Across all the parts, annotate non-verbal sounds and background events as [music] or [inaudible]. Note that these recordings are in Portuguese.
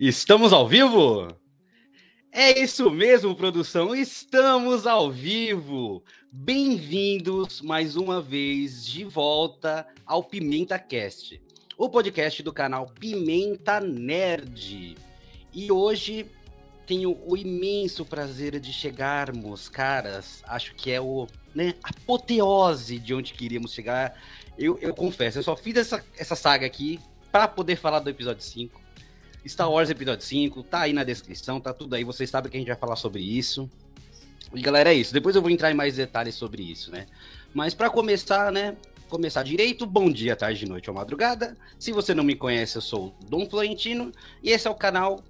Estamos ao vivo? É isso mesmo, produção. Estamos ao vivo. Bem-vindos mais uma vez de volta ao Pimenta Cast, o podcast do canal Pimenta Nerd. E hoje tenho o imenso prazer de chegarmos, caras. Acho que é o né, apoteose de onde queríamos chegar. Eu, eu confesso, eu só fiz essa, essa saga aqui para poder falar do episódio 5. Star Wars Episódio 5, tá aí na descrição, tá tudo aí, vocês sabem que a gente vai falar sobre isso. E galera, é isso. Depois eu vou entrar em mais detalhes sobre isso, né? Mas para começar, né? Começar direito, bom dia, tarde, noite ou madrugada. Se você não me conhece, eu sou o Dom Florentino e esse é o canal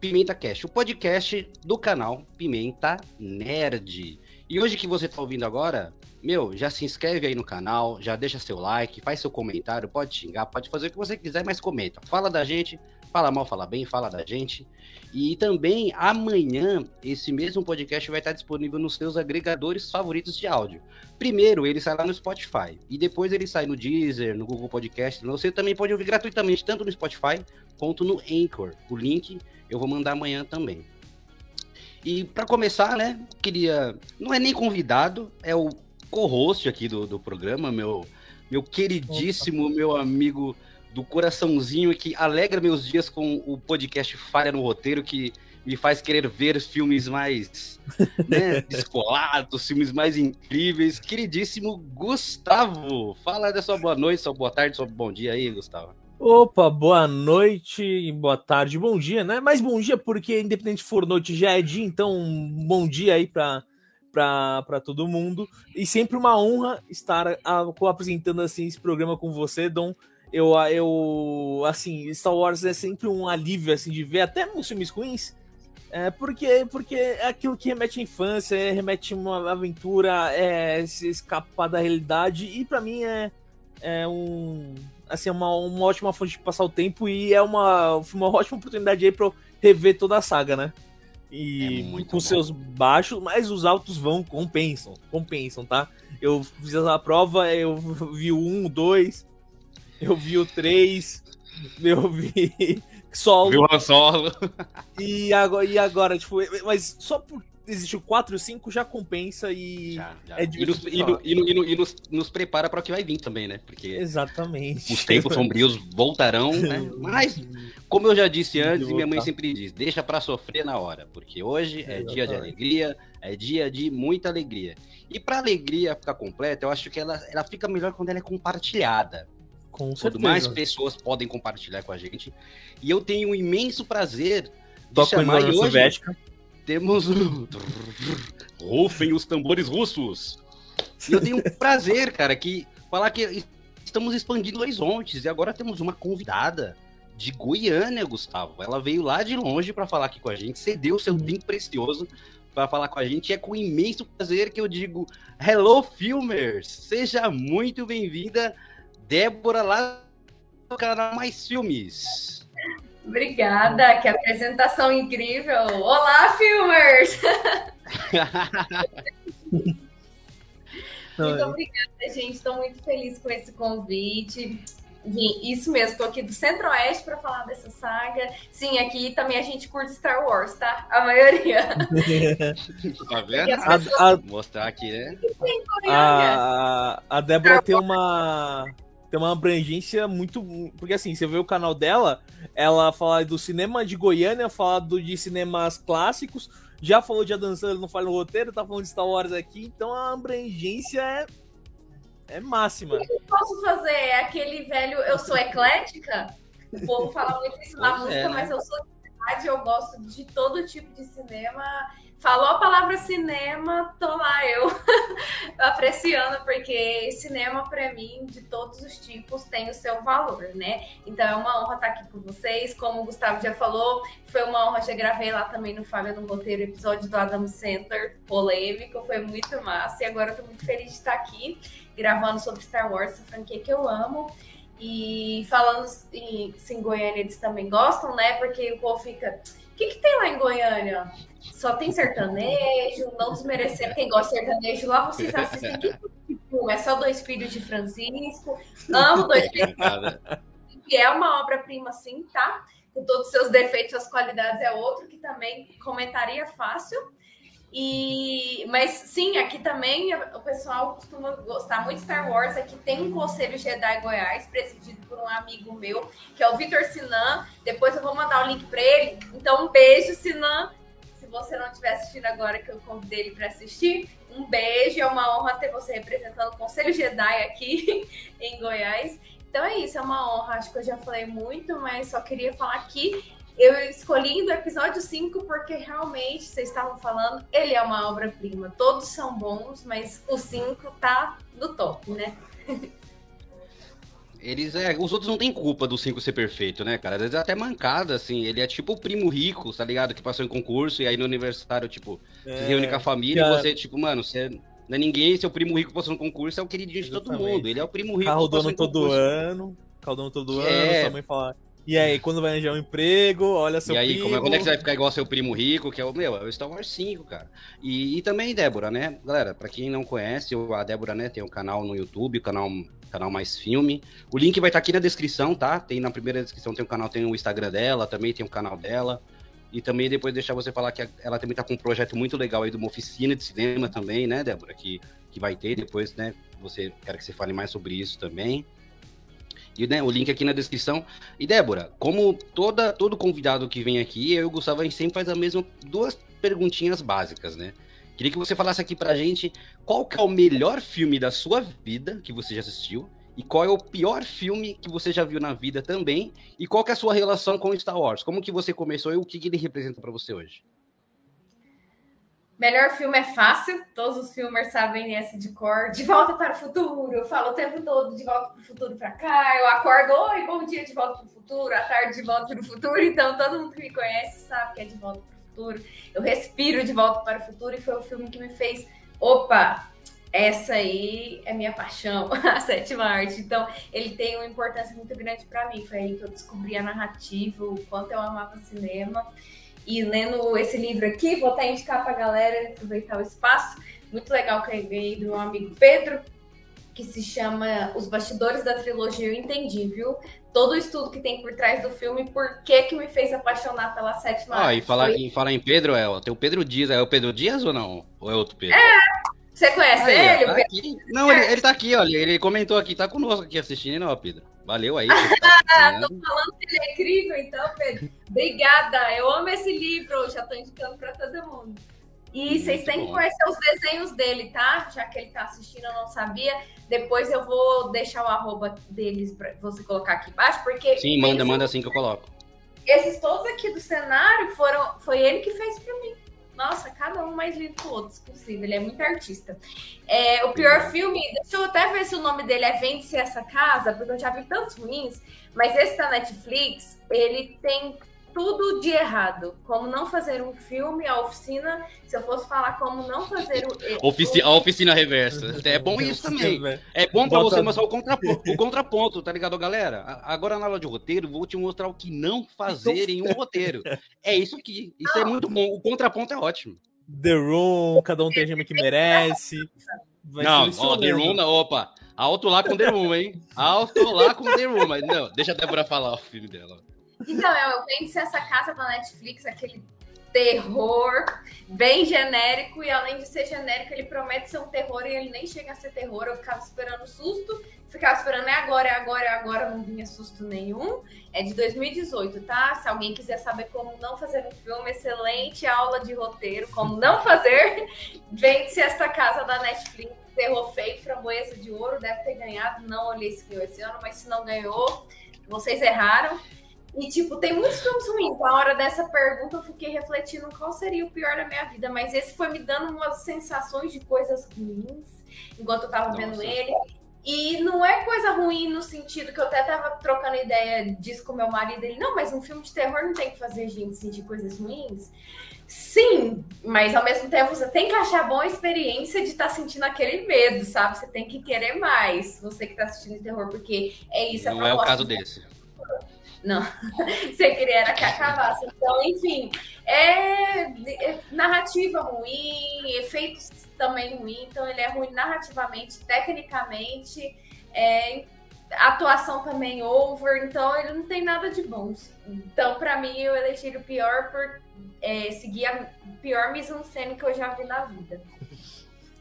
Pimenta Cast, o podcast do canal Pimenta Nerd. E hoje que você tá ouvindo agora, meu, já se inscreve aí no canal, já deixa seu like, faz seu comentário, pode xingar, pode fazer o que você quiser, mas comenta. Fala da gente, fala mal, fala bem, fala da gente. E também amanhã esse mesmo podcast vai estar disponível nos seus agregadores favoritos de áudio. Primeiro ele sai lá no Spotify e depois ele sai no Deezer, no Google Podcast. Você também pode ouvir gratuitamente tanto no Spotify quanto no Anchor. O link eu vou mandar amanhã também. E para começar, né, queria. Não é nem convidado, é o co-host aqui do, do programa, meu, meu queridíssimo, meu amigo do coraçãozinho que alegra meus dias com o podcast Falha no Roteiro, que me faz querer ver filmes mais [laughs] né, descolados, filmes mais incríveis. Queridíssimo Gustavo, fala da sua boa noite, sua boa tarde, seu bom dia aí, Gustavo. Opa, boa noite, boa tarde, bom dia, né? Mas bom dia porque independente for noite já é dia, então bom dia aí para para todo mundo. E sempre uma honra estar apresentando assim esse programa com você, Dom. Eu, eu, assim, Star Wars é sempre um alívio, assim, de ver até nos filmes ruins, é porque, porque é aquilo que remete à infância, é, remete a uma aventura, é se escapar da realidade, e para mim é, é um, assim, uma, uma ótima fonte de passar o tempo e é uma, uma ótima oportunidade aí pra eu rever toda a saga, né? E é com bom. seus baixos, mas os altos vão, compensam, compensam, tá? Eu fiz a prova, eu vi o 1, 2, eu vi o 3, eu vi solo. Viu o solo. E agora, e agora, tipo, mas só por existe o 4 e o 5 já compensa e já, já. é divertido. E, nos, e, no, e, no, e nos, nos, prepara para o que vai vir também, né? Porque Exatamente. os tempos [laughs] sombrios voltarão, né? Mas, como eu já disse antes, e minha mãe sempre diz, deixa para sofrer na hora, porque hoje é Exatamente. dia de alegria, é dia de muita alegria. E para alegria ficar completa, eu acho que ela, ela fica melhor quando ela é compartilhada. Com Quanto mais pessoas podem compartilhar com a gente. E eu tenho um imenso prazer de Toca chamar hoje... Soviética. Temos o... Rufem os tambores russos. E eu tenho um prazer, cara, que falar que estamos expandindo horizontes e agora temos uma convidada de Goiânia, Gustavo. Ela veio lá de longe para falar aqui com a gente, cedeu seu tempo precioso para falar com a gente. E é com imenso prazer que eu digo: Hello, filmers! Seja muito bem-vinda Débora lá do canal Mais Filmes. Obrigada, que apresentação incrível. Olá, filmers! muito obrigada, gente. Estou muito feliz com esse convite. Isso mesmo, estou aqui do Centro-Oeste para falar dessa saga. Sim, aqui também a gente curte Star Wars, tá? A maioria. [laughs] tá vendo? A, a, mostrar aqui, né? A, a Débora tem uma tem uma abrangência muito. Porque assim, você vê o canal dela, ela fala do cinema de Goiânia, fala do, de cinemas clássicos, já falou de Adam Sandler, não fala no roteiro, tá falando de Star Wars aqui, então a abrangência é, é máxima. O que eu posso fazer? É aquele velho, eu sou eclética? O povo fala muito isso na música, é, né? mas eu sou de verdade, eu gosto de todo tipo de cinema Falou a palavra cinema, tô lá eu [laughs] apreciando, porque cinema, para mim, de todos os tipos, tem o seu valor, né? Então é uma honra estar aqui com vocês. Como o Gustavo já falou, foi uma honra, já gravei lá também no Fábio no Roteiro, episódio do Adam Center, polêmico, foi muito massa. E agora eu tô muito feliz de estar aqui, gravando sobre Star Wars, essa franquia que eu amo. E falando em, em Goiânia, eles também gostam, né? Porque o povo fica. O que, que tem lá em Goiânia? só tem sertanejo, não desmerecer quem gosta de sertanejo. Lá vocês assistem tipo, é só dois filhos de Francisco. Amo dois [laughs] filhos. que é uma obra-prima, sim, tá? Com todos os seus defeitos, suas qualidades, é outro que também comentaria fácil. E, mas sim, aqui também o pessoal costuma gostar muito de Star Wars. Aqui tem um Conselho Jedi Goiás, presidido por um amigo meu, que é o Vitor Sinan. Depois eu vou mandar o link para ele. Então, um beijo, Sinan. Se você não estiver assistindo agora, que eu convidei ele para assistir, um beijo. É uma honra ter você representando o Conselho Jedi aqui [laughs] em Goiás. Então é isso, é uma honra. Acho que eu já falei muito, mas só queria falar que eu escolhi do episódio 5 porque realmente, vocês estavam falando, ele é uma obra-prima. Todos são bons, mas o 5 tá no top, né? Eles, é, os outros não têm culpa do 5 ser perfeito, né, cara? Às vezes é até mancada, assim. Ele é tipo o primo rico, tá ligado? Que passou em concurso e aí no aniversário, tipo, é, se reúne com a família e você, tipo, mano, você não é ninguém, seu primo rico passou no concurso, é o queridinho de todo mundo. Ele é o primo rico. Carro dono todo ano, carro dono todo é... ano, sua mãe fala, e aí, quando vai arranjar um emprego, olha seu E aí, primo... como é, quando é que você vai ficar igual seu primo rico, que é o meu, é o Star Wars 5, cara. E, e também Débora, né? Galera, pra quem não conhece, a Débora, né, tem um canal no YouTube, o canal, canal Mais Filme. O link vai estar tá aqui na descrição, tá? Tem na primeira descrição, tem o canal, tem o Instagram dela, também tem o canal dela. E também depois deixar você falar que ela também tá com um projeto muito legal aí de uma oficina de cinema também, né, Débora? Que, que vai ter depois, né? Você, quero que você fale mais sobre isso também. E né, o link aqui na descrição. E Débora, como toda, todo convidado que vem aqui, eu e o Gustavo, a gente sempre faz a mesma duas perguntinhas básicas, né? Queria que você falasse aqui pra gente qual que é o melhor filme da sua vida que você já assistiu e qual é o pior filme que você já viu na vida também e qual que é a sua relação com Star Wars. Como que você começou e o que, que ele representa para você hoje? Melhor filme é fácil, todos os filmes sabem esse de cor. De volta para o futuro, eu falo o tempo todo de volta para o futuro para cá. Eu acordo, oi, bom dia, de volta para o futuro, à tarde de volta para o futuro. Então todo mundo que me conhece sabe que é de volta para o futuro. Eu respiro de volta para o futuro e foi o filme que me fez, opa, essa aí é minha paixão, [laughs] a sétima arte. Então, ele tem uma importância muito grande para mim. Foi aí que eu descobri a narrativa, o quanto eu amava cinema. E lendo esse livro aqui, vou até indicar para a galera aproveitar o espaço. Muito legal que eu ganhei do meu amigo Pedro, que se chama Os Bastidores da Trilogia Eu Entendi, viu? Todo o estudo que tem por trás do filme, por que que me fez apaixonar pela sétima Ah, e falar, Foi... falar em Pedro, é, tem o Pedro Dias, é o Pedro Dias ou não? Ou é outro Pedro? É, você conhece Aí, ele? Tá não, ele, ele tá aqui, olha, ele comentou aqui, tá conosco aqui assistindo, não, Pedro. Valeu aí. [laughs] Tá tô falando que ele é incrível, então, Pedro. Obrigada. Eu amo esse livro, já tô indicando para todo mundo. E Muito vocês têm bom. que conhecer os desenhos dele, tá? Já que ele tá assistindo, eu não sabia. Depois eu vou deixar o arroba deles para você colocar aqui embaixo, porque. Sim, manda, manda assim que eu coloco. Esses todos aqui do cenário foram. Foi ele que fez para mim. Nossa, cada um mais lindo que o outro, exclusivo. Ele é muito artista. É, o pior filme, deixa eu até ver se o nome dele é Vende-se Essa Casa, porque eu já vi tantos ruins, mas esse da Netflix, ele tem tudo de errado. Como não fazer um filme, a oficina, se eu fosse falar como não fazer o. Ofici a oficina reversa. É bom isso também. É bom para você mostrar o contraponto, o contraponto, tá ligado, galera? Agora na aula de roteiro, vou te mostrar o que não fazer em um roteiro. É isso aqui. Isso é muito bom. O contraponto é ótimo. The Room, cada um tem a gema que merece. Vai não, ó, The Room, opa. Alto lá com The Room, hein? Alto lá com The Room. Mas não, deixa a Débora falar o filme dela. Então, eu penso essa casa da Netflix, aquele terror bem genérico, e além de ser genérico, ele promete ser um terror e ele nem chega a ser terror. Eu ficava esperando susto, ficava esperando é agora, é agora, é agora, não vinha susto nenhum. É de 2018, tá? Se alguém quiser saber como não fazer um filme, excelente aula de roteiro, como não fazer, [laughs] vende-se esta casa da Netflix. Terror feio, framboesa de ouro, deve ter ganhado. Não olhei se ganhou esse ano, mas se não ganhou, vocês erraram. E, tipo, tem muitos filmes ruins. Na hora dessa pergunta, eu fiquei refletindo qual seria o pior da minha vida. Mas esse foi me dando umas sensações de coisas ruins enquanto eu tava Nossa. vendo ele. E não é coisa ruim no sentido que eu até tava trocando ideia disso com meu marido. Ele, não, mas um filme de terror não tem que fazer a gente sentir coisas ruins. Sim, mas ao mesmo tempo você tem que achar boa a experiência de estar tá sentindo aquele medo, sabe? Você tem que querer mais, você que tá assistindo terror, porque é isso. Não é o caso desse. Não, [laughs] você queria era que acabasse. Então, enfim, é, é, narrativa ruim, efeitos também ruim. Então, ele é ruim narrativamente, tecnicamente. É, atuação também over, então ele não tem nada de bom. Então, para mim, eu elegi o pior por é, seguir a pior mise-en-scène que eu já vi na vida.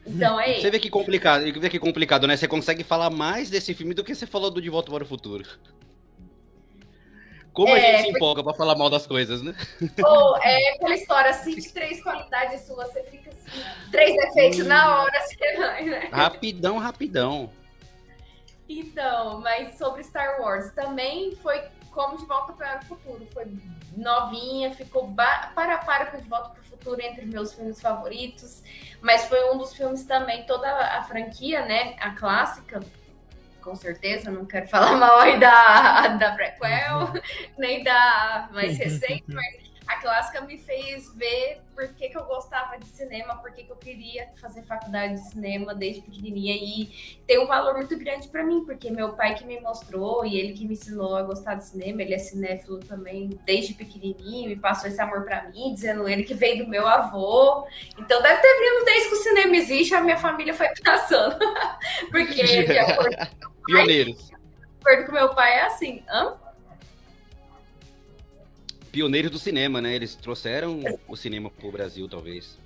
Então é Você vê que complicado, vê que complicado, né? Você consegue falar mais desse filme do que você falou do De Volta para o Futuro. Como é, a gente se empolga porque... pra falar mal das coisas, né? Ou é aquela história, cite três qualidades suas, você fica assim, três efeitos na hora, você vai, né? Rapidão, rapidão. Então, mas sobre Star Wars, também foi como De Volta para o Futuro. Foi novinha, ficou para para com De Volta para o Futuro entre meus filmes favoritos, mas foi um dos filmes também, toda a franquia, né, a clássica, com certeza, não quero falar [laughs] mal aí da, da prequel, uhum. nem da mais recente, mas a clássica me fez ver por que, que eu gostava de cinema, por que, que eu queria fazer faculdade de cinema desde pequenininha. E tem um valor muito grande para mim, porque meu pai que me mostrou e ele que me ensinou a gostar de cinema, ele é cinéfilo também desde pequenininho e passou esse amor para mim, dizendo ele que veio do meu avô. Então deve ter vindo desde que o cinema existe, a minha família foi passando. [laughs] porque, de acordo Pioneiros. De acordo com meu pai, é assim. Hã? Pioneiros do cinema, né? Eles trouxeram o cinema pro Brasil, talvez.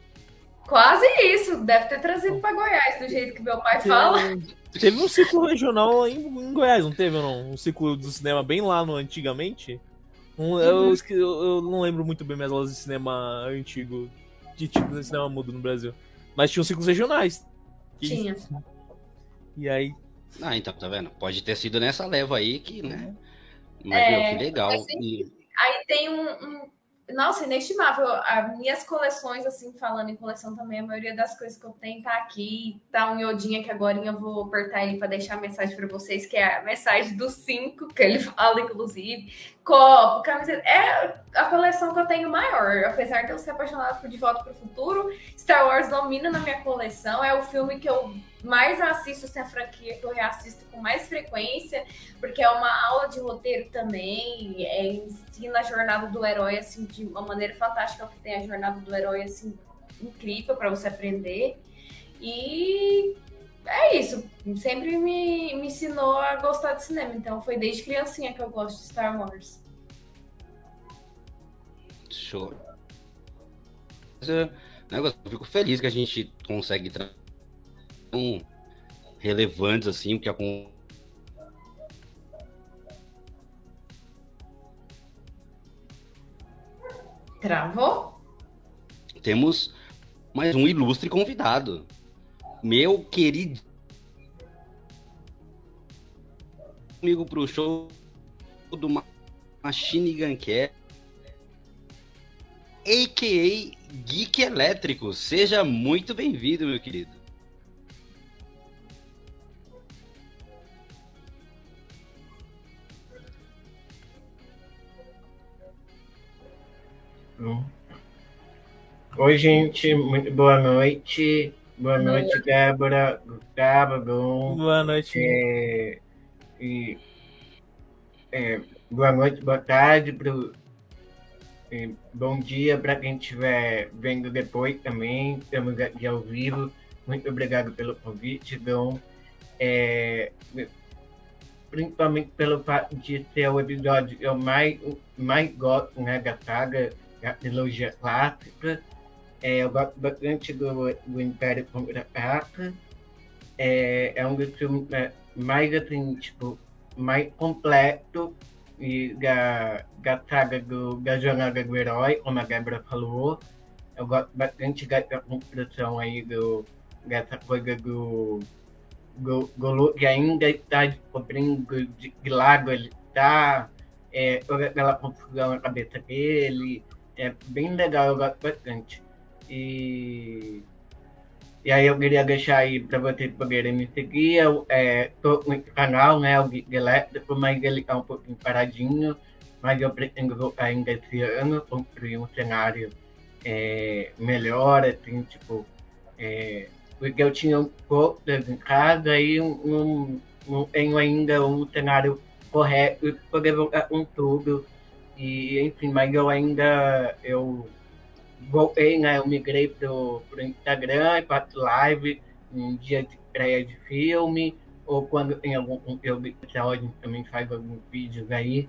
Quase isso. Deve ter trazido para Goiás, do jeito que meu pai fala. Teve um ciclo regional em, em Goiás, não teve, não? Um ciclo do cinema bem lá no antigamente? Um, uhum. eu, eu, eu, não lembro muito bem minhas aulas de cinema antigo, de tipo de cinema mudo no Brasil. Mas tinham ciclos regionais. Tinha. E aí ah, então, tá vendo? Pode ter sido nessa leva aí que, né? Mas, é, meu, que legal. E... Aí tem um, um, Nossa, inestimável. As minhas coleções, assim, falando em coleção também, a maioria das coisas que eu tenho tá aqui. Tá um iodinha que agora eu vou apertar ele para deixar a mensagem para vocês, que é a mensagem dos cinco, que ele fala, inclusive. Copo, camiseta. É a coleção que eu tenho maior. Apesar de eu ser apaixonada por De Volta para o Futuro, Star Wars domina na minha coleção. É o filme que eu mais assisto essa assim, franquia, que eu reassisto com mais frequência, porque é uma aula de roteiro também, é, ensina a jornada do herói assim de uma maneira fantástica, que tem a jornada do herói assim incrível para você aprender. E é isso, sempre me, me ensinou a gostar de cinema, então foi desde criancinha que eu gosto de Star Wars. Show. Eu fico feliz que a gente consegue tão relevantes assim, que com Travou? Temos mais um ilustre convidado. Meu querido amigo pro show do Machine Gun Care, a.k.a. Geek Elétrico. Seja muito bem-vindo, meu querido. Oi, gente, muito boa noite. Boa noite, Débora, Gustavo, Gum. Boa noite. É, e, é, boa noite, boa tarde, pro, é, bom dia para quem estiver vendo depois também. Estamos aqui ao vivo. Muito obrigado pelo convite, Gum. É, principalmente pelo fato de ser o episódio que eu mais, mais gosto né, da saga a trilogia clássica. É, eu gosto bastante do, do Império Contra-Ataca. É, é um dos filmes é, mais, assim, tipo, mais completo e da, da saga do, da jornada do herói, como a Débora falou. Eu gosto bastante dessa construção aí do, dessa coisa do, do, do Luke ainda está descobrindo de que lado ele está, é, toda aquela confusão na cabeça dele, é bem legal, eu gosto bastante. E, e aí eu queria deixar aí para vocês poderem me seguir. Eu é, no canal, né, o Geek mas ele está um pouquinho paradinho. Mas eu pretendo voltar ainda esse ano, construir um cenário é, melhor, assim, tipo, é, porque eu tinha um pouco em casa e não, não tenho ainda um cenário correto para poder voltar com tudo e, enfim, mas eu ainda, eu voltei, né, eu migrei pro, pro Instagram e faço live em dia de estreia de filme, ou quando tem algum eu também faz alguns vídeos aí,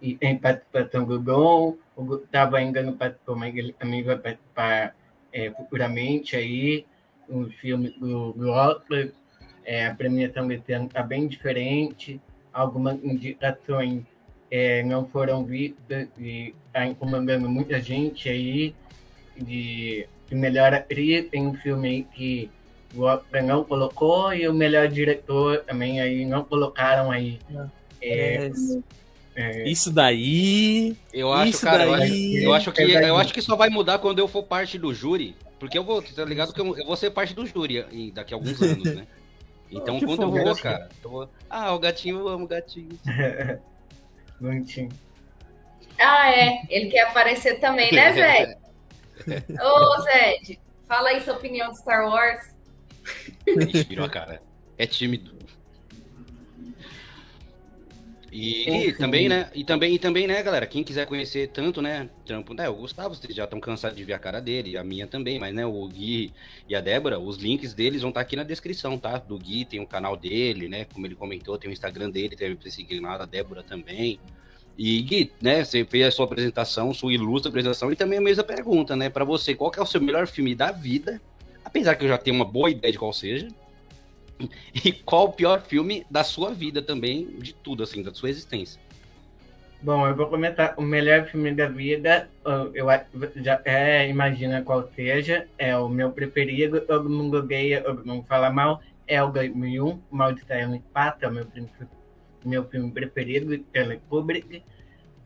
e tem participação do Dom, o Gustavo ainda não participou, mas ele também vai participar é, futuramente aí, um filme do, do Oscar, é, a premiação desse ano está bem diferente, algumas indicações é, não foram vistas e está incomodando muita gente aí, de, de melhor atriz, tem um filme aí que o Oscar não colocou e o melhor diretor também aí não colocaram aí. É, é, é, isso daí. Eu acho, isso cara, daí, eu, acho, que é eu acho que só vai mudar quando eu for parte do júri, porque eu vou, tá ligado que eu, eu vou ser parte do júri daqui a alguns anos, né? [laughs] Então, quando eu vou, cara, eu vou... ah, o gatinho, eu amo o gatinho. [laughs] Bonitinho. ah, é, ele quer aparecer também, né, [laughs] Zé? Ô, Zed, fala aí sua opinião de Star Wars. Ixi, virou a cara. É tímido. E, e, também, né? E também, e também, né, galera? Quem quiser conhecer tanto, né? Trampo, né? O Gustavo, vocês já estão cansados de ver a cara dele, a minha também, mas né, o Gui e a Débora, os links deles vão estar tá aqui na descrição, tá? Do Gui tem o canal dele, né? Como ele comentou, tem o Instagram dele, teve pra seguir lá, a Débora também. E Gui, né? Você fez a sua apresentação, sua ilustre apresentação, e também a mesma pergunta, né? Para você, qual é o seu melhor filme da vida? Apesar que eu já tenho uma boa ideia de qual seja, [laughs] E qual o pior filme da sua vida também, de tudo, assim, da sua existência? Bom, eu vou comentar o melhor filme da vida, eu já é, imagina qual seja, é o meu preferido, todo mundo odeia, todo mundo fala mal, é o 2001, Maldição no Espaço, é o meu, meu filme preferido, Stanley Kubrick,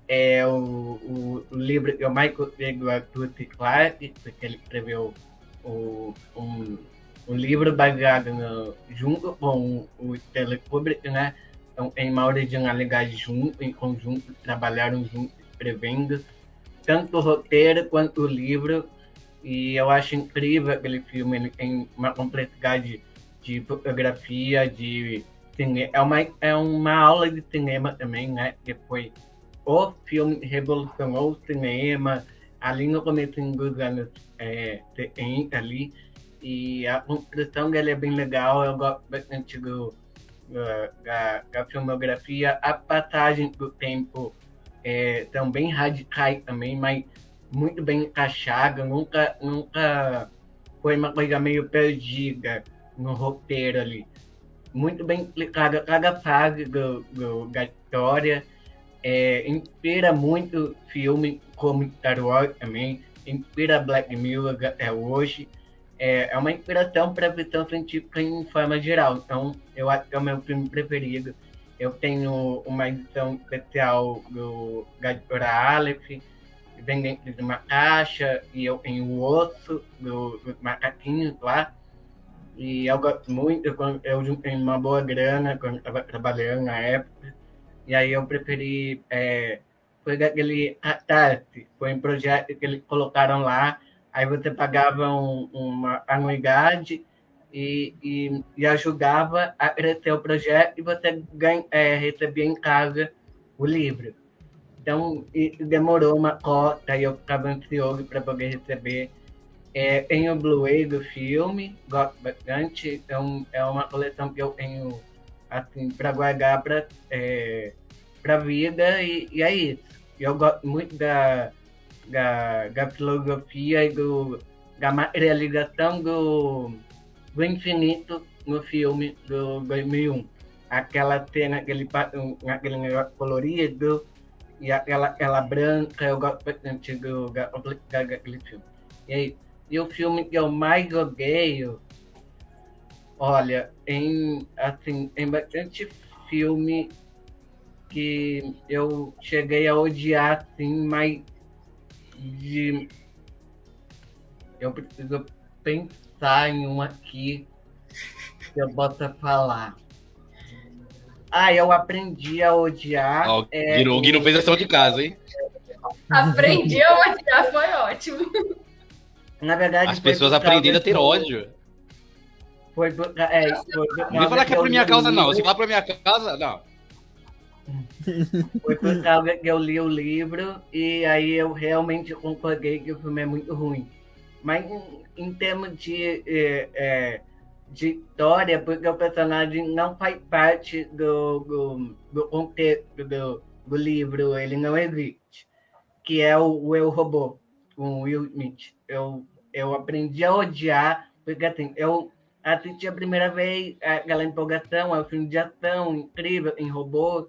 é o, o, livro que eu mais gostei do Arthur C. Clarke, porque ele escreveu o, um um livro baseado no, junto com o Stanley Kubrick, né? Então, em uma originalidade junto, em conjunto, trabalharam juntos, escrevendo tanto o roteiro quanto o livro. E eu acho incrível aquele filme, ele tem uma complexidade de fotografia, de É uma, é uma aula de cinema também, né? Que foi o filme revolucionou o cinema, ali no começo dos anos é, 70, ali, e a construção dele é bem legal, eu gosto bastante do, da, da filmografia. A passagem do tempo é, bem radicais também, mas muito bem encaixada. Nunca, nunca foi uma coisa meio perdida no roteiro ali. Muito bem explicada cada fase do, do, da história. É, inspira muito filme como Star Wars também. Inspira Black Mirror até hoje é, é uma inspiração para a ficção científica em forma geral. Então, eu acho que é o meu filme preferido. Eu tenho uma edição especial do Gadora Aleph, vem dentro de uma caixa, e eu tenho o osso do, dos macaquinhos lá. E eu gosto muito, eu juntei uma boa grana quando estava trabalhando na época. E aí eu preferi. É, foi daquele Catarse, foi um projeto que eles colocaram lá Aí você pagava um, uma anuidade e, e, e, ajudava a crescer o projeto e você ganha, é, recebia em casa o livro. Então, demorou uma cota e eu ficava ansioso para poder receber. É, tenho o Blu-ray do filme, gosto bastante. Então, é uma coleção que eu tenho assim, para guardar para é, a vida e, e é isso. Eu gosto muito da, da, da filosofia e do, da materialização do, do infinito no filme do 2001. Aquela cena, aquele, aquele negócio colorido e aquela, aquela branca, eu gosto bastante do, daquele filme. E, aí, e o filme que eu mais odeio, olha, em, assim, em bastante filme que eu cheguei a odiar, assim, mas de. Eu preciso pensar em um aqui que eu possa falar. Ah, eu aprendi a odiar. Oh, é, o Gui não fez ação de casa, hein? Aprendi a odiar, foi ótimo. Na verdade, as pessoas aprenderam a ter ódio. Foi, é, foi, não vai falar que é por minha causa, não. Se falar por minha causa, não. Foi por causa que eu li o livro e aí eu realmente concordei que o filme é muito ruim. Mas em, em termos de é, é, de história, porque o personagem não faz parte do, do, do contexto do, do livro, ele não existe, que é o, o Eu Robô, com Will Smith. Eu, eu aprendi a odiar, porque assim, eu assisti a primeira vez aquela empolgação, é um filme de ação incrível em robôs,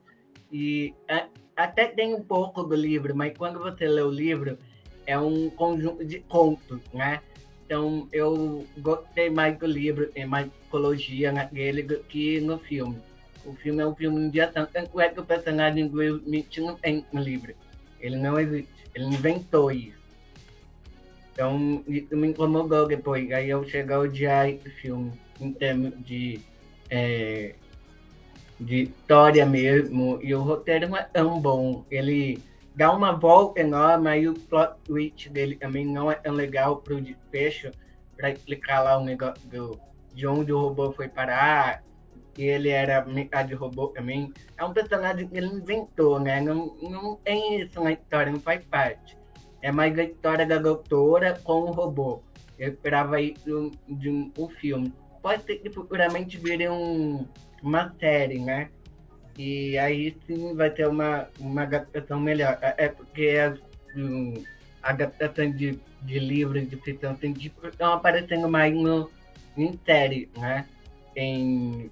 e a, até tem um pouco do livro, mas quando você lê o livro, é um conjunto de contos, né? Então eu gostei mais do livro, tem mais psicologia naquele do que no filme. O filme é um filme de ação, tanto é que o personagem do Will Smith não tem no livro. Ele não existe, ele inventou isso. Então, isso me incomodou depois. Aí eu cheguei a odiar esse filme, em termos de, é, de história mesmo. E o roteiro não é tão bom. Ele dá uma volta enorme, aí o plot twist dele também não é tão legal para o desfecho, para explicar lá o negócio do, de onde o robô foi parar, que ele era metade robô também. É um personagem que ele inventou, né? Não, não tem isso na história, não faz parte é mais a história da doutora com o robô. Eu esperava isso de um, um filme. Pode ser que futuramente vire um, uma série, né? E aí sim vai ter uma, uma adaptação melhor. É, é porque as um, adaptações de, de livros de ficção científica estão aparecendo mais no, em série, né? Tem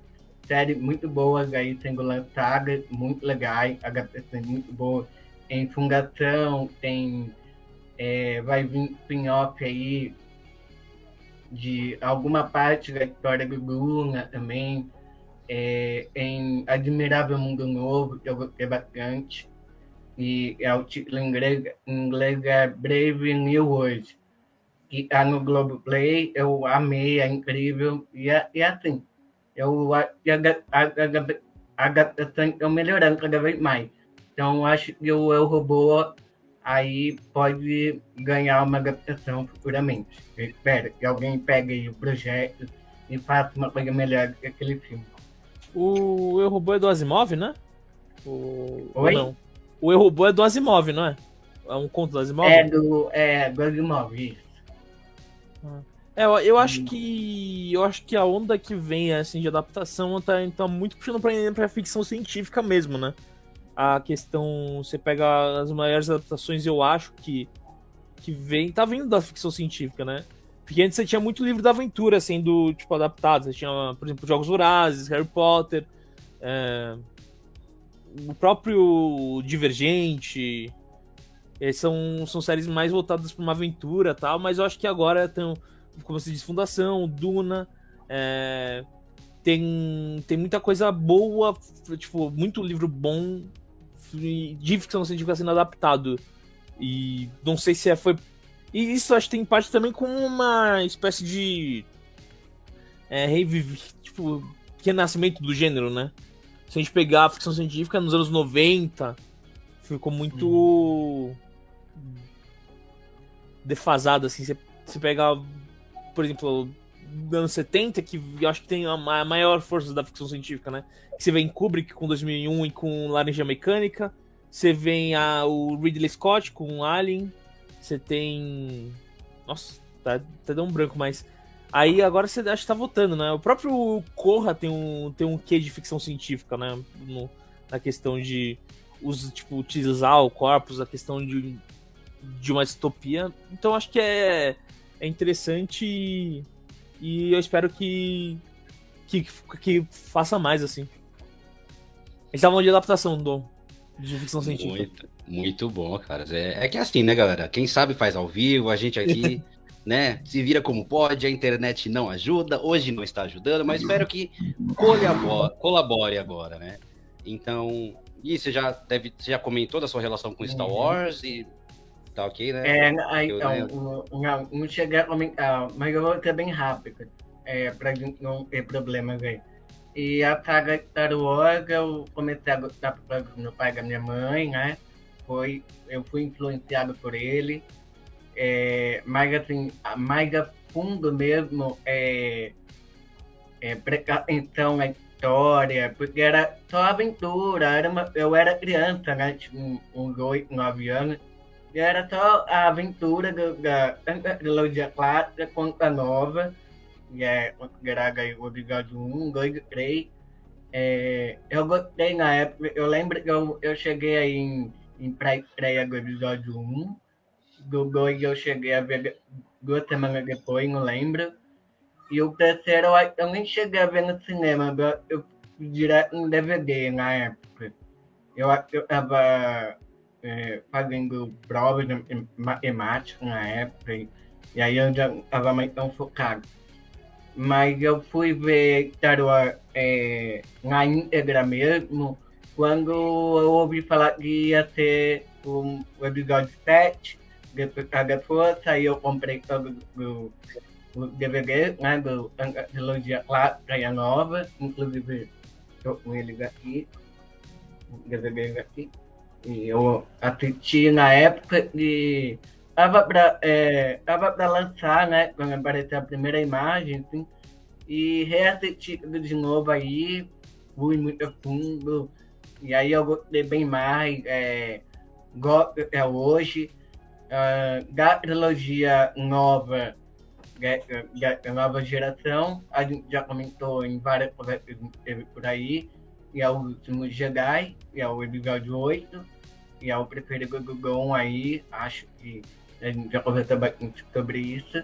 séries muito boas aí sendo lançadas, muito legais, adaptações muito boas. Tem Fundação, tem é, vai vir spin-off aí de alguma parte da história do Luna também, é, em Admirável Mundo Novo, que eu gostei bastante. E é o título em inglês, em inglês é Brave New World. Que tá no Globoplay, eu amei, é incrível. E, é, e é assim, eu, a, a, a, estão melhorando cada vez mais. Então, acho que o Eu Robô aí pode ganhar uma adaptação futuramente. Eu espero que alguém pegue o projeto e faça uma coisa melhor do que aquele filme. O Eu Robô é do Asimov, né? O... Oi? não? O Eu Robô é do Asimov, não é? É um conto do Asimov? É do, é, do Asimov, isso. É, eu, eu acho que eu acho que a onda que vem assim de adaptação tá, tá muito puxando para para ficção científica mesmo, né? A questão. Você pega as maiores adaptações, eu acho que. Que vem. Tá vindo da ficção científica, né? Porque antes você tinha muito livro da aventura sendo, tipo, adaptado. Você tinha, por exemplo, Jogos Vorazes, Harry Potter. É... O próprio Divergente. É, são, são séries mais voltadas para uma aventura tal, mas eu acho que agora estão, como você diz, Fundação, Duna, é, tem, tem muita coisa boa, tipo, muito livro bom de ficção científica sendo adaptado. E não sei se é, foi. E isso acho que tem parte também com uma espécie de. É, reviver, tipo, renascimento do gênero, né? Se a gente pegar a ficção científica nos anos 90, ficou muito. Hum. defasada, assim. Você, você pegar, por exemplo, anos 70, que eu acho que tem a maior força da ficção científica, né? Você vê em Kubrick com 2001 e com Laranja Mecânica. Você vê a, o Ridley Scott com Alien. Você tem. Nossa, tá, tá dando um branco, mas. Aí agora você acha que tá votando, né? O próprio Corra tem um, tem um quê de ficção científica, né? No, na questão de os, tipo, utilizar o corpus, a questão de, de uma distopia. Então acho que é, é interessante e, e eu espero que, que, que faça mais, assim. Eles estavam de adaptação do, de ficção científica. Muito, muito bom, cara. É, é que é assim, né, galera? Quem sabe faz ao vivo, a gente aqui, [laughs] né, se vira como pode, a internet não ajuda, hoje não está ajudando, mas espero que colabore, colabore agora, né? Então, e você já deve, você já comentou da sua relação com Star uhum. Wars e tá ok, né? É, aí, eu, né? não, não, não cheguei a comentar, mas eu vou ser bem rápido, é, pra não ter problemas aí. E a saga Star Wars eu comecei a gostar por causa do meu pai e da minha mãe, né? Foi, eu fui influenciado por ele. É, mas assim, mais a fundo mesmo é, é prestar atenção na história, porque era só aventura, era uma, eu era criança, né? Tipo, uns oito, nove anos. E era só a aventura do, da, trilogia clássica quanto a nova que é considerado aí o episódio 1, 2 e 3. É, eu gostei na época, eu lembro que eu, eu cheguei aí em, em pré-estreia do episódio 1. Do 2 eu cheguei a ver duas semanas depois, não lembro. E o terceiro eu nem cheguei a ver no cinema, eu, eu direto no DVD na época. Eu, eu tava é, fazendo provas de matemática na época, e, e aí eu já estava mais tão focado. Mas eu fui ver Wars é, na íntegra mesmo, quando eu ouvi falar que ia ter um, episódio 7, depois da força, aí eu comprei todo o, DVD, né, do, da trilogia Praia Nova, inclusive estou com ele aqui, o DVD aqui. E eu assisti na época e tava para é, lançar, né? Quando apareceu a primeira imagem, assim, e reassisti de novo aí, fui muito fundo, e aí eu gostei bem mais, é, gosto até hoje. Uh, da trilogia nova, da nova geração, a gente já comentou em várias conversas por aí, e é o último Jedi, e é o episódio 8, e é o preferido do Gon aí, acho que a gente já conversou bastante sobre isso.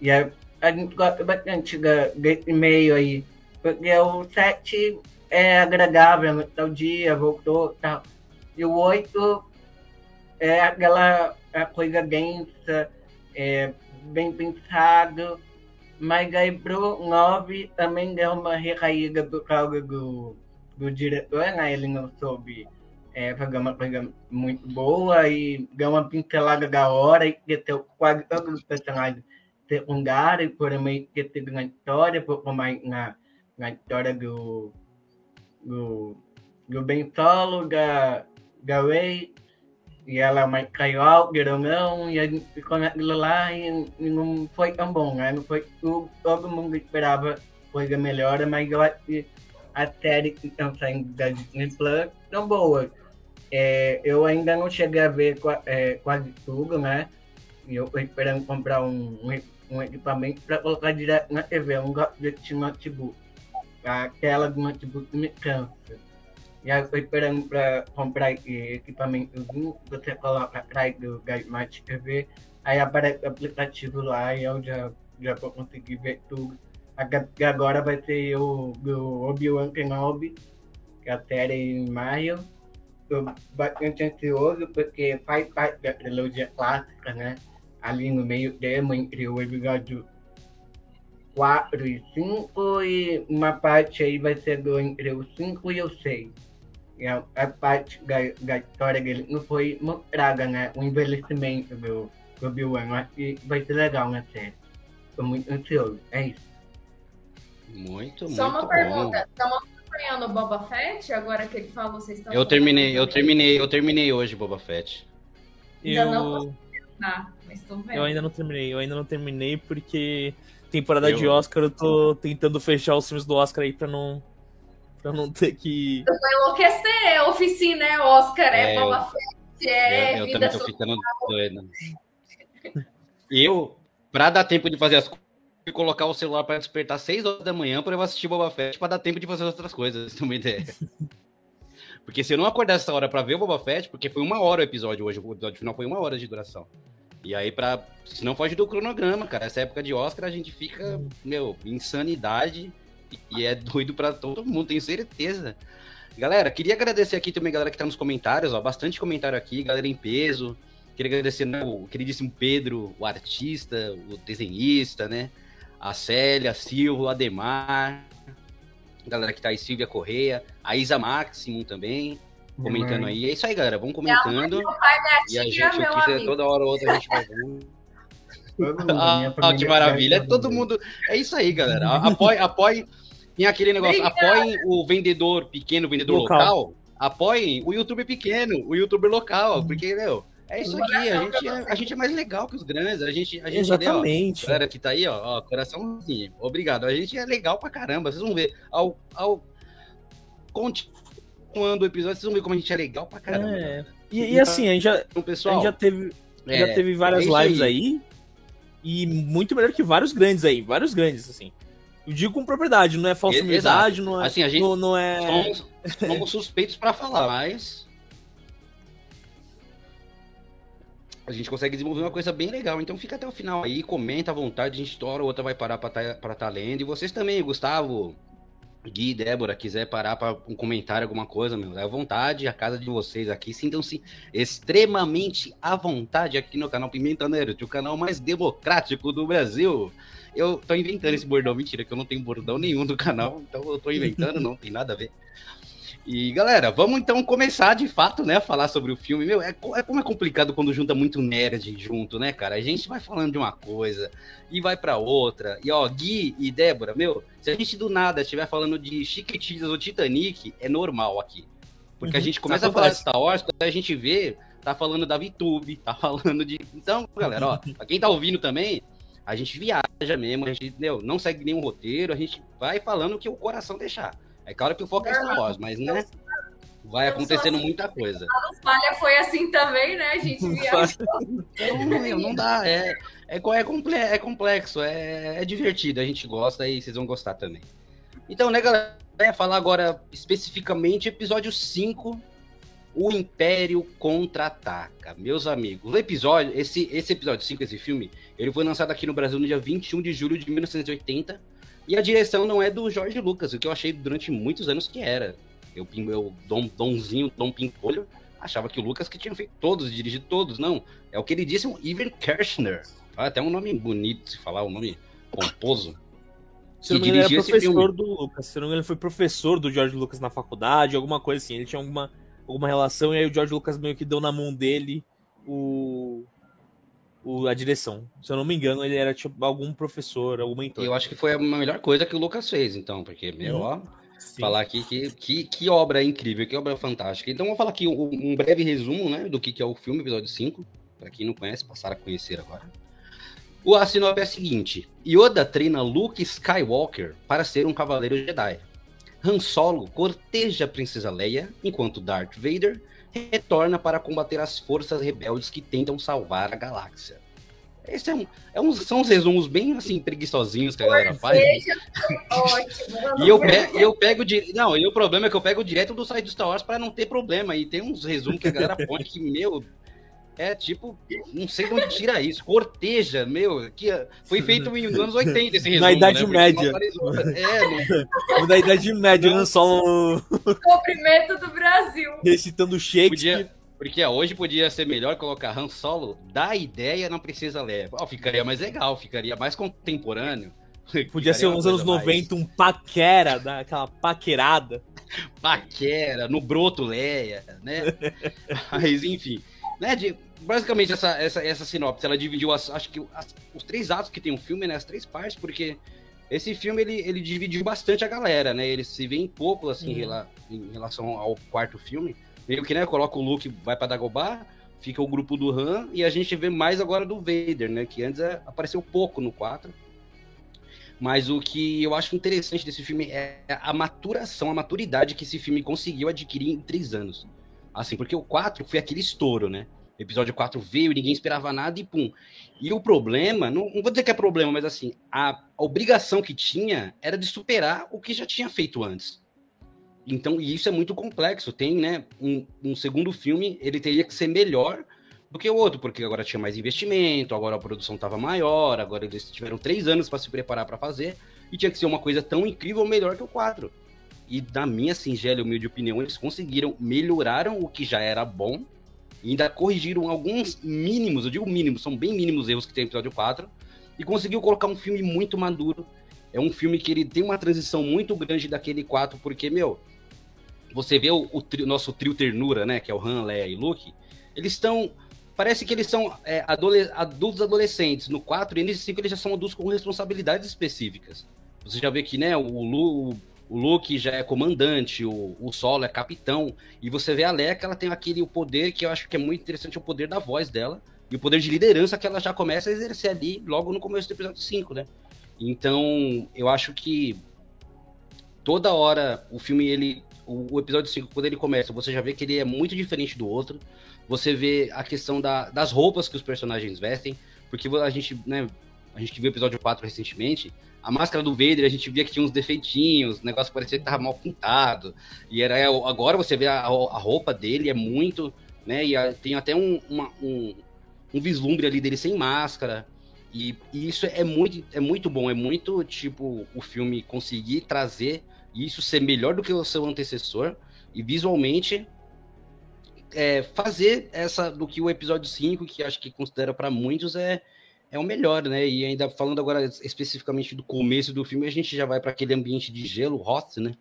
E é, a gente gosta bastante desse meio aí, porque o 7 é agradável no tal dia, voltou tal. E o 8 é aquela a coisa densa, é, bem pensado, mas aí pro 9 também deu uma recaída por causa do do diretor, né? Ele não soube é, fazer uma coisa muito boa e deu uma pincelada da hora e ter quase todos os personagens secundários, por meio que ter uma história, pouco mais na, na história do, do, do Ben Solo, da, da Ray, e ela mais caiu ou não, e a gente ficou naquilo lá e, e, não foi tão bom, né? Não foi tudo, todo mundo esperava coisa melhor, mas eu acho que a série que estão saindo da Disney Plus são boas. É, eu ainda não cheguei a ver é, quase tudo, né? E eu estou esperando comprar um, um, equipamento para colocar direto na TV. Eu não gosto de notebook. A tela do notebook me cansa. E aí eu estou esperando para comprar equipamento você coloca atrás do Smart TV, aí aparece o aplicativo lá e eu já, já vou conseguir ver tudo agora vai ter o do Obi-Wan Kenobi, que é a série em maio. Estou bastante ansioso porque faz parte da trilogia clássica, né? Ali no meio termo entre o episódio 4 e 5 e uma parte aí vai ser do entre o 5 e o 6. E a, a parte da, da, história dele não foi mostrada, né? O envelhecimento do, do Obi-Wan. Acho que vai ser legal na série. Estou muito ansioso. É isso. Muito, Só muito uma pergunta. Estão acompanhando o Boba Fett? Agora que ele fala, vocês estão. Eu terminei, eu terminei, eu terminei hoje Boba Fett. Eu... Ainda não ah, mas tô vendo. Eu ainda não terminei, eu ainda não terminei porque temporada eu... de Oscar eu tô tentando fechar os filmes do Oscar aí pra não. Pra não ter que. Eu vou enlouquecer, oficina é Oscar, é, é Boba Fett, é. Eu, eu também tô ficando doido. Eu, pra dar tempo de fazer as coisas colocar o celular para despertar 6 horas da manhã para eu assistir Boba Fett para dar tempo de fazer outras coisas, [laughs] se uma ideia. Porque se eu não acordar essa hora para ver o Boba Fett, porque foi uma hora o episódio hoje, o episódio final foi uma hora de duração. E aí, pra, se não foge do cronograma, cara, essa época de Oscar a gente fica, meu, insanidade e é doido para todo mundo, tenho certeza. Galera, queria agradecer aqui também, galera que tá nos comentários, ó, bastante comentário aqui, galera em peso. Queria agradecer né, o queridíssimo Pedro, o artista, o desenhista, né? A Célia, a Silva, o Ademar, a galera que tá aí, Silvia Correia, a Isa Maximum também, comentando aí. É isso aí, galera, vamos comentando. e a gente, o que toda hora ou outra a gente vai vendo. ah, ah, que maravilha. É todo mundo. É isso aí, galera. Apoie, apoie. Tem aquele negócio, apoiem o vendedor pequeno, o vendedor local. local. Apoiem o youtuber pequeno, o youtuber local, porque, meu, é isso aqui, a gente é, a gente é mais legal que os grandes. A gente, a gente Exatamente. Ó, galera que tá aí, ó, ó, coraçãozinho. Obrigado. A gente é legal pra caramba. Vocês vão ver. Ao, ao continuando o episódio, vocês vão ver como a gente é legal pra caramba. É. E, e, assim, a gente já, então, pessoal, a gente já teve, é, já teve várias é lives aí. aí. E muito melhor que vários grandes aí, vários grandes, assim. Eu digo com propriedade, não é falsa humildade, não é. Assim, a gente não, não é... somos, somos suspeitos para falar, mas. A gente consegue desenvolver uma coisa bem legal. Então fica até o final aí, comenta à vontade, a gente tora, outra vai parar para estar tá, tá lendo. E vocês também, Gustavo, Gui, Débora, quiser parar para um comentário, alguma coisa, meu, é à vontade, a casa de vocês aqui, sintam-se extremamente à vontade aqui no canal Pimenta Nerd, o canal mais democrático do Brasil. Eu tô inventando esse bordão, mentira, que eu não tenho bordão nenhum do canal, então eu tô inventando, não tem nada a ver. E galera, vamos então começar de fato, né, a falar sobre o filme. Meu, é, é como é complicado quando junta muito nerd junto, né, cara? A gente vai falando de uma coisa e vai para outra. E ó, Gui e Débora, meu, se a gente do nada estiver falando de Chiquititas ou Titanic, é normal aqui. Porque uhum, a gente começa a falar de Star Wars, quando a gente vê, tá falando da VTube, tá [laughs] falando de. Então, galera, ó, pra quem tá ouvindo também, a gente viaja mesmo, a gente entendeu? não segue nenhum roteiro, a gente vai falando o que o coração deixar. É claro que o foco é Star Wars, mas né? Vai acontecendo assim, muita coisa. A falha foi assim também, né? A gente viaja. [laughs] não, não dá, é, é, é, é complexo, é, é divertido, a gente gosta e vocês vão gostar também. Então, né, galera? Falar agora especificamente episódio 5 o Império Contra-Ataca. Meus amigos, o episódio, esse, esse episódio 5, esse filme, ele foi lançado aqui no Brasil no dia 21 de julho de 1980. E a direção não é do Jorge Lucas, o que eu achei durante muitos anos que era. Eu, eu Dom, Domzinho, Dom Pimpolho, achava que o Lucas que tinha feito todos, dirigido todos. Não, é o que ele disse, um Ivan Kirchner. Ah, até um nome bonito se falar, um nome pomposo. Se não me engano, ele era professor do Lucas. Se não me engano, ele foi professor do George Lucas na faculdade, alguma coisa assim. Ele tinha alguma alguma relação, e aí o George Lucas meio que deu na mão dele o, o, a direção. Se eu não me engano, ele era tipo algum professor, algum mentor. Eu acho que foi a melhor coisa que o Lucas fez, então, porque, meu, hum, ó, falar aqui que, que, que obra incrível, que obra fantástica. Então, vou falar aqui um, um breve resumo, né, do que, que é o filme, episódio 5, para quem não conhece, passar a conhecer agora. O sinopse é a seguinte: Yoda treina Luke Skywalker para ser um cavaleiro Jedi. Han Solo corteja a princesa Leia, enquanto Darth Vader retorna para combater as forças rebeldes que tentam salvar a galáxia. Esse é um, é um, são uns resumos bem assim preguiçosinhos que a galera faz. Ótimo. E eu, pe, eu pego de, não, e o problema é que eu pego direto do site do Star Wars para não ter problema. E tem uns resumos que a galera [laughs] põe que meu é tipo, não sei de onde tira isso. Corteja, meu, que foi feito nos anos 80 esse resumo. Na Idade né? Média. É, no... [laughs] Na Idade Média, não só o. Cumprimento do Brasil. Recitando Shakespeare. Podia... Porque hoje podia ser melhor colocar Han Solo da ideia, não precisa ler. Oh, ficaria mais legal, ficaria mais contemporâneo. Podia ser nos anos 90 mais... um paquera, aquela paquerada. Paquera, no broto Leia, né? [laughs] Mas enfim, né, de, basicamente essa, essa, essa sinopse, ela dividiu, as, acho que as, os três atos que tem o filme, né, as três partes, porque esse filme, ele, ele dividiu bastante a galera, né, ele se vê em pouco, assim, uhum. rela, em relação ao quarto filme, meio que, né, coloca o Luke, vai para Dagobah, fica o grupo do Han, e a gente vê mais agora do Vader, né, que antes é, apareceu pouco no 4, mas o que eu acho interessante desse filme é a maturação, a maturidade que esse filme conseguiu adquirir em três anos. Assim, porque o 4 foi aquele estouro, né? O episódio 4 veio, ninguém esperava nada e pum. E o problema, não, não vou dizer que é problema, mas assim, a, a obrigação que tinha era de superar o que já tinha feito antes. Então, e isso é muito complexo. Tem, né, um, um, segundo filme, ele teria que ser melhor do que o outro, porque agora tinha mais investimento, agora a produção estava maior, agora eles tiveram três anos para se preparar para fazer, e tinha que ser uma coisa tão incrível ou melhor que o 4. E na minha singela e humilde opinião, eles conseguiram, melhoraram o que já era bom, e ainda corrigiram alguns mínimos, eu digo mínimos, são bem mínimos erros que tem no episódio 4, e conseguiu colocar um filme muito maduro. É um filme que ele tem uma transição muito grande daquele 4, porque, meu, você vê o, o tri, nosso trio ternura, né, que é o Han, Leia e Luke, eles estão parece que eles são é, adole adultos adolescentes. No 4 e nesse 5 eles já são adultos com responsabilidades específicas. Você já vê que, né, o, Lu, o Luke já é comandante, o, o Solo é capitão, e você vê a Leia ela tem aquele o poder que eu acho que é muito interessante, o poder da voz dela, e o poder de liderança que ela já começa a exercer ali logo no começo do episódio 5, né? Então, eu acho que toda hora o filme, ele. O, o, episódio 5, quando ele começa, você já vê que ele é muito diferente do outro. Você vê a questão da, das roupas que os personagens vestem, porque a gente, né, a gente viu o episódio 4 recentemente, a máscara do Vader a gente via que tinha uns defeitinhos, o negócio parecia que tava mal pintado. E era agora você vê a, a roupa dele é muito, né? E a, tem até um, uma, um, um vislumbre ali dele sem máscara. E, e, isso é muito, é muito bom, é muito tipo o filme conseguir trazer isso ser melhor do que o seu antecessor e visualmente é, fazer essa do que o episódio 5, que acho que considera para muitos é, é o melhor, né? E ainda falando agora especificamente do começo do filme, a gente já vai para aquele ambiente de gelo, Hoth, né?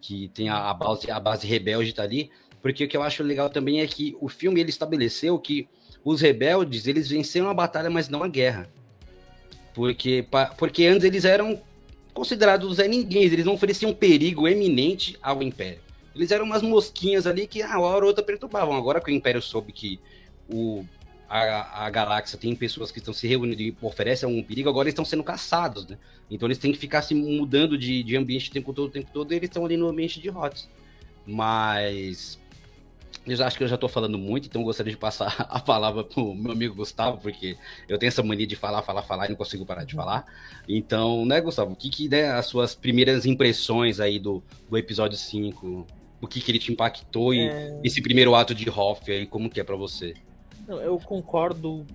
Que tem a, a, base, a base rebelde tá ali. Porque o que eu acho legal também é que o filme ele estabeleceu que os rebeldes eles venceram a batalha, mas não a guerra. Porque, porque antes eles eram considerados é ninguém, eles não ofereciam perigo eminente ao Império. Eles eram umas mosquinhas ali que a hora ou outra perturbavam. Agora que o Império soube que o, a, a galáxia tem pessoas que estão se reunindo e oferecem algum perigo, agora eles estão sendo caçados, né? Então eles têm que ficar se mudando de, de ambiente o tempo todo, o tempo todo, e eles estão ali no ambiente de HOTS. Mas eu acho que eu já estou falando muito, então gostaria de passar [laughs] a palavra pro meu amigo Gustavo, porque eu tenho essa mania de falar, falar, falar e não consigo parar de falar. Então, né, Gustavo, o que que né, as suas primeiras impressões aí do, do episódio 5? O que que ele te impactou e é... esse primeiro ato de Hoff aí, como que é para você? Eu concordo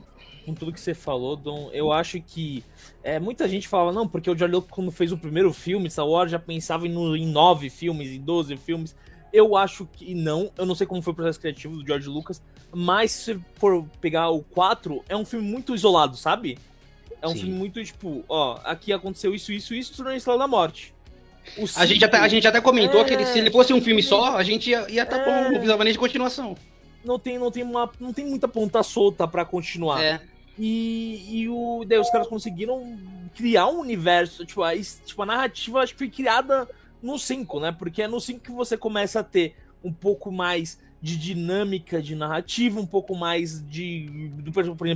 com tudo que você falou, Dom. Eu acho que é, muita gente fala, não, porque o George Lucas, quando fez o primeiro filme, Star Wars, já pensava em, em nove filmes, em doze filmes. Eu acho que não. Eu não sei como foi o processo criativo do George Lucas. Mas se você for pegar o 4, é um filme muito isolado, sabe? É um Sim. filme muito tipo, ó, aqui aconteceu isso, isso, isso, tornou Estrela da Morte. a, gente até, a gente até comentou é... que ele, se ele fosse um filme só, a gente ia estar tá é... bom, não precisava nem de continuação. Não tem, não tem, uma, não tem muita ponta solta para continuar. É. E, e o, daí os caras conseguiram criar um universo, tipo, a, tipo, a narrativa acho que foi criada no 5, né? Porque é no 5 que você começa a ter um pouco mais de dinâmica de narrativa, um pouco mais de. Do, por exemplo,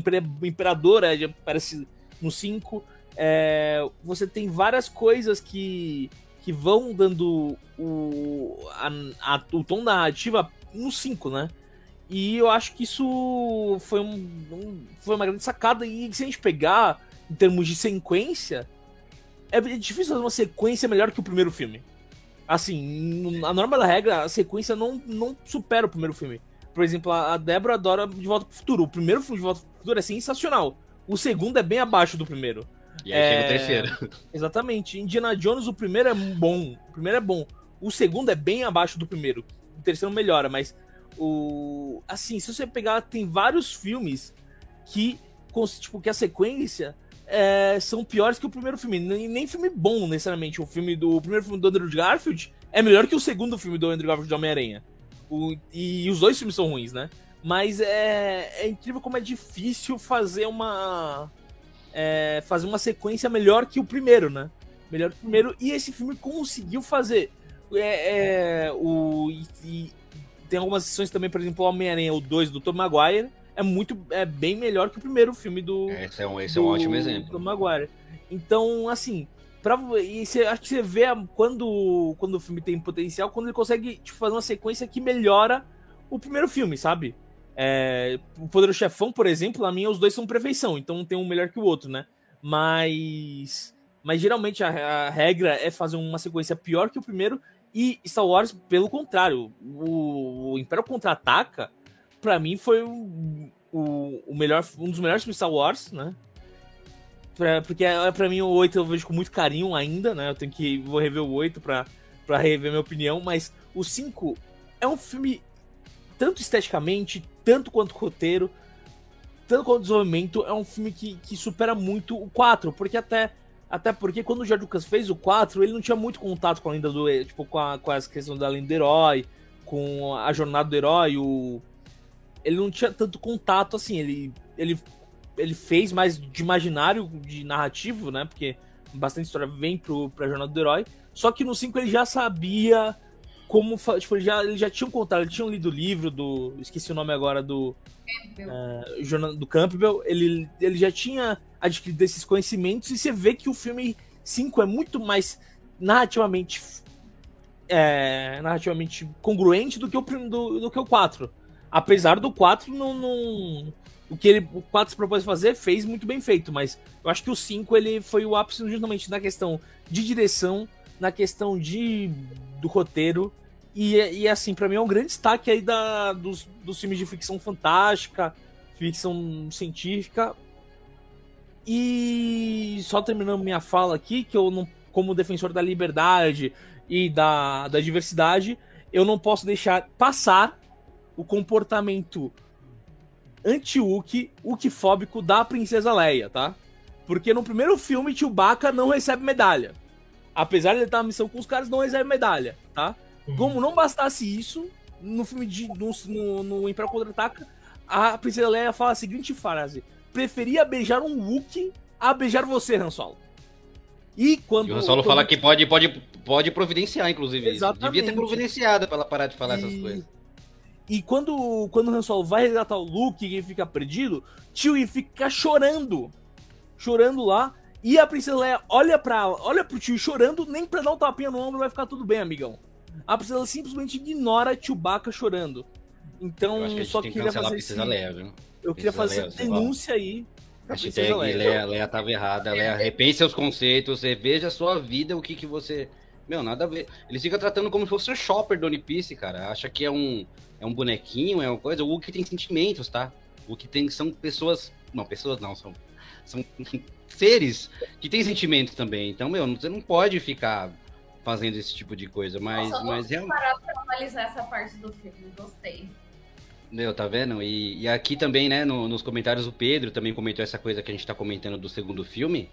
o Imperador é, aparece no 5. É, você tem várias coisas que, que vão dando o, a, a, o tom narrativa no 5, né? E eu acho que isso foi, um, um, foi uma grande sacada. E se a gente pegar em termos de sequência, é difícil fazer uma sequência melhor que o primeiro filme. Assim, a norma da regra, a sequência não, não supera o primeiro filme. Por exemplo, a Débora adora De Volta pro Futuro. O primeiro filme de Volta pro Futuro é sensacional. O segundo é bem abaixo do primeiro. E aí é... chega o terceiro. Exatamente. Indiana Jones, o primeiro é bom. O primeiro é bom. O segundo é bem abaixo do primeiro. O terceiro melhora, mas o. Assim, se você pegar, tem vários filmes que, tipo, que a sequência é, são piores que o primeiro filme. Nem, nem filme bom, necessariamente. O filme do o primeiro filme do Andrew Garfield é melhor que o segundo filme do Andrew Garfield de Homem-Aranha. E, e, os dois filmes são ruins, né? Mas é, é incrível como é difícil fazer uma. É, fazer uma sequência melhor que o primeiro, né? Melhor que o primeiro. E esse filme conseguiu fazer. É, é o, e, tem algumas sessões também, por exemplo, o Homem-Aranha, o 2 do Tom Maguire é muito é bem melhor que o primeiro filme do esse é um, esse do, é um ótimo exemplo. Do Maguire. Então assim para e você, acho que você vê quando quando o filme tem potencial quando ele consegue tipo, fazer uma sequência que melhora o primeiro filme sabe? É, o Poderoso Chefão por exemplo na minha os dois são perfeição então tem um melhor que o outro né? Mas mas geralmente a, a regra é fazer uma sequência pior que o primeiro e Star Wars pelo contrário o, o Império contra-ataca para mim foi o, o, o, melhor, um dos melhores filmes Star Wars, né? Pra, porque é, para mim o 8 eu vejo com muito carinho ainda, né? Eu tenho que vou rever o 8 para para rever minha opinião, mas o 5 é um filme tanto esteticamente, tanto quanto roteiro, tanto quanto desenvolvimento, é um filme que, que supera muito o 4, porque até até porque quando o George Lucas fez o 4, ele não tinha muito contato com a lenda do tipo com, a, com as questões da lenda do herói, com a jornada do herói, o ele não tinha tanto contato assim, ele, ele, ele fez mais de imaginário, de narrativo, né? Porque bastante história vem pro, pra Jornada do Herói. Só que no 5 ele já sabia como. Tipo, ele já, ele já tinha um contato, ele tinha lido o livro do. Esqueci o nome agora do. Uh, do Campbell. Ele, ele já tinha adquirido esses conhecimentos e você vê que o filme 5 é muito mais narrativamente. É, narrativamente congruente do que o, do, do que o 4. Apesar do 4 não, não, o que ele, o 4 se propôs fazer, fez muito bem feito, mas eu acho que o 5 ele foi o ápice justamente na questão de direção, na questão de do roteiro, e, e assim, para mim é um grande destaque aí da, dos, dos filmes de ficção fantástica, ficção científica. E só terminando minha fala aqui, que eu não, como defensor da liberdade e da, da diversidade, eu não posso deixar passar o comportamento anti-Wookie, Wookiefóbico da Princesa Leia, tá? Porque no primeiro filme, Chewbacca não recebe medalha. Apesar de ele estar na missão com os caras, não recebe medalha, tá? Uhum. Como não bastasse isso, no filme de. no, no, no Império Contra-Ataca, a Princesa Leia fala a seguinte frase: Preferia beijar um Wookiee a beijar você, Han Solo. E quando. E o Han Solo quando... fala que pode, pode, pode providenciar, inclusive. Exatamente. Devia ter providenciado pra ela parar de falar e... essas coisas. E quando, quando o Han Solo vai resgatar o Luke e ele fica perdido, Chewie fica chorando. Chorando lá. E a Princesa Leia olha pra olha pro tio chorando, nem pra dar um tapinha no ombro vai ficar tudo bem, amigão. A Princesa simplesmente ignora Chewbacca chorando. Então, que só que queria fazer esse... Leia, viu? Eu queria fazer Leia, denúncia aí. Hashtag Leia. Leia, Leia tava errada. Leia, repense seus conceitos, reveja a sua vida, o que que você... Meu, nada a ver. Eles ficam tratando como se fosse o shopper do One Piece, cara. Acha que é um, é um bonequinho, é uma coisa. O que tem sentimentos, tá? O que tem são pessoas. Não, pessoas não, são, são seres que têm sentimentos também. Então, meu, você não pode ficar fazendo esse tipo de coisa. Mas, Nossa, mas é. parar pra analisar essa parte do filme, gostei. Meu, tá vendo? E, e aqui também, né, no, nos comentários, o Pedro também comentou essa coisa que a gente tá comentando do segundo filme,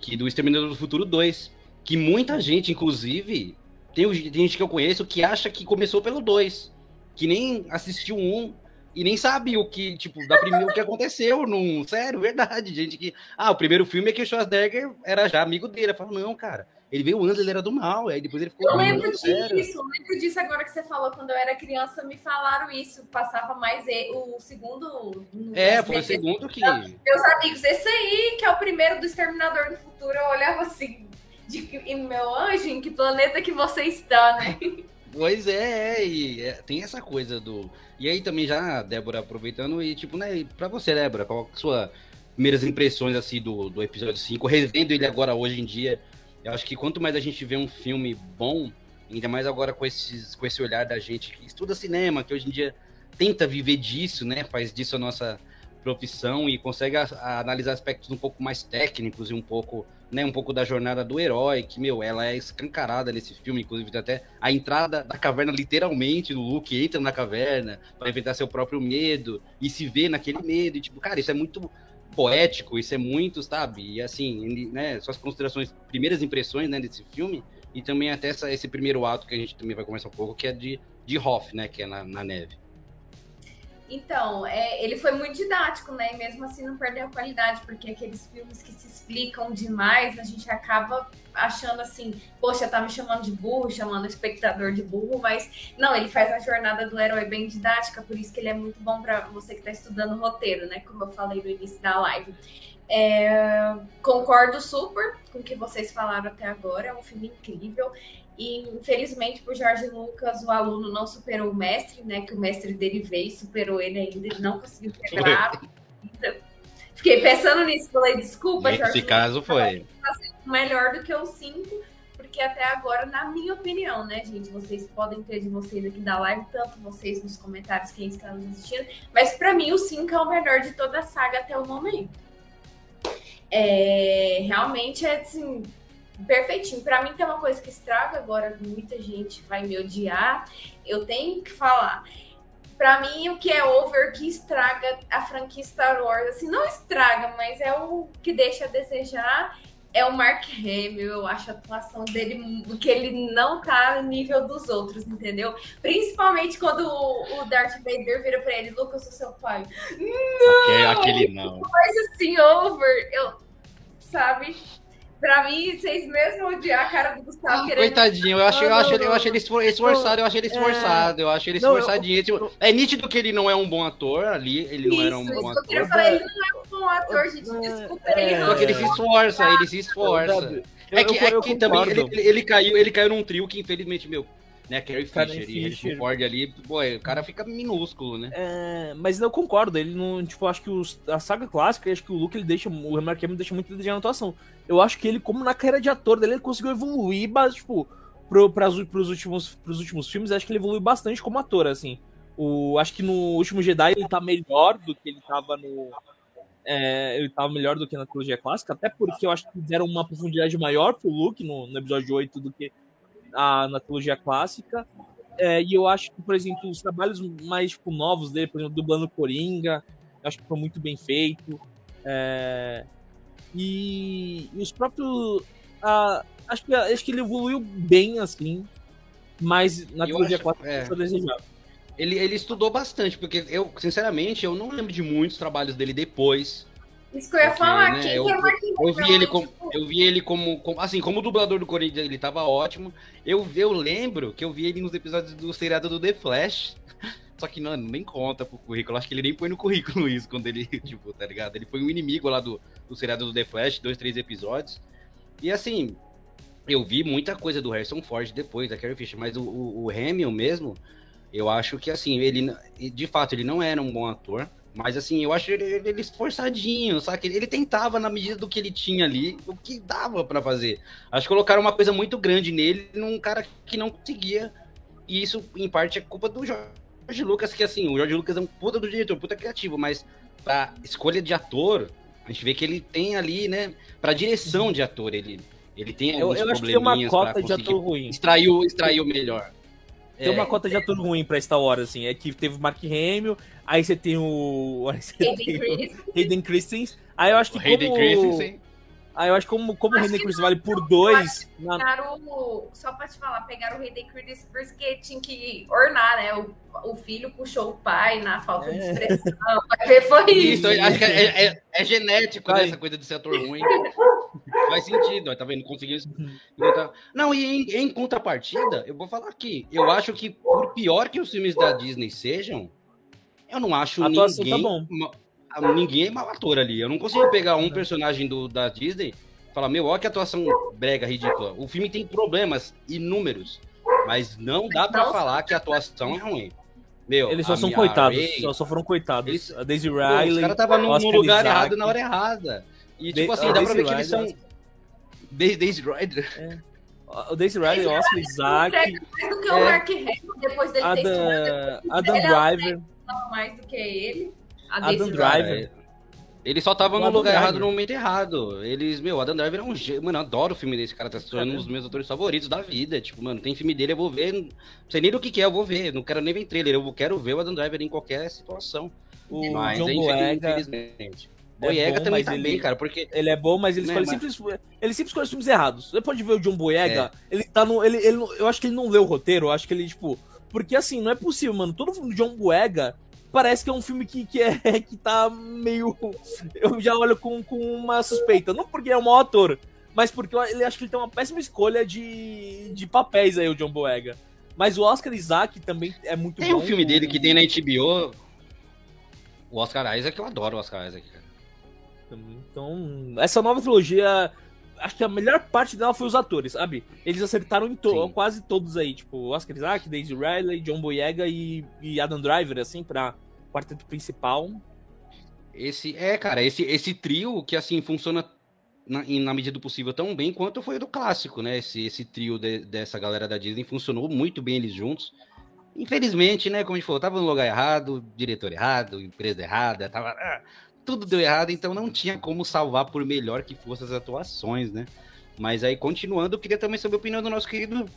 que do Exterminador do Futuro 2. Que muita gente, inclusive, tem, tem gente que eu conheço que acha que começou pelo 2 que nem assistiu um e nem sabe o que, tipo, da primeira, o que aconteceu num. Sério, verdade, gente. Que, ah, o primeiro filme é que o Schwarzenegger era já amigo dele. Eu falo, não, cara. Ele veio antes, ele era do mal. Aí depois ele ficou. Eu lembro disso, eu lembro disso agora que você falou. Quando eu era criança, me falaram isso. Passava mais o segundo. É, foi o segundo que. Meus amigos, esse aí, que é o primeiro do Exterminador do Futuro, eu olhava assim. De, meu anjo, em que planeta que você está, né? [laughs] Pois é, é, e é, tem essa coisa do. E aí também já, Débora, aproveitando, e tipo, né, pra você, Débora, qual a sua primeiras impressões assim do, do episódio 5, revendo ele agora hoje em dia. Eu acho que quanto mais a gente vê um filme bom, ainda mais agora com, esses, com esse olhar da gente que estuda cinema, que hoje em dia tenta viver disso, né? Faz disso a nossa profissão e consegue a, a analisar aspectos um pouco mais técnicos e um pouco né, um pouco da jornada do herói, que, meu, ela é escancarada nesse filme, inclusive até a entrada da caverna, literalmente, o Luke entra na caverna para enfrentar seu próprio medo e se vê naquele medo, e, tipo, cara, isso é muito poético, isso é muito, sabe, e assim, né, suas considerações, primeiras impressões, né, desse filme, e também até essa, esse primeiro ato que a gente também vai conversar um pouco, que é de, de Hoff, né, que é na, na neve. Então, é, ele foi muito didático, né? E mesmo assim não perdeu a qualidade, porque aqueles filmes que se explicam demais, a gente acaba achando assim, poxa, tá me chamando de burro, chamando o espectador de burro, mas não, ele faz a jornada do herói bem didática, por isso que ele é muito bom para você que tá estudando roteiro, né? Como eu falei no início da live. É, concordo super com o que vocês falaram até agora, é um filme incrível. E infelizmente por Jorge Lucas, o aluno não superou o mestre, né? Que o mestre dele veio, superou ele ainda, ele não conseguiu quebrar. Fiquei pensando nisso, falei, desculpa, Nesse Jorge. Nesse caso Lucas, foi. Melhor do que o 5, porque até agora, na minha opinião, né, gente? Vocês podem ter de vocês aqui da live, tanto vocês nos comentários, quem está nos assistindo, mas para mim o 5 é o melhor de toda a saga até o momento. É, realmente é assim perfeitinho. Para mim tem uma coisa que estraga agora, muita gente vai me odiar. Eu tenho que falar. Para mim, o que é over que estraga a franquia Star Wars, assim, não estraga, mas é o que deixa a desejar é o Mark Hamill. Eu acho a atuação dele que ele não tá no nível dos outros, entendeu? Principalmente quando o Darth Vader vira para ele, Lucas, eu sou seu pai. Não! Aquele, aquele não. Mas assim, over, eu, sabe? Pra mim, vocês mesmo odiar a cara do Gustavo ah, querendo... Coitadinho, eu acho, eu acho, eu acho ele esforçado, eu acho ele esforçado, eu acho ele esforçadinho. Tipo, é nítido que ele não é um bom ator ali, ele não era um bom ator. Eu falar, ele não é um bom ator, gente, desculpa, ele é. Só que ele se esforça, ele se esforça. É que, é que também ele, ele, caiu, ele caiu num trio que, infelizmente, meu, né? Carrie Fisher e Harrison Ford ali, pô, o cara fica minúsculo, né? É, mas eu concordo, ele não, tipo, acho que os, a saga clássica, acho que o Luke, ele deixa, o Mark Hamill deixa muito de atuação. Eu acho que ele, como na carreira de ator dele, ele conseguiu evoluir, mas, tipo, pro, pras, pros, últimos, pros últimos filmes, acho que ele evoluiu bastante como ator, assim. O, acho que no último Jedi ele tá melhor do que ele tava no. É, ele tava melhor do que na trilogia clássica, até porque eu acho que deram uma profundidade maior pro Luke no, no episódio 8 do que a, na trilogia clássica. É, e eu acho que, por exemplo, os trabalhos mais tipo, novos dele, por exemplo, dublando Coringa, acho que foi muito bem feito. É, e, e, os próprios. A, acho, que, acho que ele evoluiu bem, assim, mas na trilogia clássica é. foi. Ele, ele estudou bastante, porque eu, sinceramente, eu não lembro de muitos trabalhos dele depois. Isso que eu ia porque, falar, né, eu, eu, eu, vi ele como, eu vi ele como, como, assim, como dublador do Corinthians, ele tava ótimo. Eu, eu lembro que eu vi ele nos episódios do seriado do The Flash. [laughs] Só que, não, nem conta pro currículo. Acho que ele nem põe no currículo isso quando ele, [laughs] tipo, tá ligado? Ele foi um inimigo lá do, do seriado do The Flash, dois, três episódios. E assim, eu vi muita coisa do Harrison Ford depois, da Carrie Fisher, mas o, o, o Hamill mesmo, eu acho que assim, ele de fato ele não era um bom ator, mas assim, eu acho ele, ele esforçadinho, sabe? Ele, tentava na medida do que ele tinha ali, o que dava para fazer. Acho que colocaram uma coisa muito grande nele, num cara que não conseguia. E isso, em parte, é culpa do Jorge Lucas, que assim, o Jorge Lucas é um puta do diretor, puta criativo, mas pra escolha de ator, a gente vê que ele tem ali, né, pra direção de ator, ele, ele tem alguns eu, eu acho que tem uma cota de ator ruim. Extraiu, extraiu melhor. Tem é. uma cota de ator ruim pra Star Wars, assim. É que teve o Mark Hamill, aí você tem o. [laughs] Hayden Christensen. Aí eu acho que. Hayden como... Christensen. Aí eu acho que como, como o Hayden Christensen vale por dois. Na... O, só pra te falar, pegaram o Hayden Christensen porque tinha que ornar, né? O, o filho puxou o pai na falta é. de expressão. [laughs] foi isso. isso. Acho que é, é, é genético, né, essa coisa de ser ator ruim. [laughs] Faz sentido, tá vendo? Conseguiu. Uhum. Não, e em, em, contrapartida, eu vou falar aqui. Eu acho que, por pior que os filmes da Disney sejam, eu não acho a tá ninguém. Tá bom. Ninguém é mau ator ali. Eu não consigo pegar um personagem do, da Disney e falar, meu, olha que atuação brega, ridícula. O filme tem problemas inúmeros, mas não dá para falar que a atuação é ruim. Meu, eles só são coitados, Ray, só, só foram coitados. Eles, a Daisy Riley. Os caras tava no, no lugar Isaac. errado na hora errada. E, tipo assim, dá pra ver que eles são. Daisy Rider. É. O Daisy Rider, o Oscar Isaac. Mais do que o é. Mark Hamill, depois dele Adam, ter Adam Driver. Mais do que ele. A Adam Driver. Ele só tava no lugar Driver. errado no momento errado. Eles, meu, Adam Driver é um gênio. Mano, eu adoro o filme desse cara, tá se tornando um dos meus atores favoritos da vida. Tipo, mano, tem filme dele, eu vou ver. Não sei nem do que, que é, eu vou ver. Não quero nem ver trailer, eu quero ver o Adam Driver em qualquer situação. O Mas, John Boyega, infelizmente. Boyega é bom, também tá ele, bem, cara, porque... Ele é bom, mas ele né, escolhe, mas... sempre, ele sempre escolhe os filmes errados. Você pode ver o John Boyega, é. ele tá no... Ele, ele, eu acho que ele não leu o roteiro, eu acho que ele, tipo... Porque, assim, não é possível, mano. Todo filme do John Boyega parece que é um filme que, que, é, [laughs] que tá meio... Eu já olho com, com uma suspeita. Não porque é um mau ator, mas porque ele acho que ele tem uma péssima escolha de, de papéis aí, o John Boyega. Mas o Oscar Isaac também é muito tem bom. Tem um filme dele que tem na HBO. O Oscar Isaac, eu adoro o Oscar Isaac, cara. Então, essa nova trilogia, acho que a melhor parte dela foi os atores, sabe? Eles acertaram em to quase todos aí, tipo, Oscar Isaac, Daisy Riley, John Boyega e, e Adam Driver, assim, pra quarteto principal. Esse, é, cara, esse, esse trio que, assim, funciona na, na, medida do possível tão bem quanto foi do clássico, né? Esse, esse trio de, dessa galera da Disney funcionou muito bem eles juntos. Infelizmente, né, como a gente falou, tava no lugar errado, diretor errado, empresa errada, tava. Ah, tudo deu errado, então não tinha como salvar por melhor que fossem as atuações, né? Mas aí, continuando, eu queria também saber a opinião do nosso querido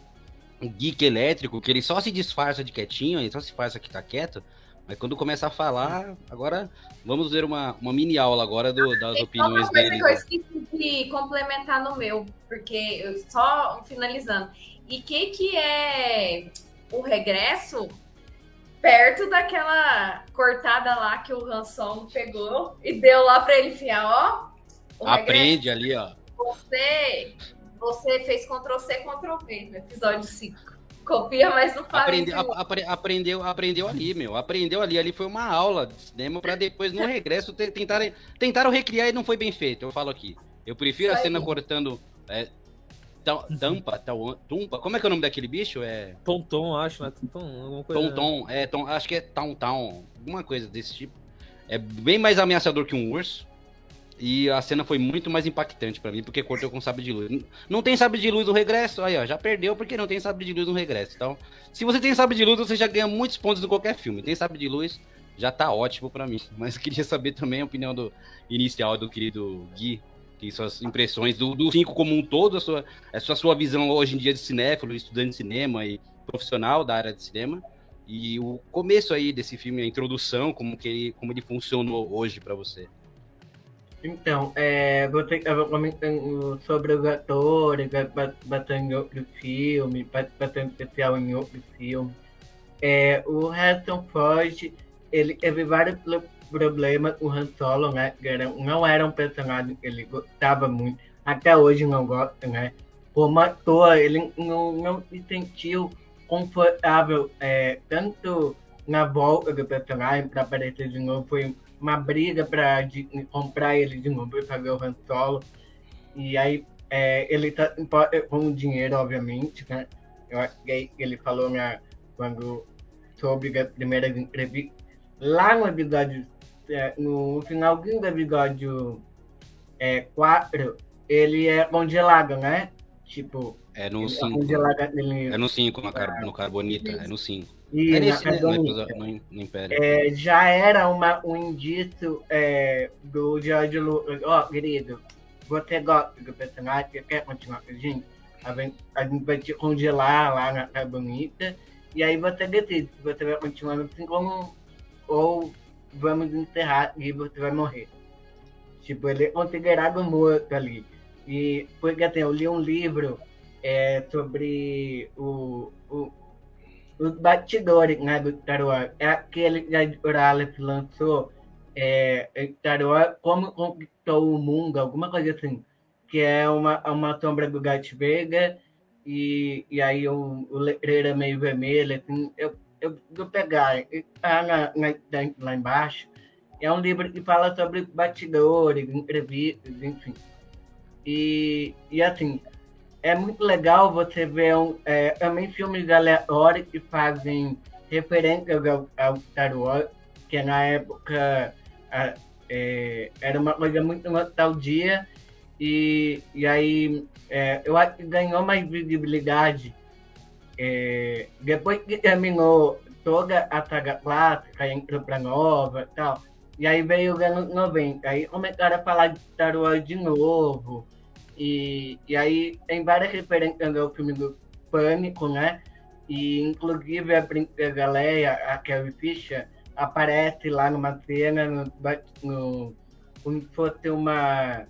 geek elétrico, que ele só se disfarça de quietinho, ele só se disfarça que tá quieto, mas quando começa a falar, agora vamos ver uma, uma mini aula agora do, das opiniões dele. Eu esqueci de complementar no meu, porque só finalizando. E que que é o regresso perto daquela cortada lá que o Hanson pegou e deu lá para ele enfiar, ó. Aprende ali, ó. Você, você fez Ctrl C, Ctrl V no episódio 5. Copia, mas não faz. Aprende, apre, aprendeu, aprendeu ali, meu. Aprendeu ali. Ali foi uma aula de cinema para depois, no regresso, tentarem, tentaram recriar e não foi bem feito. Eu falo aqui. Eu prefiro a cena cortando. É, tampa, tumpa. Como é que é o nome daquele bicho? É. Tonton, acho, né? Tonton, alguma coisa. Tonton, é, tom, acho que é Town Town, alguma coisa desse tipo. É bem mais ameaçador que um urso. E a cena foi muito mais impactante para mim, porque cortou com sabre de luz. Não tem sabre de luz no regresso, aí ó, já perdeu porque não tem sabre de luz no regresso. Então, se você tem sabre de luz, você já ganha muitos pontos em qualquer filme. Tem sabre de luz, já tá ótimo para mim. [laughs] Mas queria saber também a opinião do inicial do querido Gui, que suas impressões do, do cinco como um todo, a sua, a sua, a sua visão hoje em dia de cinéfilo, estudante de cinema e profissional da área de cinema. E o começo aí desse filme, a introdução, como que ele, como ele funcionou hoje para você. Então, é, você estava comentando sobre os atores, bastante em outro filme, bastante especial em outro filme. É, o Harrison Ford, ele teve vários problemas com o Han Solo, né? Era, não era um personagem que ele gostava muito, até hoje não gosta, né? Como ator, ele não, não se sentiu confortável, é, tanto na volta do personagem para aparecer de novo, foi uma briga para comprar ele de novo e fazer o Han Solo. E aí é, ele tá com dinheiro, obviamente, né? Eu acho que ele falou na, quando sobre a primeira entrevista. Lá no episódio, é, no finalzinho do episódio é, 4, ele é congelado, né? Tipo. É no 5. É, é no 5, no, car no Carbonita, é no 5. E é né, no, no, no Império. É, já era uma, um indício é, do George Lucas. Ó, oh, querido, você gosta do personagem, quer continuar com a gente? A gente, a gente vai te congelar lá na Carbonita. E aí você decide se você vai continuar assim como ou vamos enterrar e você vai morrer. Tipo, ele é considerado morto ali. E porque assim, eu li um livro é, sobre o, o os bastidores né, do Wars. É aquele que a editora Aleph lançou, é, Wars, Como Conquistou o Mundo, alguma coisa assim, que é uma, uma sombra do Darth Vader, e, e aí o, o letreiro é meio vermelho, assim, eu, eu vou pegar, está na, na, lá embaixo, é um livro que fala sobre bastidores, entrevistas, enfim. E, e assim, é muito legal você ver um, é, também filmes aleatórios que fazem referência ao, ao Star Wars, que na época a, é, era uma coisa muito nostalgia, e, e aí é, eu acho que ganhou mais visibilidade é, depois que terminou toda a saga clássica, entrou pra nova e tal, e aí veio o ano 90, aí começaram a falar de Star Wars de novo, e, e aí tem várias referências ao filme do Pânico, né? E inclusive a Leia, a Carrie Fisher, aparece lá numa cena no, no, como se fosse uma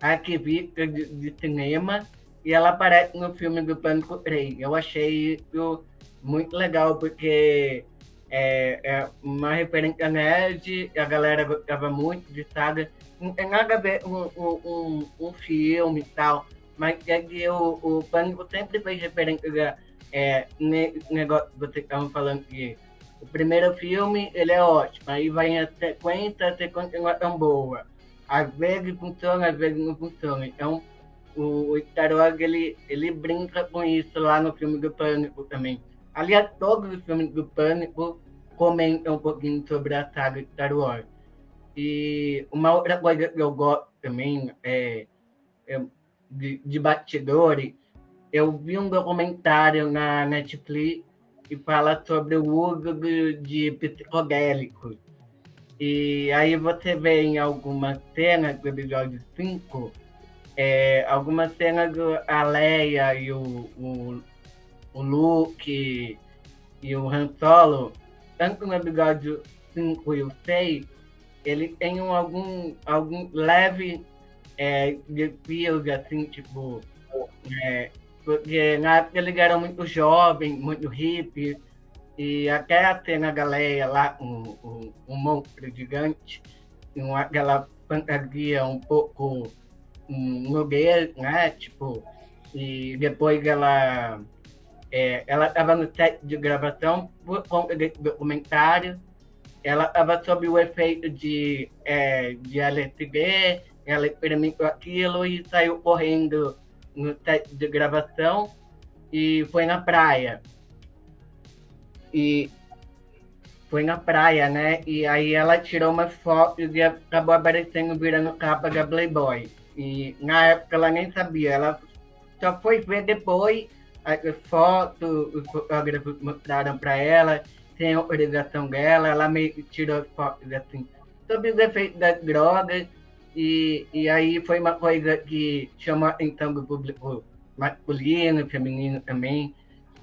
arquivista de, de, cinema e ela aparece no filme do Pânico 3. Eu achei isso muito legal porque é, é uma referência nerd, a galera gostava muito de saga tem nada a ver um, um, um filme e tal, mas é que o, o Pânico sempre fez referência é, negócio que vocês estavam falando que o primeiro filme ele é ótimo, aí vai a sequência, a sequência não é tão boa. Às vezes funciona, às vezes não funciona. Então, o, o Star Wars, ele, ele brinca com isso lá no filme do Pânico também. Aliás, todos os filmes do Pânico comentam um pouquinho sobre a saga Star Wars. E uma outra coisa que eu gosto também é, é de, de bastidores, eu vi um documentário na Netflix que fala sobre o uso de, de psicodélicos. E aí você vê em algumas cenas do episódio 5, é, algumas cenas do Leia e o, o, o Luke e o Han Solo, tanto no episódio 5 e o 6, ele tem um, algum, algum leve é, assim, tipo, é, porque na época eles eram muito jovens, muito hippie, e até a cena galera lá, um, um, um monstro gigante, com aquela fantasia um pouco um, nogueira, né, tipo, e depois ela é, ela estava no set de gravação por conta desse documentário, ela estava sob o efeito de, é, de LSD, ela experimentou aquilo e saiu correndo no set de gravação e foi na praia. E foi na praia, né? E aí ela tirou umas fotos e acabou aparecendo virando capa da Playboy. E na época ela nem sabia, ela só foi ver depois as fotos, os fotógrafos mostraram para ela, sem autorização dela, ela meio que tirou fotos assim, sobre os efeitos das drogas, e, e aí foi uma coisa que chamou a atenção do público masculino, feminino também.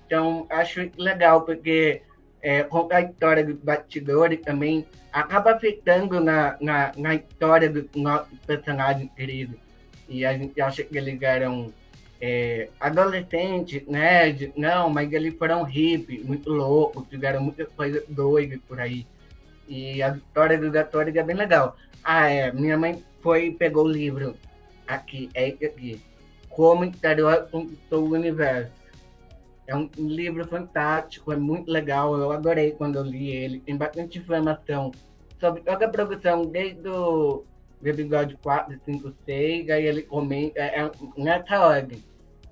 Então, acho legal, porque é, contar a história dos bastidores também acaba afetando na, na, na história do nosso personagem querido. E a gente acha que eles eram é, adolescentes, né? Não, mas eles foram hip, muito loucos, fizeram muita coisa doida por aí. E a história do atores é bem legal. Ah, é, minha mãe foi pegou o livro aqui, é aqui. Como Interior conquistou o universo. É um livro fantástico, é muito legal. Eu adorei quando eu li ele. Tem bastante informação sobre toda a produção, desde o episódio 4, 5, 6. Aí ele comenta, é, é nessa ordem.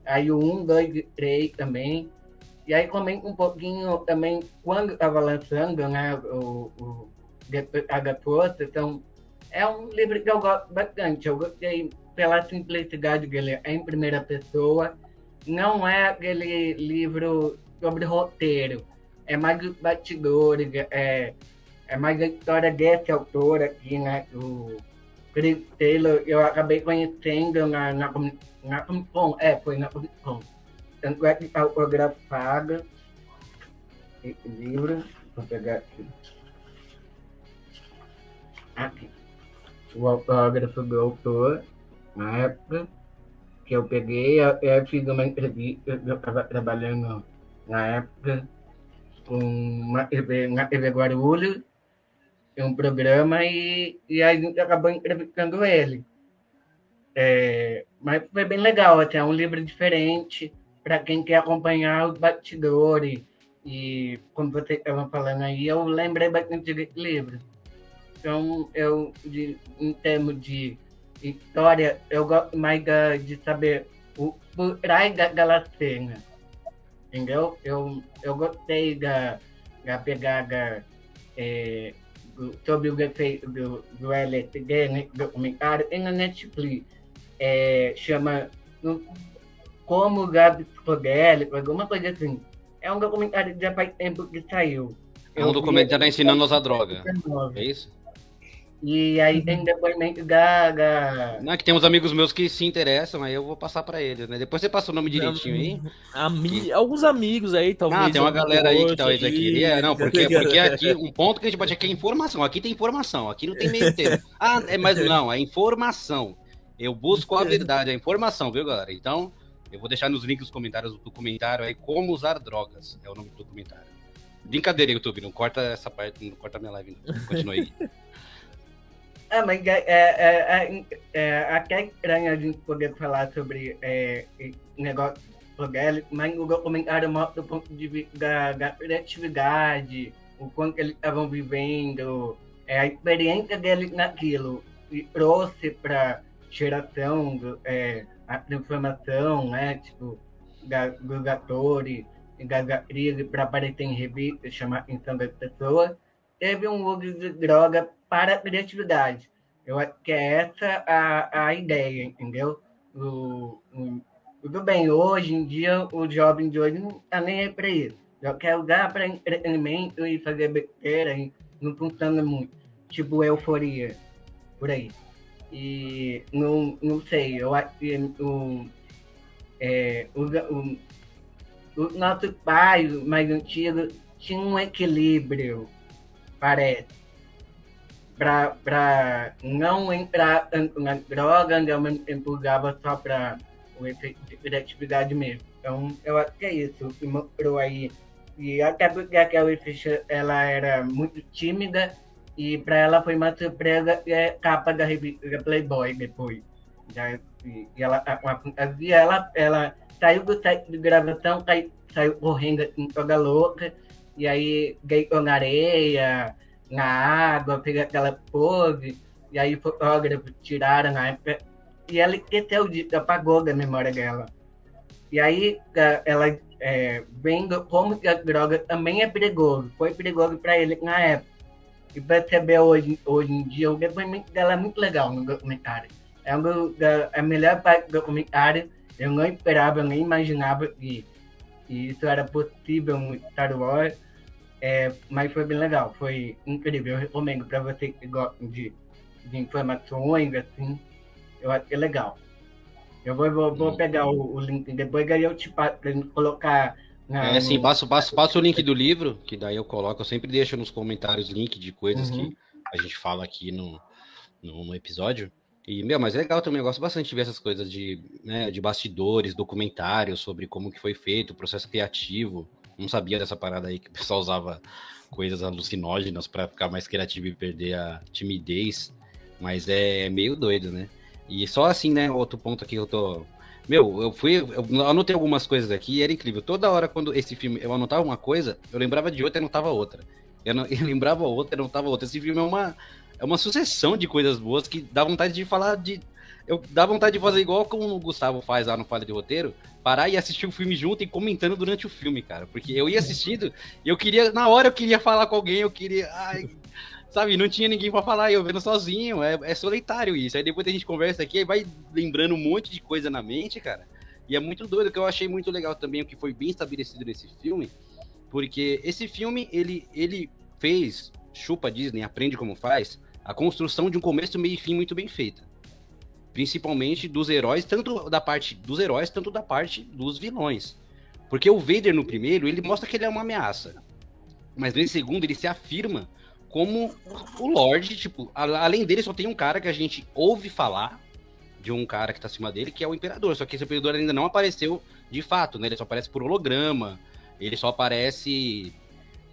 Aí o 1, 2 e 3 também. E aí comenta um pouquinho também quando estava lançando né, o, o Força. Então, é um livro que eu gosto bastante. Eu gostei pela simplicidade dele. É em primeira pessoa não é aquele livro sobre roteiro, é mais os bastidores, é, é mais a história desse autor aqui, né? O Chris Taylor, eu acabei conhecendo na, na, na Con, é, foi na Con. Tanto é que está autografado esse livro, vou pegar aqui. Aqui. O autógrafo do autor, na época que eu peguei, eu, eu fiz uma entrevista, eu estava trabalhando na época com uma TV, na TV Guarulhos, um programa, e, e a gente acabou entrevistando ele. É, mas foi bem legal, até assim, é um livro diferente para quem quer acompanhar os bastidores. E como você estava falando aí, eu lembrei bastante desse livro. Então, eu, de, em termos de história, eu gosto mais de saber o por da Galacena. Entendeu? Eu, eu gostei da, da pegada é, sobre o efeito do, do LSD, né, documentário, tem na Netflix. É, chama Como o Gabi Psicodélico, alguma coisa assim. É um documentário de já faz tempo que saiu. É um documentário ensinando a usar droga. É isso? E aí tem depoimento da, da... Não, é que tem uns amigos meus que se interessam, aí eu vou passar pra eles, né? Depois você passa o nome direitinho aí. Ami... Alguns amigos aí, talvez. Ah, tem uma galera aí que talvez aqui. É, não, porque, [laughs] porque aqui, um ponto que a gente pode aqui é informação. Aqui tem informação, aqui não tem meio termo. Ah, é, mas não, é informação. Eu busco a verdade, a informação, viu, galera? Então, eu vou deixar nos links dos comentários do documentário aí como usar drogas. É o nome do documentário. Brincadeira, YouTube, não corta essa parte, não corta minha live, não. Continua aí. [laughs] Ah, mas é, é, é, é, até é estranho a gente poder falar sobre é, negócio progresso, mas o documentário mostra o ponto de vista da, da criatividade, o quanto eles estavam vivendo, é, a experiência deles naquilo, e trouxe para geração é, a transformação, né, tipo, da, e das atrizes para aparecer em revistas, chamar a atenção das pessoas, teve um uso de droga para a criatividade. Eu acho que é essa a, a ideia, entendeu? O, o, tudo bem, hoje em dia, o jovem de hoje não está nem aí para isso. Já quer usar para entretenimento e fazer besteira, e não funciona muito. Tipo euforia, por aí. E não, não sei, eu acho que o, é, o, o, o nosso pai mais antigo tinha um equilíbrio, parece para não entrar na droga, e ao mesmo tempo usava só para o efeito de criatividade mesmo. Então, eu acho que é isso que mostrou aí. E até porque a Kelly Fischer, ela era muito tímida, e para ela foi uma surpresa é capa da revista Playboy depois. Já, e, ela com a fantasia, ela, ela saiu do set de gravação, saiu, saiu correndo assim, toda louca, e aí deitou na areia, na água, fez aquela pose, e aí fotógrafos tiraram na época, e ela esqueceu disso, apagou da memória dela. E aí ela é, vendo como que a droga também é perigoso, foi perigoso para ele na época. E perceber hoje, hoje em dia, o depoimento dela é muito legal no documentário. É um da, a melhor parte do documentário. Eu não esperava, eu nem imaginava que, que isso era possível no Star Wars. É, mas foi bem legal, foi incrível. Eu recomendo para vocês que gostam de, de informações, assim. Eu acho que é legal. Eu vou, vou, vou hum. pegar o, o, link depois, aí eu te passo gente colocar. Na, é, sim, passo, passo, passo o link do livro, que daí eu coloco. Eu sempre deixo nos comentários link de coisas uhum. que a gente fala aqui no, no, no, episódio. E, meu, mas é legal também, eu gosto bastante de ver essas coisas de, né, de bastidores, documentários sobre como que foi feito, o processo criativo. Não sabia dessa parada aí que o pessoal usava coisas alucinógenas para ficar mais criativo e perder a timidez. Mas é meio doido, né? E só assim, né? Outro ponto aqui que eu tô. Meu, eu fui. Eu anotei algumas coisas aqui e era incrível. Toda hora quando esse filme eu anotava uma coisa, eu lembrava de outra e anotava outra. Eu, não, [laughs] eu lembrava outra e anotava outra. Esse filme é uma, é uma sucessão de coisas boas que dá vontade de falar de. Eu dá vontade de fazer igual como o Gustavo faz lá no Falha de Roteiro, parar e assistir o filme junto e comentando durante o filme, cara. Porque eu ia assistindo e eu queria, na hora eu queria falar com alguém, eu queria. Ai, sabe, não tinha ninguém para falar, eu vendo sozinho, é, é solitário isso. Aí depois a gente conversa aqui, aí vai lembrando um monte de coisa na mente, cara. E é muito doido, que eu achei muito legal também, o que foi bem estabelecido nesse filme, porque esse filme, ele, ele fez, chupa Disney, aprende como faz, a construção de um começo, meio e fim muito bem feita. Principalmente dos heróis, tanto da parte dos heróis, tanto da parte dos vilões. Porque o Vader no primeiro, ele mostra que ele é uma ameaça. Mas no segundo, ele se afirma como o Lorde, tipo, além dele só tem um cara que a gente ouve falar de um cara que tá acima dele, que é o Imperador. Só que esse Imperador ainda não apareceu de fato, né? Ele só aparece por holograma, ele só aparece,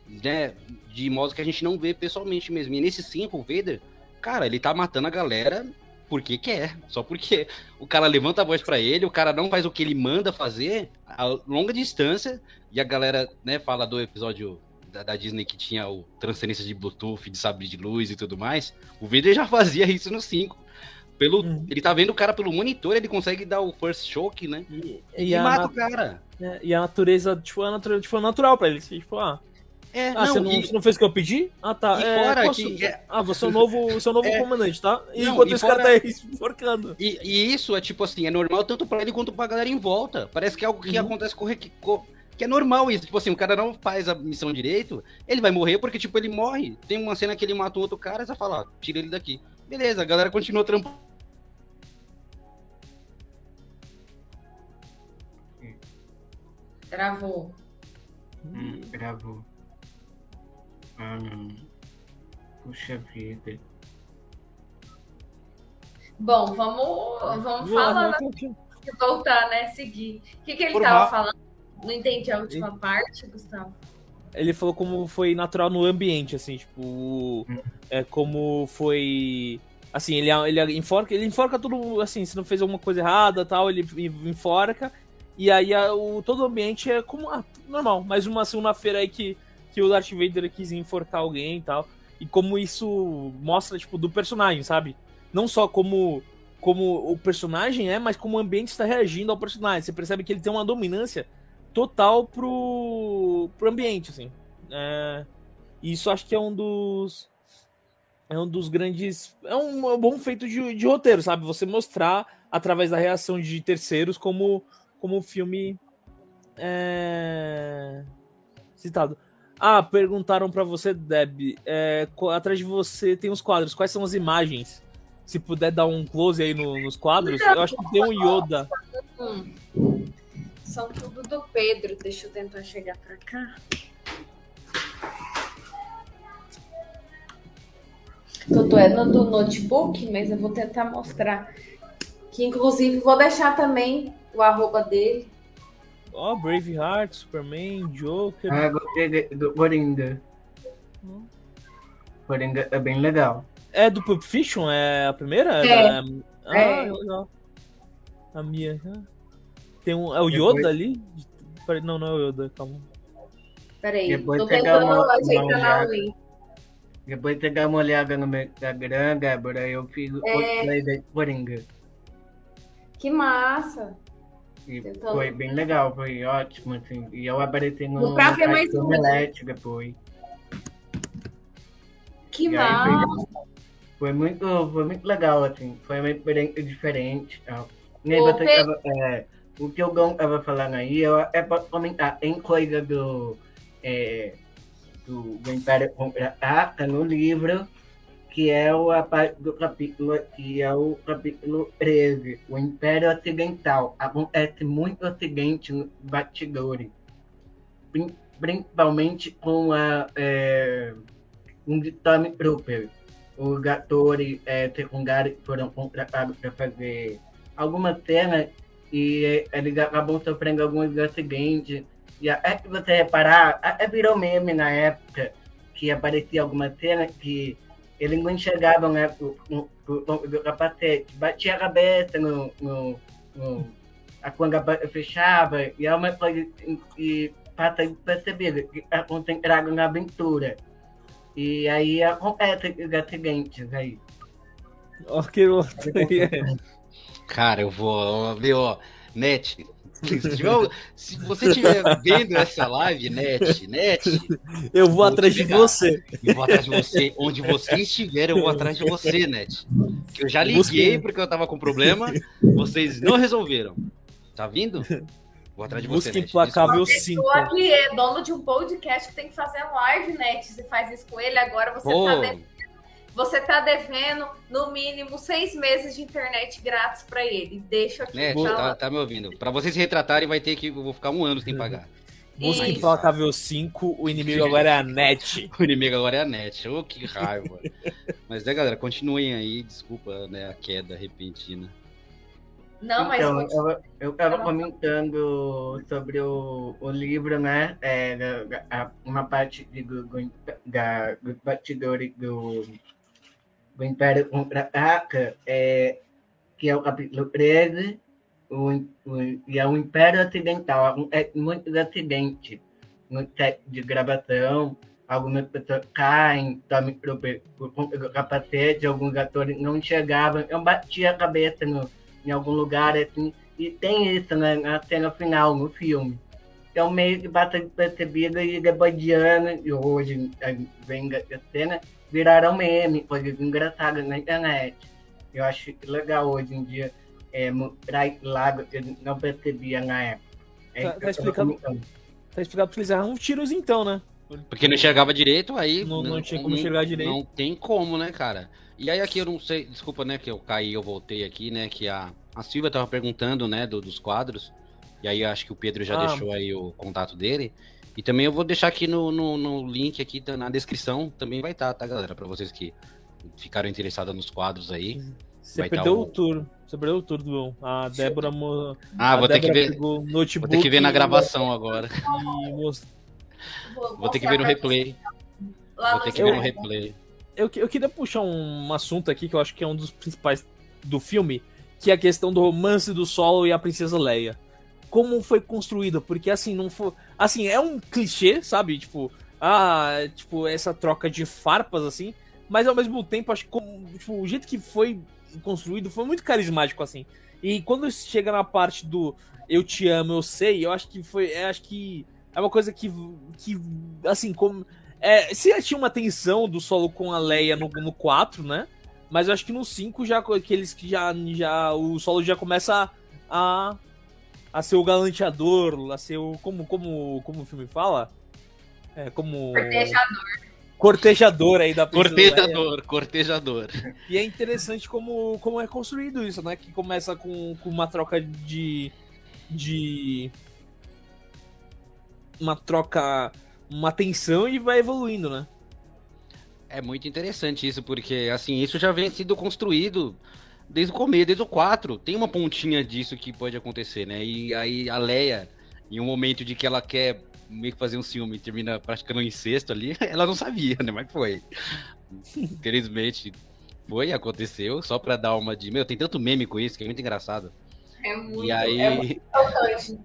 né, de modo que a gente não vê pessoalmente mesmo. E nesse 5, o Vader, cara, ele tá matando a galera porque quer, só porque o cara levanta a voz para ele, o cara não faz o que ele manda fazer a longa distância, e a galera, né, fala do episódio da, da, Disney que tinha o transferência de Bluetooth, de sabre de luz e tudo mais, o Vader já [laughs] fazia isso no 5. Pelo, uhum. Ele tá vendo o cara pelo monitor, ele consegue dar o first choke, né? E, e, e mata o cara. É, e a natureza, tipo, a natureza tipo, é natural pra ele. Tipo, ah, é, ah, não, você, não, e... você não fez o que eu pedi? Ah, tá. E é, fora posso... que... É- ah, você é o novo, você é novo [laughs] é... comandante, tá? E não, enquanto e esse fora... cara tá aí [laughs] enforcando. E, e, isso é tipo assim, é normal tanto pra ele quanto pra galera em volta. Parece que é algo que uhum. acontece com, que é normal isso. Tipo assim, o cara não faz a missão direito, ele vai morrer porque, tipo, ele morre. Tem uma cena que ele mata um outro cara, você fala, tira ele daqui. Beleza, a galera continua trampando. Travou. Hum, gravou. Hum, puxa vida. Bom, vamos, vamos falar. Voltar, né? Seguir. O que, que ele Por tava falando? Não entendi a última ele... parte, Gustavo. Ele falou como foi natural no ambiente, assim, tipo. É como foi. Assim, ele, ele enforca, ele enforca tudo, assim, se não fez alguma coisa errada tal, ele enforca. E aí a, o, todo o ambiente é como ah, normal. Mais uma segunda-feira aí que, que o Darth Vader quis enforcar alguém e tal. E como isso mostra, tipo, do personagem, sabe? Não só como como o personagem é, mas como o ambiente está reagindo ao personagem. Você percebe que ele tem uma dominância total pro, pro ambiente, assim. É, isso acho que é um dos é um dos grandes é um, é um bom feito de, de, roteiro, sabe? Você mostrar através da reação de terceiros como como o filme é citado. Ah, perguntaram para você, Deb, é, atrás de você tem os quadros. Quais são as imagens? Se puder dar um close aí no, nos quadros, eu acho que tem um Yoda. São tudo do Pedro. Deixa eu tentar chegar pra cá. Eu tô é no do notebook, mas eu vou tentar mostrar. Que inclusive vou deixar também o arroba dele. Ó, oh, Braveheart, Superman, Joker. Ah, gostei do Coringa. Hum. Coringa é bem legal. É do Pulp Fiction? É a primeira? É. é. Ah, é. legal. A minha. Tem um. É o Yoda ali? Não, não é o Yoda, calma. Peraí, Depois tô tentando uma, ajeitar. Depois pegar uma olhada no meu Instagram, Débora, eu fiz é... outro Coringa. Que massa! E tô... foi bem legal, foi ótimo, assim. E eu apareci no pra ver mais Omelete depois. Que e massa! Foi, muito, foi muito legal, assim. Foi uma experiência diferente. Nem você tava, é, o que o Gão estava falando aí eu, é para comentar em coisa do, é, do, do Império Contra-Ataca no livro que é o, a parte do capítulo que é o capítulo 13, o Império Ocidental. Acontece muito acidente no bastidores, principalmente com a, é, um de Tommy Trooper. Os atores é, secundários foram contratados para fazer algumas cenas e eles acabam sofrendo alguns acidentes. E é que você reparar, até virou meme na época que aparecia alguma cena que ele não enxergava né, o, o, o, capacete, batia a cabeça no, no, no a quando a fechava, e é uma coisa que passa percebido, que está concentrado na aventura. E aí acontece os acidentes aí. Ok, [laughs] Cara, eu vou. Meu, Net, se você estiver vendo essa live, Net, Net. Eu vou atrás de você. Eu vou atrás de você. Onde você estiver, eu vou atrás de você, Net. Eu já liguei porque eu tava com problema. Vocês não resolveram. Tá vindo? Vou atrás de você. Busca implacável 5. que é dono de um podcast que tem que fazer live, Net. Você faz isso com ele, agora você Pô. tá devendo você tá devendo no mínimo seis meses de internet grátis para ele. Deixa aqui. Net, tá, tá, me ouvindo. Para vocês se retratarem, vai ter que. Eu vou ficar um ano sem pagar. [laughs] Busca Implacável 5, o inimigo [laughs] agora é a net. o inimigo agora é a net. Ô, oh, que raiva. Mas, né, galera, continuem aí. Desculpa, né, a queda repentina. Não, mas. Então, eu, eu tava comentando sobre o, o livro, né? É, uma parte de, do, da, dos bastidores do o Império Contra-Ataca, é, que é o capítulo 13, o, o, e é o Império Ocidental. É muitos acidentes no set de gravação, algumas pessoas caem, tomam por conta do capacete, alguns atores não enxergavam, eu bati a cabeça no, em algum lugar, assim, e tem isso né, na cena final, no filme. Então, meio que bastante percebido e depois de anos, e hoje vem a cena, viraram meme, coisas engraçadas na internet. Eu acho legal hoje em dia é, mostrar lado que eu não percebia na época. É, tá, tá, explicando, tá explicando porque eles erraram tiros então, né? Porque não enxergava direito, aí. Não, não, não tinha como enxergar direito. Não tem como, né, cara? E aí aqui eu não sei, desculpa, né, que eu caí, eu voltei aqui, né, que a, a Silvia tava perguntando, né, do, dos quadros. E aí acho que o Pedro já ah. deixou aí o contato dele. E também eu vou deixar aqui no, no, no link aqui na descrição, também vai estar, tá, tá, galera? Para vocês que ficaram interessados nos quadros aí. Você tá perdeu tá o... o tour. Você perdeu o tour do A Débora. Mo... Ah, a vou Débora ter que ver. Notebook vou ter que ver na gravação agora. [laughs] Most... Vou, vou ter que ver no replay. Vou ter que ver no replay. Eu, eu queria puxar um assunto aqui que eu acho que é um dos principais do filme, que é a questão do romance do Solo e a princesa Leia como foi construído, porque assim, não foi. Assim, é um clichê, sabe? Tipo, ah, tipo, essa troca de farpas, assim, mas ao mesmo tempo, acho que como, tipo, o jeito que foi construído foi muito carismático, assim. E quando chega na parte do eu te amo, eu sei, eu acho que foi. Eu acho que é uma coisa que. que assim, como. É, se tinha uma tensão do solo com a Leia no, no 4, né? Mas eu acho que no 5 já que eles já, já. O solo já começa a, a a ser o galanteador, a ser o. Como, como, como o filme fala? É, como. Cortejador. Cortejador aí da Cortejador, cortejador. E é interessante como, como é construído isso, né? Que começa com, com uma troca de. de. Uma troca. Uma tensão e vai evoluindo, né? É muito interessante isso, porque assim, isso já vem sido construído desde o começo, desde o 4, tem uma pontinha disso que pode acontecer, né? E aí a Leia, em um momento de que ela quer meio que fazer um ciúme e termina praticando um incesto ali, [laughs] ela não sabia, né? Mas foi. Infelizmente, foi, aconteceu, só pra dar uma de. Meu, tem tanto meme com isso que é muito engraçado. É muito, e aí... é muito [laughs]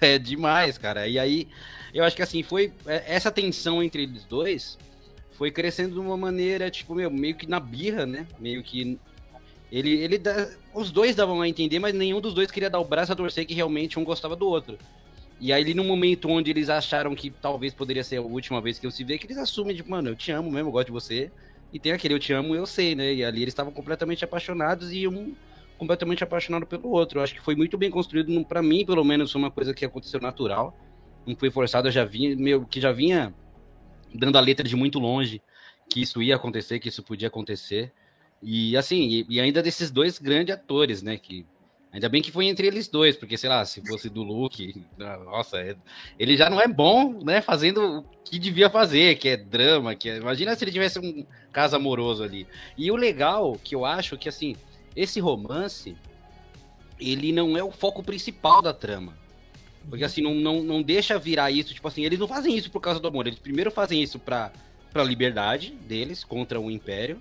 é demais, cara. E aí, eu acho que assim, foi. É, essa tensão entre eles dois foi crescendo de uma maneira, tipo, meu, meio que na birra, né? Meio que Ele, ele os dois davam a entender, mas nenhum dos dois queria dar o braço a torcer que realmente um gostava do outro. E aí, no momento onde eles acharam que talvez poderia ser a última vez que eu se ver, que eles assumem, tipo, mano, eu te amo mesmo, eu gosto de você. E tem aquele eu te amo, eu sei, né? E ali eles estavam completamente apaixonados e um completamente apaixonado pelo outro. Eu acho que foi muito bem construído, para mim, pelo menos, uma coisa que aconteceu natural. Não foi forçado, eu já vinha, meu, que já vinha dando a letra de muito longe que isso ia acontecer, que isso podia acontecer. E assim, e, e ainda desses dois grandes atores, né? Que Ainda bem que foi entre eles dois, porque, sei lá, se fosse do Luke, [laughs] nossa, é, ele já não é bom, né, fazendo o que devia fazer, que é drama, que é, imagina se ele tivesse um caso amoroso ali. E o legal, que eu acho que, assim, esse romance, ele não é o foco principal da trama. Porque, assim, não, não, não deixa virar isso, tipo assim, eles não fazem isso por causa do amor, eles primeiro fazem isso pra, pra liberdade deles, contra o Império,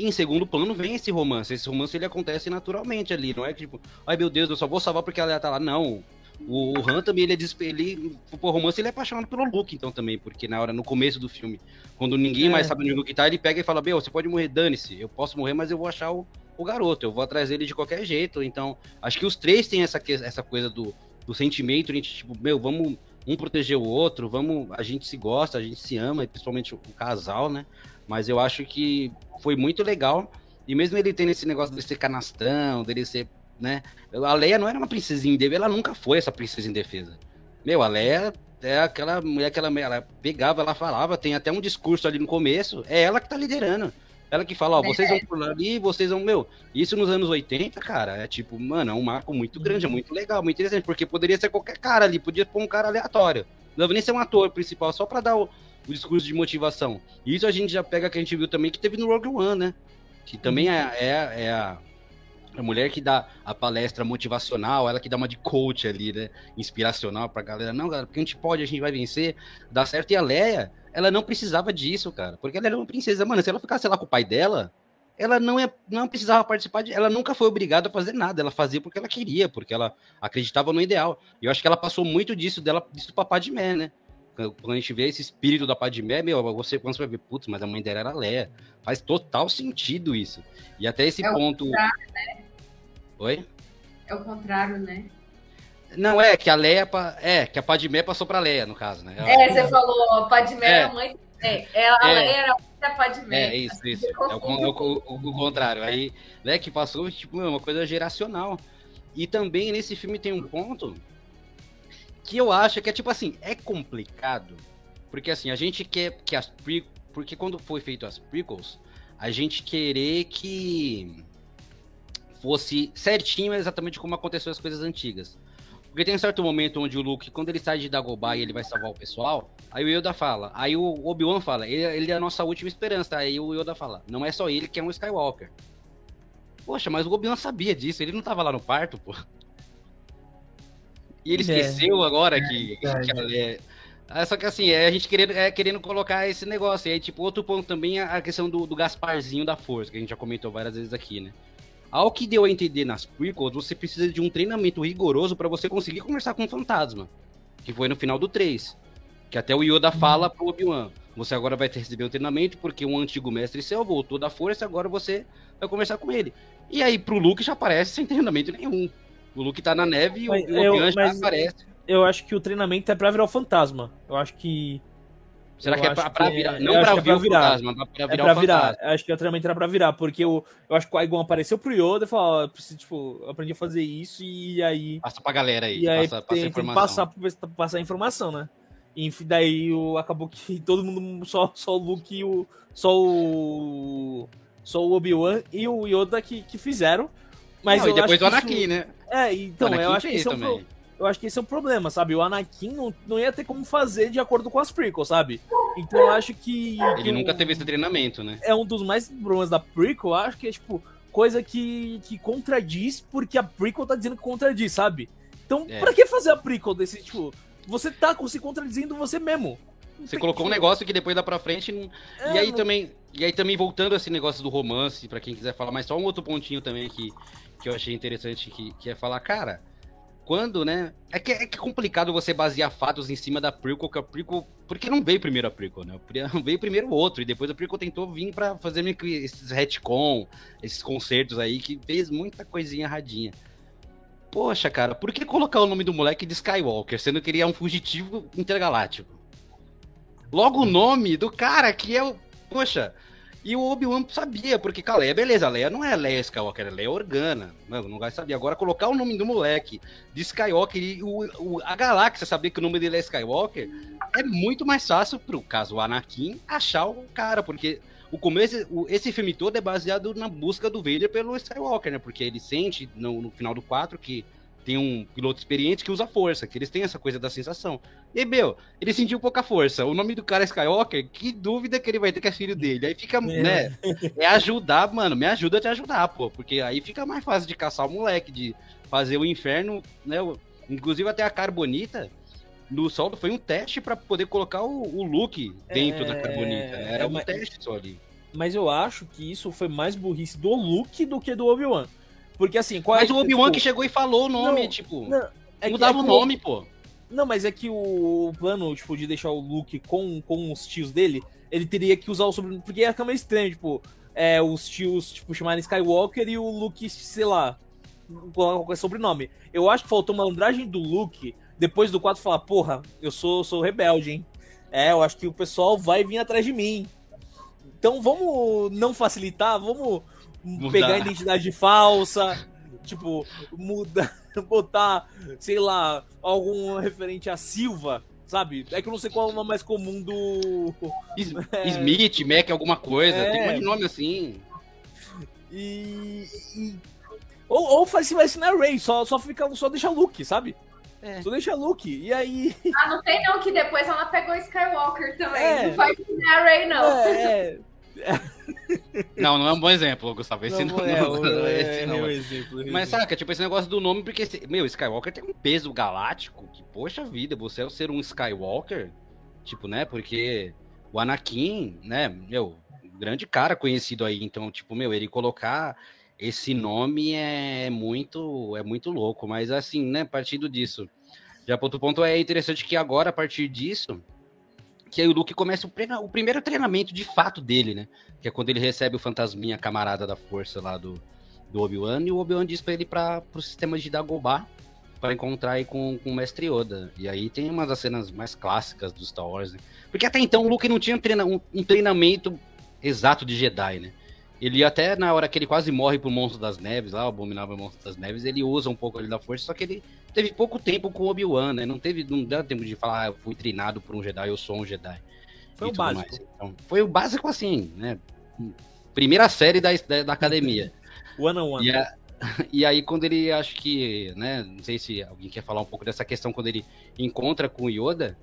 e em segundo plano vem esse romance. Esse romance ele acontece naturalmente ali, não é que tipo, ai meu Deus, eu só vou salvar porque ela tá lá. Não. O, o Han também, ele é ele, o romance ele é apaixonado pelo Luke, então também, porque na hora, no começo do filme, quando ninguém é. mais sabe onde o Luke tá, ele pega e fala, meu, você pode morrer, dane-se, eu posso morrer, mas eu vou achar o, o garoto, eu vou atrás dele de qualquer jeito, então, acho que os três têm essa, essa coisa do, do sentimento, a gente, tipo, meu, vamos um proteger o outro, vamos, a gente se gosta, a gente se ama, principalmente o, o casal, né, mas eu acho que foi muito legal. E mesmo ele tendo esse negócio de ser canastrão, dele ser, né? A Leia não era uma princesinha dele, ela nunca foi essa princesa em defesa. Meu, a Leia é aquela mulher que ela, ela pegava, ela falava, tem até um discurso ali no começo, é ela que tá liderando. Ela que fala, ó, vocês vão por ali, vocês vão, meu, isso nos anos 80, cara, é tipo, mano, é um marco muito grande, é muito legal, muito interessante, porque poderia ser qualquer cara ali, podia pôr um cara aleatório. Não deve nem ser um ator principal, só pra dar o, o discurso de motivação. E isso a gente já pega que a gente viu também que teve no Rogue One, né? Que também uhum. é, é, é a, a, mulher que dá a palestra motivacional, ela que dá uma de coach ali, né? Inspiracional pra galera. Não, galera, porque a gente pode, a gente vai vencer, dá certo. E a Leia, ela não precisava disso, cara. Porque ela era uma princesa. Mano, se ela ficasse lá com o pai dela, ela não, é, não precisava participar de. Ela nunca foi obrigada a fazer nada. Ela fazia porque ela queria, porque ela acreditava no ideal. E eu acho que ela passou muito disso dela, disso do de Mé, né? Quando a gente vê esse espírito da Padmé, meu, você, quando você vai ver, putz, mas a mãe dela era Leia. Faz total sentido isso. E até esse é ponto. Né? Oi? É o contrário, né? Não, é que a Leia. É, que a Padmé passou pra Leia, no caso, né? Ela... É, você falou, a Padmé é. era a mãe. É, ela, a é. Leia era da Padmé. É, isso, isso. É o, o, o, o, contrário. Aí, né, que passou, tipo, uma coisa geracional. E também nesse filme tem um ponto que eu acho que é tipo assim, é complicado, porque assim, a gente quer que as pre... porque quando foi feito as prequels, a gente querer que fosse certinho exatamente como aconteceu as coisas antigas. Porque tem um certo momento onde o Luke, quando ele sai de Dagobah e ele vai salvar o pessoal, aí o Yoda fala, aí o Obi-Wan fala, ele, ele, é a nossa última esperança. Aí o Yoda fala, não é só ele que é um Skywalker. Poxa, mas o Obi-Wan sabia disso, ele não tava lá no parto, pô. E ele é. esqueceu agora é, que, que ela é. Ah, só que assim, é a gente querendo, é, querendo colocar esse negócio. E aí, tipo, outro ponto também é a questão do, do Gasparzinho da força, que a gente já comentou várias vezes aqui, né? Ao que deu a entender nas prequels, você precisa de um treinamento rigoroso para você conseguir conversar com o fantasma. Que foi no final do 3. Que até o Yoda fala pro Obi-Wan. Você agora vai receber o treinamento porque um antigo mestre seu voltou da força, agora você vai conversar com ele. E aí pro Luke já aparece sem treinamento nenhum. O Luke tá na neve e o, Obi-Wan já aparece. Eu acho que o treinamento é pra virar o fantasma. Eu acho que. Será que é pra, pra virar? É, não pra, é pra virar. Fantasma, pra virar, é pra virar. Acho que o treinamento era pra virar, porque eu, eu acho que o Aigon apareceu pro Yoda e falou: ó, preciso, tipo, eu aprendi a fazer isso e aí. Passa pra galera aí. E aí passa, tem, passa tem que passar, passar a informação, né? E daí o, acabou que [laughs] todo mundo, só, só o Luke e o. Só o. Só o Obi-Wan e o Yoda que, que fizeram. Mas não, e depois o Anakin, isso... né? É, então, eu acho que esse é um pro... eu acho que esse é um problema, sabe? O Anakin não, não ia ter como fazer de acordo com as prequels, sabe? Então eu acho que. Ele que nunca teve esse treinamento, né? É um dos mais problemas da prequel, eu acho que é, tipo, coisa que, que contradiz porque a prequel tá dizendo que contradiz, sabe? Então, é. pra que fazer a prequel desse, tipo. Você tá se contradizendo você mesmo. Você colocou um negócio que depois dá pra frente. É, e aí não... também. E aí também voltando a esse negócio do romance, para quem quiser falar, mas só um outro pontinho também que que eu achei interessante, que, que é falar, cara, quando, né? É que é, que complicado você basear fatos em cima da prequel, que a prequel porque não veio primeiro a prequel, né? [laughs] Veio primeiro o outro, e depois a prequel tentou vir para fazer esses retcon, esses concertos aí, que fez muita coisinha erradinha. Poxa, cara, por que colocar o nome do moleque de Skywalker, sendo que ele é um fugitivo intergaláctico? Logo o nome do cara que é o. Poxa, e o Obi-Wan sabia, porque, cara, Leia, beleza, Leia não é Leia Skywalker, é Leia Organa. Mano, não vai saber. Agora, colocar o nome do moleque de Skywalker e o, o, a galáxia saber que o nome dele é Skywalker é muito mais fácil pro caso Anakin achar o cara, porque o começo, o, esse filme todo é baseado na busca do Vader pelo Skywalker, né? Porque ele sente no, no final do 4 que tem um piloto experiente que usa força, que eles têm essa coisa da sensação. E, meu, ele sentiu pouca força. O nome do cara é Skywalker, que dúvida que ele vai ter que é filho dele. Aí fica, [laughs] é. né? É ajudar, mano, me ajuda a te ajudar, pô. Porque aí fica mais fácil de caçar o moleque, de fazer o inferno, né? Inclusive até a Carbonita, no solo foi um teste para poder colocar o, o Luke dentro é... da Carbonita. Né? Era é, um mas... teste só ali. Mas eu acho que isso foi mais burrice do Luke do que do Obi-Wan. Porque assim, qual Mas é, o Obi-Wan tipo... que chegou e falou o nome, não, tipo. Não, é mudava que, é o nome, pô. Não, mas é que o plano, tipo, de deixar o Luke com, com os tios dele, ele teria que usar o sobrenome. Porque ia ficar meio estranho, tipo, é, os tios, tipo, chamarem Skywalker e o Luke, sei lá, qualquer sobrenome. Eu acho que faltou uma malandragem do Luke, depois do 4 falar, porra, eu sou, sou rebelde, hein? É, eu acho que o pessoal vai vir atrás de mim. Então vamos não facilitar, vamos Mudar. pegar identidade falsa, tipo, mudar, [laughs] botar, sei lá, algum referente a Silva, sabe? É que eu não sei qual é o nome mais comum do. [laughs] É... Smith, Mac, alguma coisa, é... tem um monte de nome assim. E. e... Ou, ou faz assim na Ray, só, só, fica, só deixa Luke, sabe? É. Só deixa Luke. E aí. Ah, não tem não, que depois ela pegou Skywalker também. É. Não faz na Ray, não. É. [laughs] Não, não é um bom exemplo, Gustavo. Esse não, não, é, não, não, é, esse não. É exemplo, Mas saca, tipo, esse negócio do nome, porque, meu, Skywalker tem um peso galáctico que, poxa vida, você é ser um Skywalker, tipo, né, porque o Anakin, né, meu, grande cara conhecido aí, então, tipo, meu, ele colocar esse nome é muito, é muito louco, mas assim, né, partindo disso, já para outro ponto é interessante que agora, a partir disso, que aí o Luke começa o, o, primeiro treinamento de fato dele, né? Que é quando ele recebe o fantasminha camarada da força lá do, do Obi-Wan, e o Obi-Wan diz pra ele para pro sistema de Dagobah para encontrar aí com, com o Mestre Yoda. E aí tem uma das cenas mais clássicas do Star Wars, né? Porque até então o Luke não tinha treina, um, um treinamento exato de Jedi, né? Ele até na hora que ele quase morre pro Monstro das Neves, lá, o Abominável Monstro das Neves, ele usa um pouco ali da força, só que ele teve pouco tempo com o Obi-Wan, né? Não teve, não deu tempo de falar, ah, eu fui treinado por um Jedi, eu sou um Jedi. Foi o básico. Então, foi o básico assim, né? Primeira série da, da, da academia. [laughs] one on one. E, a, [laughs] e, aí quando ele, acho que, né? Não sei se alguém quer falar um pouco dessa questão, quando ele encontra com o Yoda,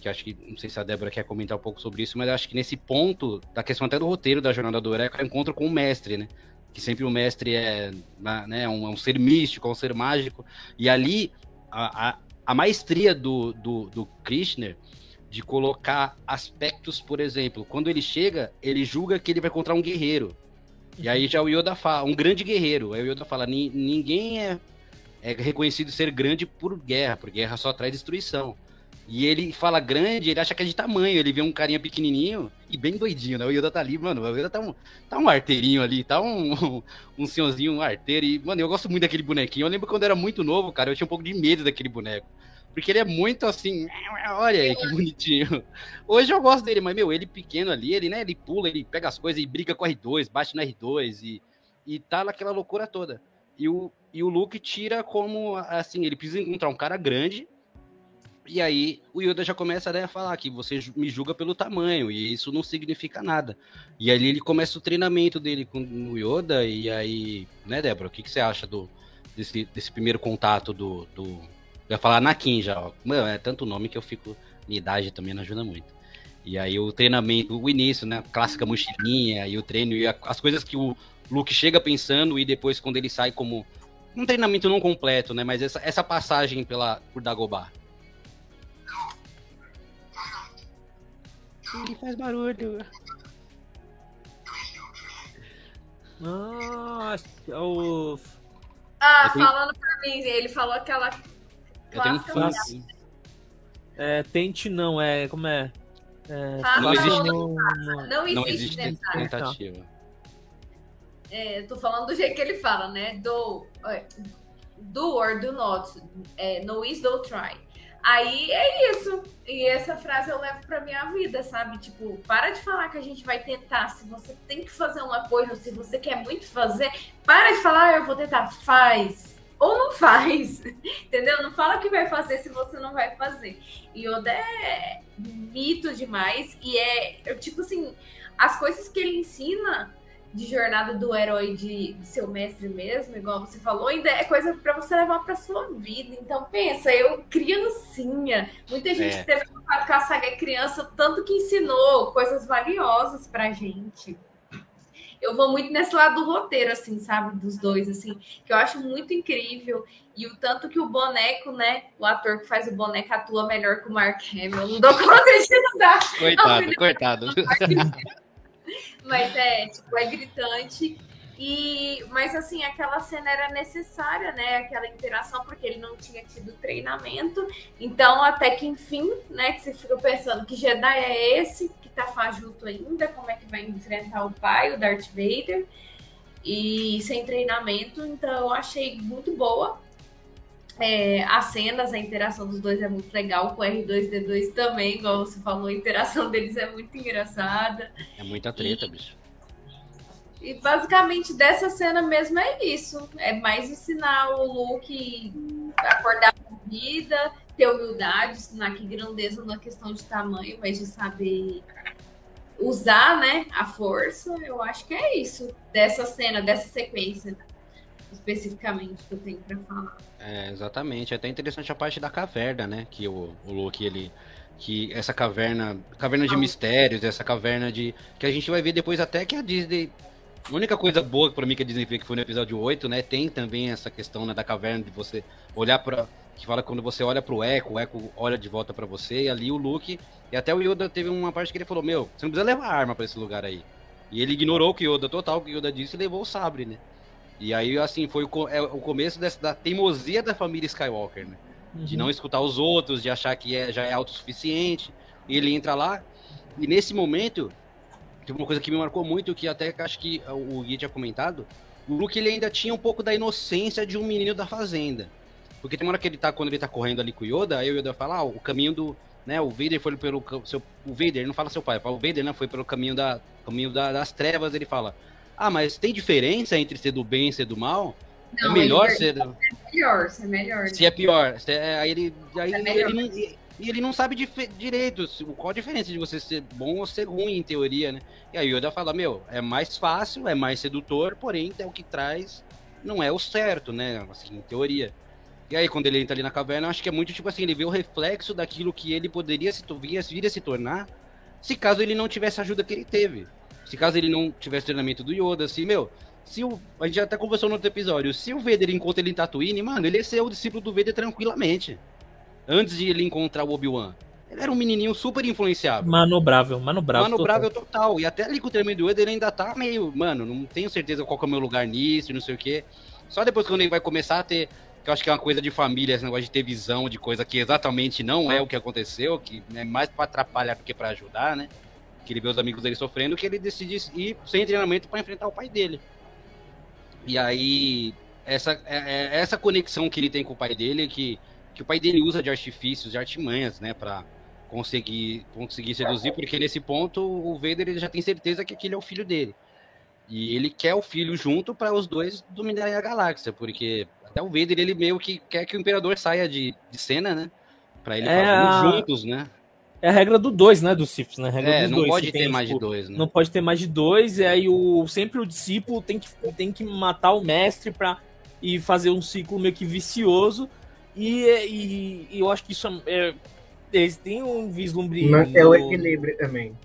que acho que, não sei se a Débora quer comentar um pouco sobre isso, mas acho que nesse ponto, da questão até do roteiro da Jornada do Herói, é o encontro com o mestre, né? Que sempre o mestre é, né, um, é um ser místico, é um ser mágico, e ali a, a, a maestria do, do, do de colocar aspectos, por exemplo, quando ele chega, ele julga que ele vai encontrar um guerreiro. E aí já o Yoda fala, um grande guerreiro. Aí o Yoda fala, ninguém é, é reconhecido ser grande por guerra, porque guerra só traz destruição. E ele fala grande, ele acha que é de tamanho. Ele vê um carinha pequenininho e bem doidinho, né? O Yoda tá ali, mano. O Yoda tá um, tá um arteirinho ali, tá um, [laughs] um, senhorzinho, um arteiro. E, mano, eu gosto muito daquele bonequinho. Eu lembro quando eu era muito novo, cara, eu tinha um pouco de medo daquele boneco. Porque ele é muito assim, olha aí que bonitinho. [laughs] Hoje eu gosto dele, mas, meu, ele pequeno ali, ele, né, ele pula, ele pega as coisas e briga com o R2, bate no R2 e, e tá naquela loucura toda. E o, e o Luke tira como, assim, ele precisa encontrar um cara grande e aí o Yoda já começa né, a falar que você me julga pelo tamanho, e isso não significa nada. E ali ele começa o treinamento dele com o Yoda, e aí, né, Débora, o que, que você acha do, desse, desse primeiro contato do. do... Eu ia falar Anakin já, ó. Mano, é tanto nome que eu fico. Minha idade também não ajuda muito. E aí o treinamento, o início, né? Clássica mochilinha, e o treino, e a, as coisas que o Luke chega pensando, e depois quando ele sai como. Um treinamento não completo, né? Mas essa, essa passagem pela, por Dagobah. Ele faz barulho. Nossa, o. Ah, tenho... falando pra mim, ele falou aquela. Eu tenho fãs. É, tente não, é. Como é? É, não, existe, não, não, não, existe, não existe tentativa. É, tô falando do jeito que ele fala, né? Do, do or do not. É, no is, do try. Aí é isso. E essa frase eu levo pra minha vida, sabe? Tipo, para de falar que a gente vai tentar. Se você tem que fazer uma coisa, ou se você quer muito fazer, para de falar, ah, eu vou tentar. Faz. Ou não faz. [laughs] Entendeu? Não fala que vai fazer se você não vai fazer. E Oda é mito demais. E é, tipo assim, as coisas que ele ensina de jornada do herói de, de, seu mestre mesmo, igual você falou, ainda é coisa para você levar para sua vida. Então pensa, eu criancinha, muita gente é. teve contato com a saga criança, tanto que ensinou coisas valiosas pra gente. Eu vou muito nesse lado do roteiro, assim, sabe? Dos dois, assim, que eu acho muito incrível. E o tanto que o boneco, né? O ator que faz o boneco atua melhor que o Mark Hamill. Não dou conta de não dar. Coitado, [laughs] coitado. [laughs] Mas é, tipo, é gritante. E, mas assim, aquela cena era necessária, né? Aquela interação, porque ele não tinha tido treinamento. Então, até que enfim, né? Que você fica pensando que Jedi é esse, que tá fajuto ainda, como é que vai enfrentar o pai, o Darth Vader, e sem treinamento. Então, eu achei muito boa. É, as cenas, a interação dos dois é muito legal, com o R2D2 também, igual você falou, a interação [laughs] deles é muito engraçada. É muita treta, e, bicho. E basicamente dessa cena mesmo é isso. É mais ensinar o Luke a acordar com vida, ter humildade, ensinar que grandeza não é questão de tamanho, mas de saber usar né, a força. Eu acho que é isso dessa cena, dessa sequência especificamente que eu tenho para falar. É, exatamente. É até interessante a parte da caverna, né? Que o, o Loki, ele. Que essa caverna. Caverna de mistérios, essa caverna de. Que a gente vai ver depois até que a Disney. A única coisa boa para mim que a Disney fez que foi no episódio 8, né? Tem também essa questão né, da caverna de você olhar para que fala quando você olha pro Echo, o Echo olha de volta para você, e ali o Luke, e até o Yoda teve uma parte que ele falou, meu, você não precisa levar arma para esse lugar aí. E ele ignorou o que Yoda total, o que Yoda disse e levou o sabre, né? E aí, assim, foi o, é, o começo dessa, da teimosia da família Skywalker, né? Uhum. De não escutar os outros, de achar que é, já é autossuficiente. E ele entra lá, e nesse momento, tem uma coisa que me marcou muito, que até acho que o Gui tinha comentado, o Luke ele ainda tinha um pouco da inocência de um menino da fazenda. Porque tem uma hora que ele tá, quando ele tá correndo ali com o Yoda, aí o Yoda fala, ah, o caminho do, né, o Vader foi pelo seu, o Vader, não fala seu pai, fala o Vader, né, foi pelo caminho da, caminho da, das trevas, ele fala, ah, mas tem diferença entre ser do bem e ser do mal? É não, é melhor ele, ser. É melhor, se é melhor. Se é pior. Se é, aí ele, aí é ele, não, ele não sabe dif direito qual a diferença de você ser bom ou ser ruim, em teoria, né? E aí o Yoda fala: Meu, é mais fácil, é mais sedutor, porém é o que traz não é o certo, né? Assim, em teoria. E aí, quando ele entra ali na caverna, eu acho que é muito tipo assim: ele vê o reflexo daquilo que ele poderia se, vir, vir a se tornar se caso ele não tivesse a ajuda que ele teve. Se caso ele não tivesse treinamento do Yoda, assim, meu, se o, a gente já até conversou no outro episódio, se o Vader encontra ele em Tatooine, mano, ele ia ser o discípulo do Vader tranquilamente. Antes de ele encontrar o Obi-Wan. Ele era um menininho super influenciável. Manobrável, manobrável. Manobrável total. total. E até ali com o treinamento do Yoda, ele ainda tá meio, mano, não tenho certeza qual é o meu lugar nisso, não sei o quê. Só depois quando ele vai começar a ter, que eu acho que é uma coisa de família, esse negócio de ter visão de coisa que exatamente não é o que aconteceu, que é mais para atrapalhar do que para ajudar, né? Que ele vê os amigos dele sofrendo, que ele decide ir sem treinamento para enfrentar o pai dele. E aí, essa, é, é, essa conexão que ele tem com o pai dele, que, que o pai dele usa de artifícios, de artimanhas, né, para conseguir, conseguir seduzir, porque nesse ponto o Vader ele já tem certeza que aquele é o filho dele. E ele quer o filho junto para os dois dominarem a galáxia, porque até o Vader ele meio que quer que o imperador saia de, de cena, né? Para ele é, juntos, né? É a regra do dois, né? Do Sifis, né? A regra é, não dois, pode ter tem, mais tipo, de dois, né? Não pode ter mais de dois, e aí o, sempre o discípulo tem que, tem que matar o mestre pra e fazer um ciclo meio que vicioso. E, e, e eu acho que isso é. Eles têm um vislumbre. Manter o equilíbrio também.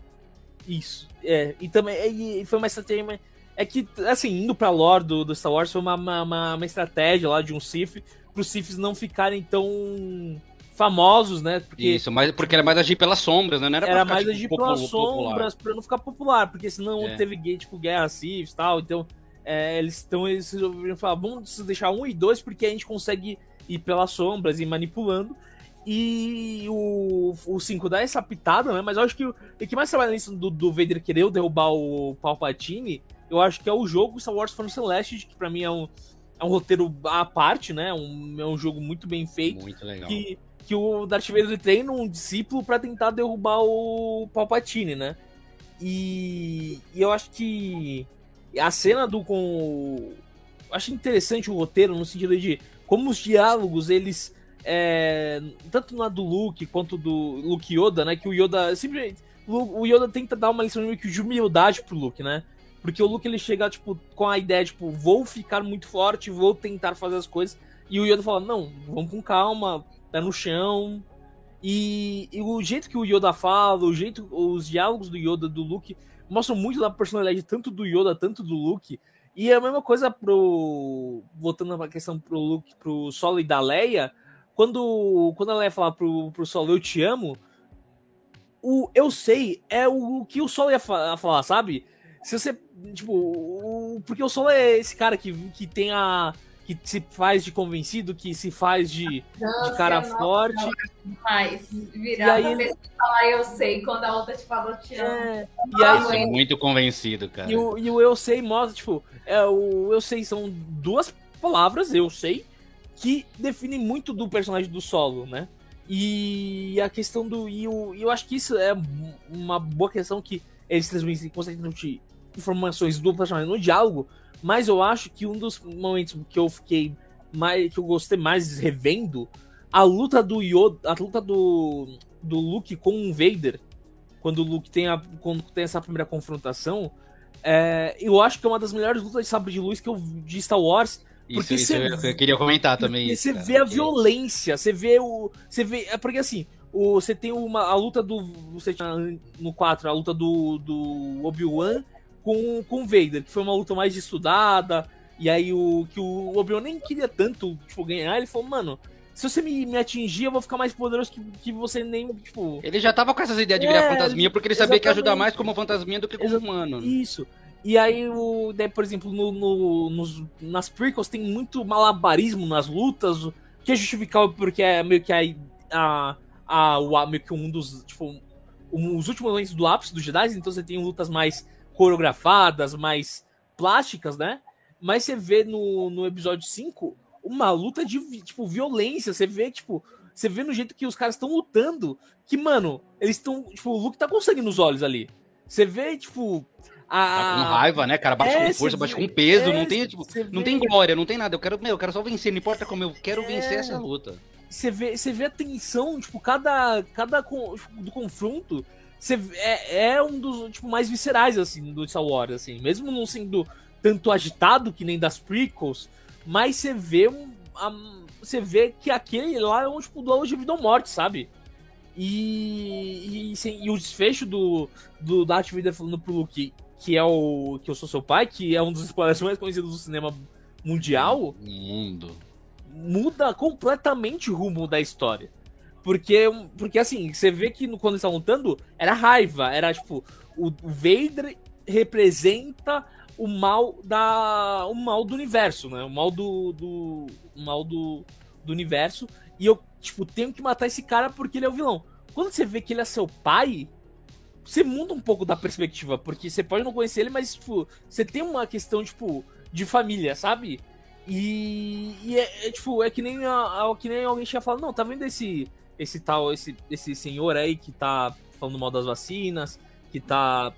Isso. É, e também e foi uma estratégia. É que, assim, indo pra lore do, do Star Wars, foi uma, uma, uma estratégia lá de um Sith para os Siths não ficarem tão famosos, né? Porque, Isso, mas porque era mais agir pelas sombras, né? Não era, era mais tipo, agir pelas sombras para não ficar popular, porque senão é. teve gay, tipo Guerra Civil e tal, então é, eles estão eles resolveram falar, vamos deixar um e dois porque a gente consegue ir pelas sombras e manipulando. E o, o 5 dá essa pitada, né? Mas eu acho que o, o que mais trabalha nisso do, do Vader querer derrubar o Palpatine, eu acho que é o jogo Star Wars Phantom Celeste, que pra mim é um, é um roteiro à parte, né? Um, é um jogo muito bem feito. Muito legal. Que, que o Darth Vader treina um discípulo para tentar derrubar o Palpatine, né? E, e, eu acho que a cena do com acho interessante o roteiro no sentido de como os diálogos eles é, tanto na do Luke quanto do Luke Yoda, né? Que o Yoda simplesmente o Yoda tenta dar uma lição de humildade pro Luke, né? Porque o Luke ele chega tipo com a ideia tipo vou ficar muito forte, vou tentar fazer as coisas e o Yoda fala não, vamos com calma, pé no chão. E, e, o jeito que o Yoda fala, o jeito, os diálogos do Yoda do Luke mostram muito da personalidade tanto do Yoda, tanto do Luke. E é a mesma coisa pro. Voltando pra questão pro Luke, pro Solo e da Leia. Quando, quando a Leia fala pro, pro Solo, eu te amo. O eu sei é o, o que o Solo ia falar, sabe? Se você. Tipo, o, porque o Solo é esse cara que, que tem a que se faz de convencido, que se faz de, nossa, de cara nossa, forte. Faz. Virar e aí ele... falar eu sei, quando a outra te falou te amo. É, e aí, muito convencido, cara. E o, e o eu sei mostra, tipo, é, o eu sei são duas palavras, eu sei, que definem muito do personagem do solo, né? E a questão do. E eu, eu acho que isso é uma boa questão que eles transmitem constantemente informações do personagem no diálogo, mas eu acho que um dos momentos que eu fiquei mais. que eu gostei mais revendo, a luta do Yoda. A luta do. do Luke com o Vader. Quando o Luke tem, a, quando tem essa primeira confrontação. É, eu acho que é uma das melhores lutas de sabre de luz que eu de Star Wars. Porque isso, isso eu queria comentar também. Você vê a violência, você vê o. Você vê. É porque assim, o, você tem uma, a luta do. Você tinha no 4, a luta do, do Obi-Wan com, com o Vader, que foi uma luta mais estudada. E aí o que o Obi-Wan nem queria tanto tipo, ganhar, ele falou, mano, se você me, me atingir, eu vou ficar mais poderoso que, que você nem, tipo. Ele já tava com essas ideias de virar é, fantasminha, porque ele sabia exatamente. que ia ajudar mais como fantasminha do que como humano. Isso. E aí, o, daí, por exemplo, no, no, nos, nas prequels tem muito malabarismo nas lutas, que é justificável porque é meio que a, a, a, a meio que um dos, tipo, um, os últimos momentos do ápice dos Jedi, então você tem lutas mais coreografadas, mais plásticas, né? Mas você vê no, no episódio 5 uma luta de, tipo, violência. Você vê, tipo, você vê no jeito que os caras estão lutando, que, mano, eles estão, tipo, o Luke tá com sangue nos olhos ali. Você vê, tipo, a... Tá com raiva, né, cara? Bate é, com força, bate com peso, é, não tem, tipo, não tem glória, não tem nada. Eu quero, meu, eu quero só vencer, não importa como eu quero é... vencer essa luta. Você vê, você vê a tensão, tipo, cada, cada do confronto você é, é, um dos tipo, mais viscerais, assim, do Star Wars, assim. Mesmo não sendo tanto agitado que nem das prequels, mas você vê um, a, você vê que aquele lá é um tipo duelo de vida ou morte, sabe? E, e, e, o desfecho do, do Darth Vader falando pro Luke que é o que eu sou seu pai, que é um dos spoilers mais conhecidos do cinema mundial, mundo muda completamente o rumo da história. Porque, porque assim, você vê que quando eles estavam lutando, era raiva. Era tipo, o Vader representa o mal da. o mal do universo, né? O mal do. do o mal do, do universo. E eu, tipo, tenho que matar esse cara porque ele é o vilão. Quando você vê que ele é seu pai, você muda um pouco da perspectiva. Porque você pode não conhecer ele, mas, tipo, você tem uma questão, tipo, de família, sabe? E, e é, é, tipo, é que nem, a, a, que nem alguém tinha falado, não, tá vendo esse esse tal, esse, esse senhor aí que tá falando mal das vacinas, que tá,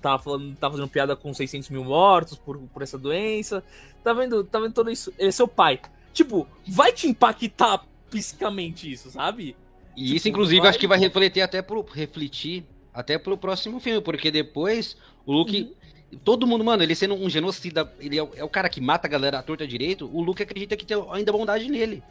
tá, falando, tá fazendo piada com 600 mil mortos por, por essa doença. Tá vendo, tá vendo tudo isso? Ele é seu pai. Tipo, vai te impactar psicamente isso, sabe? E tipo, isso, inclusive, vai... acho que vai refletir até pro, refletir até pro próximo filme, porque depois o Luke. Uhum. Todo mundo, mano, ele sendo um genocida, ele é o, é o cara que mata a galera à torta direito, o Luke acredita que tem ainda bondade nele.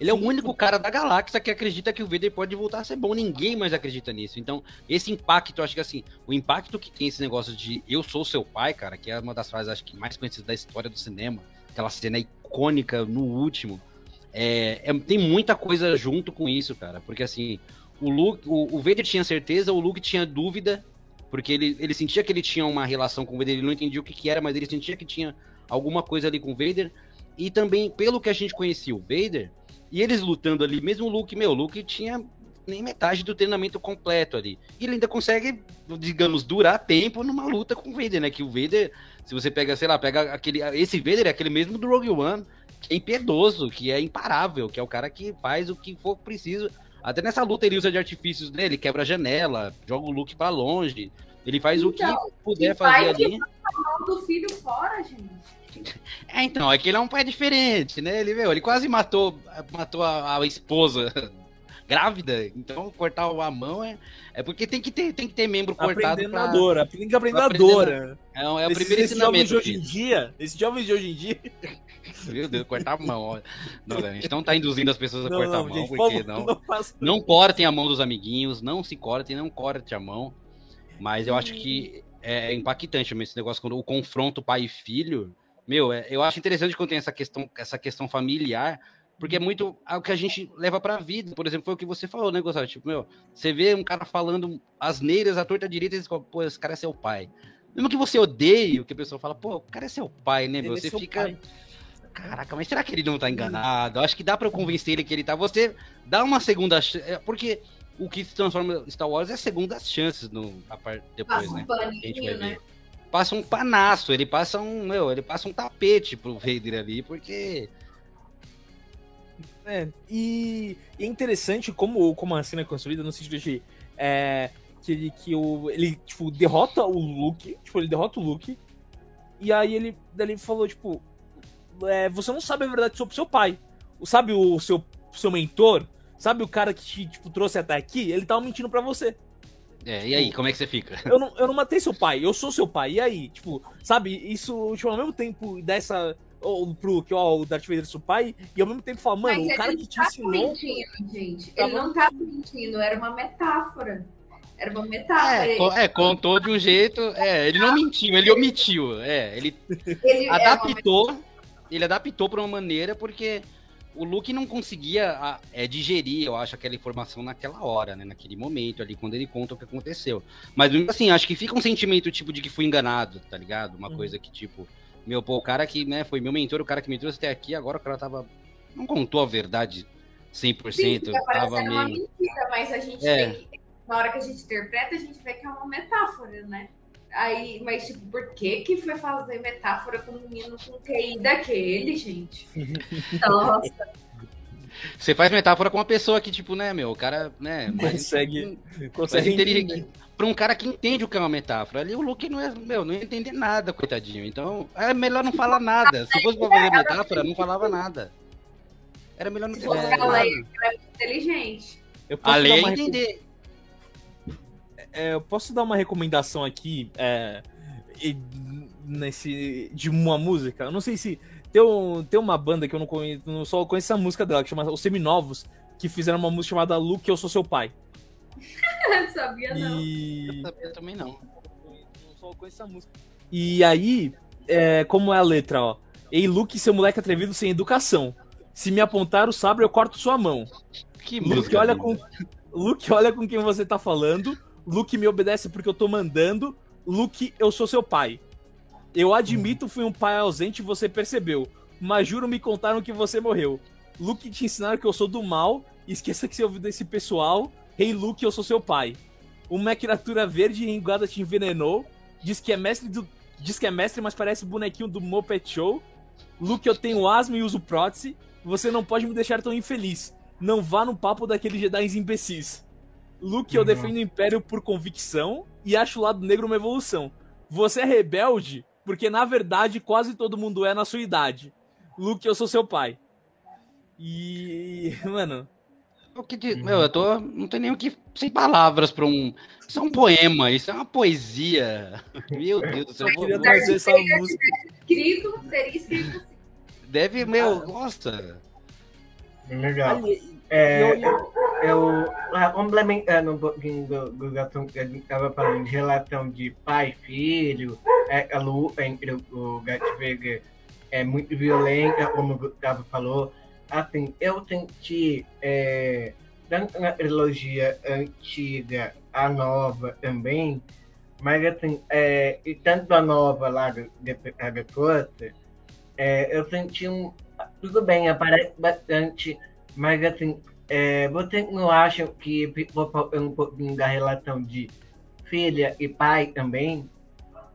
Ele é o único cara da galáxia que acredita que o Vader pode voltar a ser bom. Ninguém mais acredita nisso. Então, esse impacto, acho que assim, o impacto que tem esse negócio de eu sou seu pai, cara, que é uma das frases, acho que mais conhecidas da história do cinema, aquela cena icônica no último, é, é, tem muita coisa junto com isso, cara. Porque assim, o Luke, o, o Vader tinha certeza, o Luke tinha dúvida, porque ele, ele sentia que ele tinha uma relação com o Vader, ele não entendia o que, que era, mas ele sentia que tinha alguma coisa ali com o Vader. E também, pelo que a gente conhecia o Vader, E eles lutando ali, mesmo o Luke, meu, o Luke tinha nem metade do treinamento completo ali. E ele ainda consegue, digamos, durar tempo numa luta com o Vader, né? Que o Vader, se você pega, sei lá, pega aquele. Esse Vader é aquele mesmo do Rogue One, que é impiedoso, que é imparável, que é o cara que faz o que for preciso. Até nessa luta ele usa de artifícios dele, quebra a janela, joga o Luke para longe. Ele faz então, o que então, puder fazer ali. do filho fora, gente. É, então, é que ele é um pai diferente, né? Ele, meu, ele quase matou, matou a, a esposa [laughs] grávida, então cortar a mão é, é porque tem que ter, tem que ter membro cortado. Aprendendo pra, dor, tem que aprender na dor. É, é o primeiro esse ensinamento. de hoje em dia, esses jovens de hoje em dia. [laughs] Meu Deus, cortar a mão. Não, a gente não tá induzindo as pessoas a não, cortar não, a mão, gente, porque não. Não, não cortem a mão dos amiguinhos, não se cortem, não corte a mão. Mas eu acho que é impactante mesmo esse negócio, quando o confronto pai e filho. Meu, é, eu acho interessante quando tem essa questão, essa questão familiar, porque é muito o que a gente leva pra vida. Por exemplo, foi o que você falou, né, Gustavo? Tipo, meu, você vê um cara falando asneiras à torta direita e você fala, pô, esse cara é seu pai. Mesmo que você odeie o que a pessoa fala, pô, o cara é seu pai, né, meu? Ele é você é fica. Pai. Caraca, mas será que ele não tá enganado? Acho que dá para convencer ele que ele tá. Você dá uma segunda chance. É, porque o que se transforma Star Wars é segundas chances no, a depois, Passa né? Um paninho, né? Passa um panaço, ele passa um. Meu, ele passa um tapete pro Vader ali, porque é, e, e, é interessante como, como a cena é construída no sentido de é, que, ele, que o, ele tipo, derrota o Luke, tipo, ele derrota o Luke, e aí ele, ele falou, tipo, é, você não sabe a verdade sobre seu pai. Sabe o seu, seu mentor? Sabe o cara que te tipo, trouxe até aqui? Ele tava mentindo para você. É, e aí, como é que você fica? Eu não, eu não matei seu pai, eu sou seu pai. E aí, tipo, sabe, isso, tipo, ao mesmo tempo dessa ou pro que ó, o Darth Vader seu pai, e ao mesmo tempo fala, mano, Mas o cara que te tá ensinou. Mentindo, gente. Ele não tá mentindo, era uma metáfora. Era uma metáfora. É, é, contou de um jeito. É, ele não mentiu, ele omitiu. É, ele, ele adaptou. Ele adaptou para uma maneira porque o Luke não conseguia é, digerir, eu acho, aquela informação naquela hora, né? Naquele momento ali, quando ele conta o que aconteceu. Mas assim, acho que fica um sentimento tipo de que fui enganado, tá ligado? Uma uhum. coisa que, tipo, meu, pô, o cara que, né, foi meu mentor, o cara que me trouxe até aqui, agora o cara tava. Não contou a verdade 100%. Sim, tava meio... uma mentira, mas a gente é. vê que, na hora que a gente interpreta, a gente vê que é uma metáfora, né? Aí, mas, tipo, por que que foi fazer metáfora com um menino com QI daquele, gente? [laughs] Nossa. Você faz metáfora com uma pessoa que, tipo, né, meu, o cara, né, consegue, consegue entender para um cara que entende o que é uma metáfora. Ali o Luke não é, meu, não ia entender nada, coitadinho. Então, é melhor não falar nada. Se fosse para fazer metáfora, não falava nada. Era melhor não falado nada. É inteligente. Eu posso a lei dar uma entender. É, eu posso dar uma recomendação aqui é, nesse de uma música. Eu não sei se tem, um, tem uma banda que eu não conheço, não só conheço a música dela, que chama Os Seminovos, que fizeram uma música chamada Luke, Eu Sou Seu Pai. [laughs] sabia não. E... Eu sabia também não. Eu só conheço essa música. E aí, é, como é a letra, ó. Ei, Luke, seu moleque atrevido sem educação. Se me apontar o sabre, eu corto sua mão. Que Luke, música, olha com Luke, olha com quem você tá falando. Luke, me obedece porque eu tô mandando. Luke, eu sou seu pai. Eu admito, fui um pai ausente e você percebeu. Mas juro, me contaram que você morreu. Luke, te ensinaram que eu sou do mal. Esqueça que você ouviu desse pessoal. Rei hey, Luke, eu sou seu pai. Uma criatura verde e enguada te envenenou. Diz que é mestre do. Diz que é mestre, mas parece bonequinho do Moped Show. Luke, eu tenho asma e uso prótese. Você não pode me deixar tão infeliz. Não vá no papo daqueles Jedi imbecis. Luke, eu uhum. defendo o Império por convicção e acho o lado negro uma evolução. Você é rebelde porque na verdade quase todo mundo é na sua idade. Luke, eu sou seu pai. E, [laughs] mano, o que de, meu, eu tô. Não tem nem o que. Sem palavras para um. Isso é um poema, isso é uma poesia. [laughs] Meu Deus do céu. Eu queria trazer essa música. Escrito, teria escrito assim. Deve, meu, nossa. Legal. É, eu, eu, ah, complementando um pouquinho do, do assunto que a gente estava falando de relação de pai e filho, é, a luta entre o, o é muito violenta, como o Gustavo falou, assim, eu senti, é, tanto na trilogia antiga, a nova também, mas assim, é, e tanto a nova lá do da Força, é, eu senti um. Tudo bem, aparece bastante Mas assim, é, vocês não acham que ficou faltando um pouquinho da relação de filha e pai também?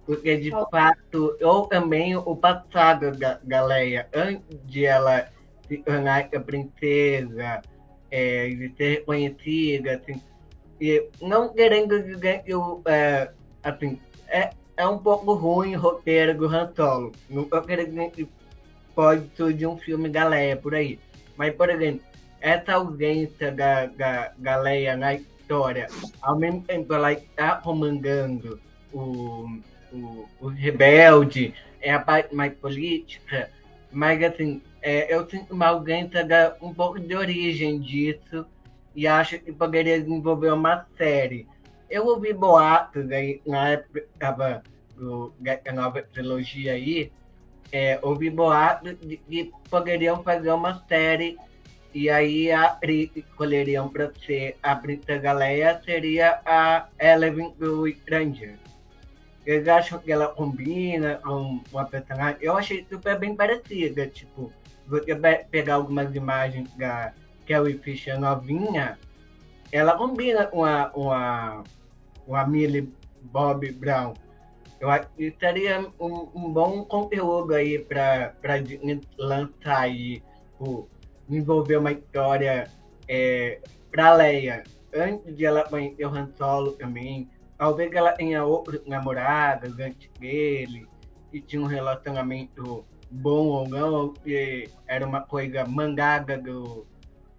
Porque de fato, ou também o passado da, da Leia, antes de ela se tornar a princesa, é, de ser reconhecida, assim, e não querendo dizer que eu, é, assim, é, é um pouco ruim o roteiro do Han Solo. Não tô querendo dizer que pode surgir um filme da Leia por aí. Mas, por exemplo, essa ausência da, da, da Leia na história, ao mesmo tempo ela está comandando o, o, o rebelde, é a parte mais política, mas assim, é, eu sinto uma ausência da, um pouco de origem disso e acho que poderia desenvolver uma série. Eu ouvi boatos aí, na época que estava a nova trilogia aí, é, ouvi boatos de que poderiam fazer uma série e aí a atriz que escolheriam para ser a Brita Galeia seria a Eleven do Stranger. Eles acham que ela combina com uma personagem. Eu achei super bem parecida. Tipo, você pegar algumas imagens da Carrie Fisher novinha, ela combina com a, uma, uma Millie Bob Brown. Eu acho que seria um, um bom conteúdo aí para lançar aí. Tipo, desenvolver uma história é, para Leia, antes de ela conhecer o Han Solo também. Talvez ela tenha outros namorados antes dele, e tinha um relacionamento bom ou não, que era uma coisa mangada do,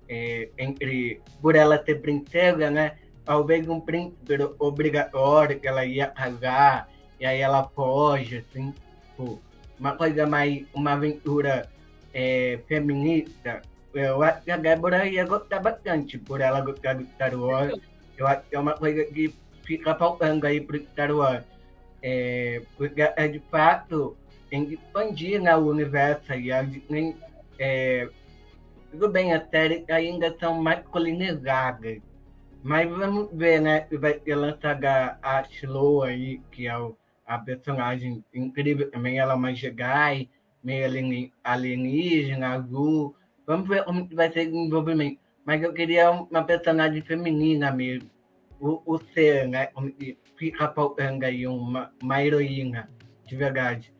é, entre, por ela ser princesa, né? Talvez um príncipe obrigatório que ela ia casar, e aí ela foge, assim, tipo, uma coisa mais, uma aventura é, feminista, eu acho que a Débora ia gostar bastante por ela gostar do Star Wars. Eu acho que é uma coisa que fica faltando aí pro Star Wars. É, porque é de fato tem que expandir né, o universo aí. A é, tudo bem, as séries ainda são masculinizadas. Mas vamos ver, né? Vai ter lançada a Shiloh aí, que é o, a personagem incrível também. Ela é uma Jedi, meio alienígena, azul. Vamos ver como vai ser o desenvolvimento. Mas eu queria uma personagem feminina mesmo. O, o ser, né? Fica faltando aí uma, uma heroína, de verdade.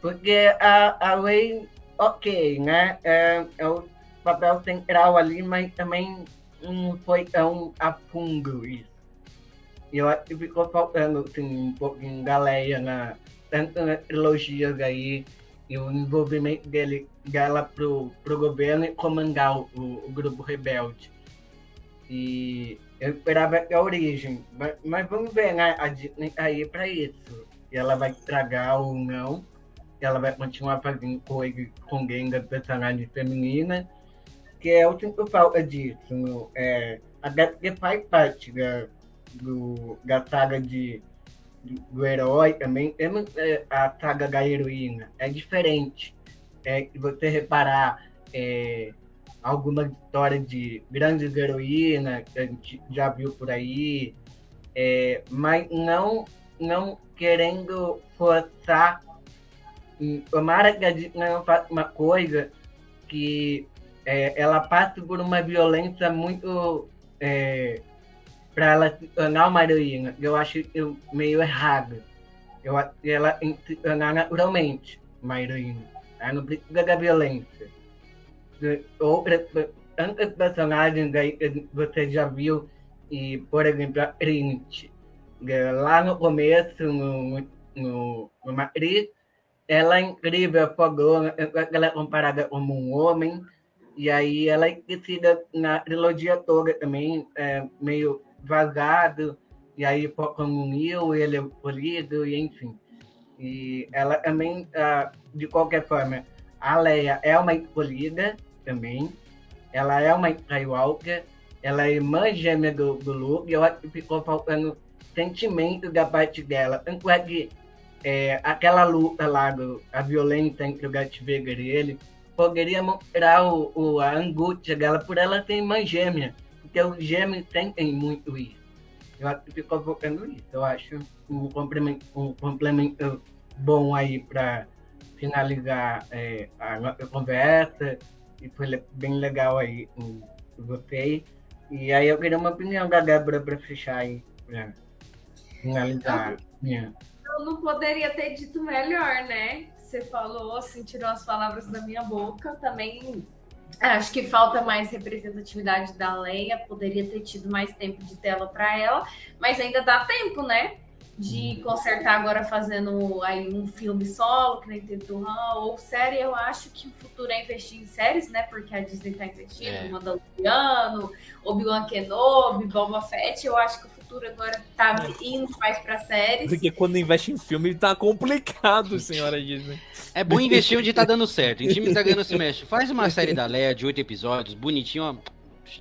Porque a, a Ray, ok, né? É, é o papel central ali, mas também não foi tão a fundo isso. E eu acho que ficou faltando assim, um pouquinho da Leia na, tanto nas trilogias aí, e o envolvimento dele, dela pro, pro governo e comandar o, o grupo rebelde. E eu esperava a origem, mas, mas, vamos ver, né? A Disney tá aí para isso. E ela vai estragar ou não. Ela vai continuar fazendo coisa com alguém da personagem feminina, que é o sinto falta disso. É, a que faz parte da, do, da saga de do herói também, é, a saga da heroína é diferente. É, você reparar é, algumas histórias de grandes heroínas que a gente já viu por aí, é, mas não, não querendo forçar. Tomara que a gente não faça uma coisa que é, ela passe por uma violência muito é, para ela se tornar uma heroína. Eu acho eu, meio errado. Eu acho que ela se tornar naturalmente uma heroína. Não precisa da violência. Outras, tantas personagens aí que você já viu, e, por exemplo, a Trinity. Lá no começo, no, no, no ela é incrível, fogona, ela é comparada como um homem, e aí ela é esquecida na trilogia toda também, é, meio vazado, e aí como uniu, ele é polido, e enfim. E ela também, ah, de qualquer forma, a Leia é uma escolhida também, ela é uma Skywalker, ela é irmã gêmea do, do Luke, e eu acho que ficou faltando sentimento da parte dela. Tanto é que é, aquela luta lá, do, a violência entre o Darth e ele, poderia mostrar o, o, a angústia dela por ela ter irmã gêmea. Porque os gêmeos sentem muito isso. Eu acho que ficou focando isso. Eu acho um complemento, um complemento bom aí para finalizar é, a nossa conversa. e foi bem legal aí. Gostei. E aí eu queria uma opinião da Débora para fechar aí, para finalizar. Eu, eu não poderia ter dito melhor, né? Você falou, assim, tirou as palavras da minha boca. Também acho que falta mais representatividade da Leia. Poderia ter tido mais tempo de tela para ela, mas ainda dá tempo, né? de consertar agora fazendo aí um filme solo, que nem teve do Han, ou série, eu acho que o futuro é investir em séries, né? Porque a Disney tá investindo, é. Mandaloriano, Obi-Wan Kenobi, Boba Fett, eu acho que o futuro agora tá indo mais pra séries. Porque quando investe em filme tá complicado, senhora Disney. É bom investir onde tá dando certo. Em time tá ganhando se mexe. Faz uma série da Leia de oito episódios, bonitinho, ó,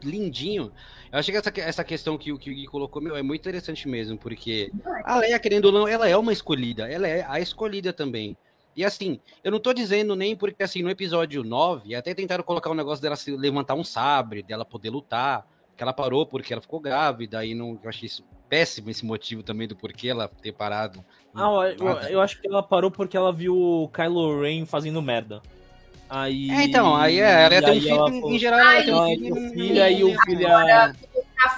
lindinho eu achei que essa, essa questão que, que o Gui colocou, meu, é muito interessante mesmo, porque a Leia, querendo ou não, ela é uma escolhida, ela é a escolhida também. E assim, eu não tô dizendo nem porque, assim, no episódio 9, até tentaram colocar o um negócio dela se levantar um sabre, dela poder lutar, que ela parou porque ela ficou grávida, e não, eu achei isso péssimo esse motivo também do porquê ela ter parado. Ah, eu, eu acho que ela parou porque ela viu o Kylo Ren fazendo merda. Aí... É, então, aí é, ela ia ter um filho, ela, em geral, ela ia ter um filho. filho aí o filho é...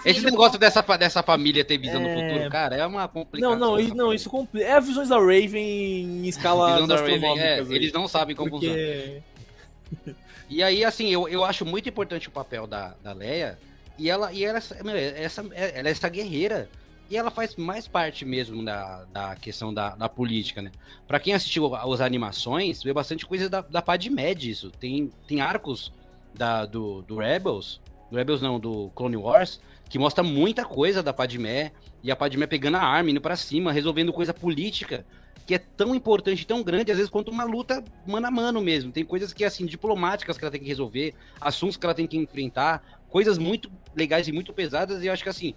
Esse negócio dessa, dessa família ter visão é... no futuro, cara, é uma complicação. Não, não, isso, não, isso complica. É visões da Raven em escala astronômica. É, eles não sabem como porque... funciona. E aí, assim, eu, eu acho muito importante o papel da, da Leia. E ela, e ela, essa, ela é essa guerreira e ela faz mais parte mesmo da, da questão da, da política, né? Pra quem assistiu as animações, vê bastante coisa da, da Padmé disso. Tem, tem arcos da, do, do Rebels, do Rebels não, do Clone Wars, que mostra muita coisa da Padmé, e a Padmé pegando a arma, indo pra cima, resolvendo coisa política, que é tão importante, tão grande, às vezes, quanto uma luta mano a mano mesmo. Tem coisas que, assim, diplomáticas que ela tem que resolver, assuntos que ela tem que enfrentar, coisas muito legais e muito pesadas, e eu acho que, assim,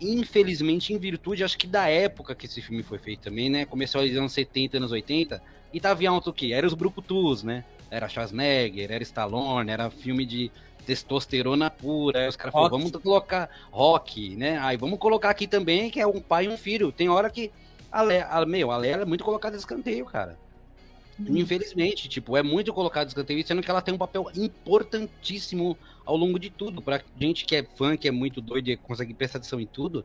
infelizmente, em virtude, acho que da época que esse filme foi feito também, né? Começou nos anos 70, anos 80, e tava em alto o quê? Era os Brucutus, né? Era Schwarzenegger, era Stallone, era filme de testosterona pura. Aí os caras falaram, vamos colocar rock, né? Aí vamos colocar aqui também que é um pai e um filho. Tem hora que a a, meu, a Leia é muito colocada de escanteio, cara. Hum. Infelizmente, tipo, é muito colocado escanteio, sendo que ela tem um papel importantíssimo ao longo de tudo. Pra gente que é fã, que é muito doido e consegue prestar atenção em tudo,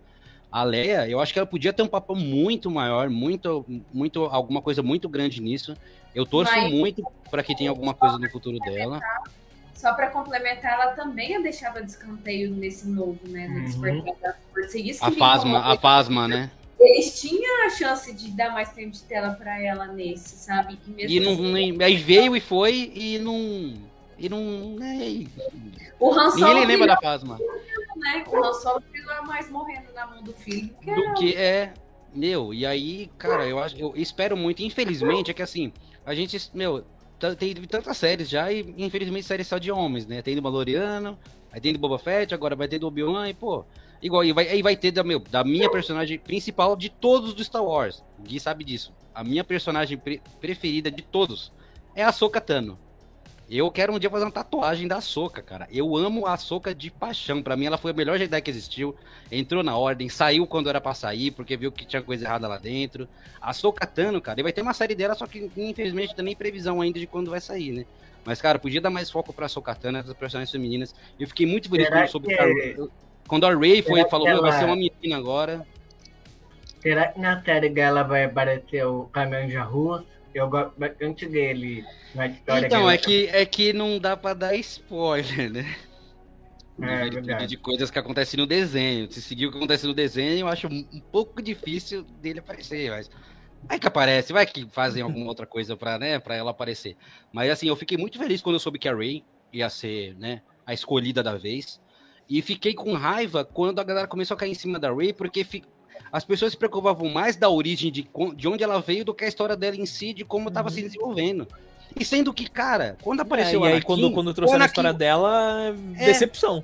a Leia, eu acho que ela podia ter um papel muito maior, muito, muito, alguma coisa muito grande nisso. Eu torço Mas, muito para que tenha alguma coisa no futuro dela. Só para complementar, ela também é deixada de escanteio nesse novo, né? No uhum. A Fasma, a Fasma, né? Eles tinham a chance de dar mais tempo de tela para ela nesse, sabe? E, e não, assim, aí veio e foi e não e não. Né, o Han Solo. Ninguém lembra da Phasma. Né? O Han Solo é mais morrendo na mão do filho. Que do que é. Meu, e aí, cara, eu, acho, eu espero muito. Infelizmente, é que assim, a gente, meu, tem tantas séries já e infelizmente séries só de homens, né? Tem do Valoriano, aí tem do Boba Fett, agora vai ter do Obi-Wan e, pô. Igual, e vai, aí vai ter da, meu, da minha personagem principal de todos do Star Wars. O Gui sabe disso. A minha personagem pre preferida de todos é a Soka Tano. Eu quero um dia fazer uma tatuagem da Soca, cara. Eu amo a Soca de paixão. Para mim, ela foi a melhor Jedi que existiu. Entrou na ordem, saiu quando era pra sair, porque viu que tinha coisa errada lá dentro. A Soca Tano, cara, e vai ter uma série dela, só que infelizmente não tem nem previsão ainda de quando vai sair, né? Mas, cara, podia dar mais foco pra Soca Tano, essas personagens femininas. Eu fiquei muito feliz quando soube que... quando a Ray foi, falou, ela... vai ser uma menina agora. Será que na série dela vai aparecer o Caminho Russo? Eu gosto bastante dele na história. Então, é que, é que não dá pra dar spoiler, né? É, de, de, coisas que acontecem no desenho. Se seguir o que acontece no desenho, eu acho um pouco difícil dele aparecer, mas. Vai que aparece, vai que fazem alguma outra coisa pra, né, pra ela aparecer. Mas assim, eu fiquei muito feliz quando eu soube que a Ray ia ser, né, a escolhida da vez. E fiquei com raiva quando a galera começou a cair em cima da Ray, porque as pessoas se preocupavam mais da origem de, de onde ela veio do que a história dela em si, de como estava uhum. se desenvolvendo. E sendo que, cara, quando apareceu é, e aí, quando, quando trouxeram Anakin, a história dela, é, decepção.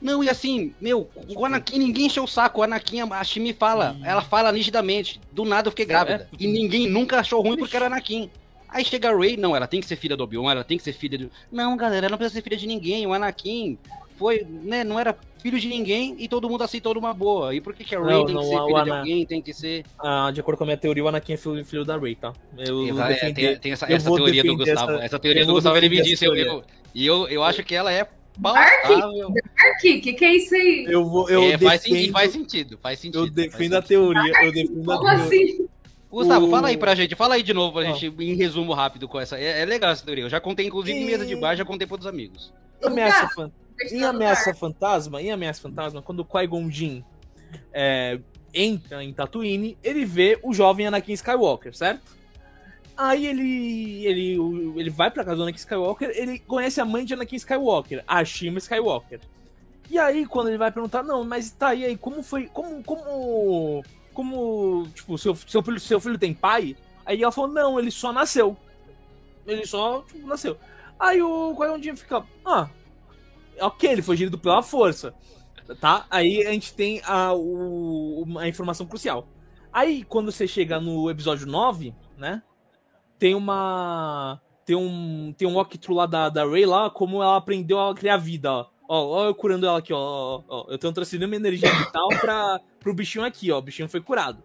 Não, e assim, meu, o Anakin, ninguém encheu o saco. O Anakin, a Shimi fala, hum. ela fala nitidamente. Do nada eu fiquei grávida. É. E ninguém nunca achou ruim porque era Anakin. Aí chega a Rey, não, ela tem que ser filha do Obi-Wan, ela tem que ser filha do. Não, galera, ela não precisa ser filha de ninguém. O Anakin foi, né, não era filho de ninguém e todo mundo aceitou numa boa. E por que, que a Rey não, tem não, que ser filho de alguém, tem que ser... Ah, de acordo com a minha teoria, o Anakin é filho, filho da Rey, tá? Eu, eu é, tem, tem, essa, essa teoria do Gustavo. Essa, essa teoria do Gustavo, ele me disse. Eu, eu, e eu, eu acho que ela é Dark? Dark? Que que é isso aí? Eu vou, eu é, faz, defendo, faz, sentido, faz sentido. Eu defendo a teoria. Eu defendo Como a teoria. assim? Gustavo, o... fala aí pra gente, fala aí de novo pra gente, em resumo rápido com essa. É, é legal essa teoria. Eu já contei, inclusive, e... em mesa de bar, já contei pros amigos. Ameaça, fan... Em Ameaça Fantasma, em Ameaça Fantasma, quando o Qui-Gon Jinn é, entra em Tatooine, ele vê o jovem Anakin Skywalker, certo? Aí ele, ele, ele vai pra casa do Anakin Skywalker, ele conhece a mãe de Anakin Skywalker, a Shima Skywalker. E aí, quando ele vai perguntar, não, mas tá, e aí, como foi, como, como, como, tipo, seu, seu, filho, seu filho tem pai? Aí ela falou, não, ele só nasceu. Ele só, tipo, nasceu. Aí o Qui-Gon fica, ah, ok, ele foi gerido pela força, tá? Aí a gente tem a, o, a informação crucial. Aí, quando você chega no episódio 9, né, tem uma. Tem um, tem um walkthrough lá da, da Ray lá, como ela aprendeu a criar vida, ó. Ó, ó eu curando ela aqui, ó, ó, Eu tô transferindo minha energia vital pra, pro bichinho aqui, ó. O bichinho foi curado.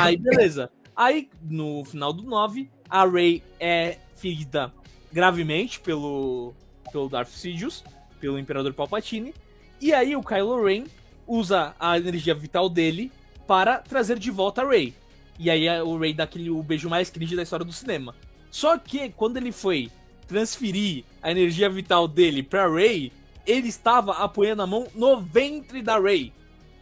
Aí, beleza. Aí, no final do 9, a Ray é ferida gravemente pelo, pelo Darth Sidious, pelo Imperador Palpatine. E aí o Kylo Ren usa a energia vital dele para trazer de volta a Rey. E aí o Ray dá aquele, o beijo mais cringe da história do cinema. Só que quando ele foi transferir a energia vital dele pra Ray, ele estava apoiando a mão no ventre da Ray.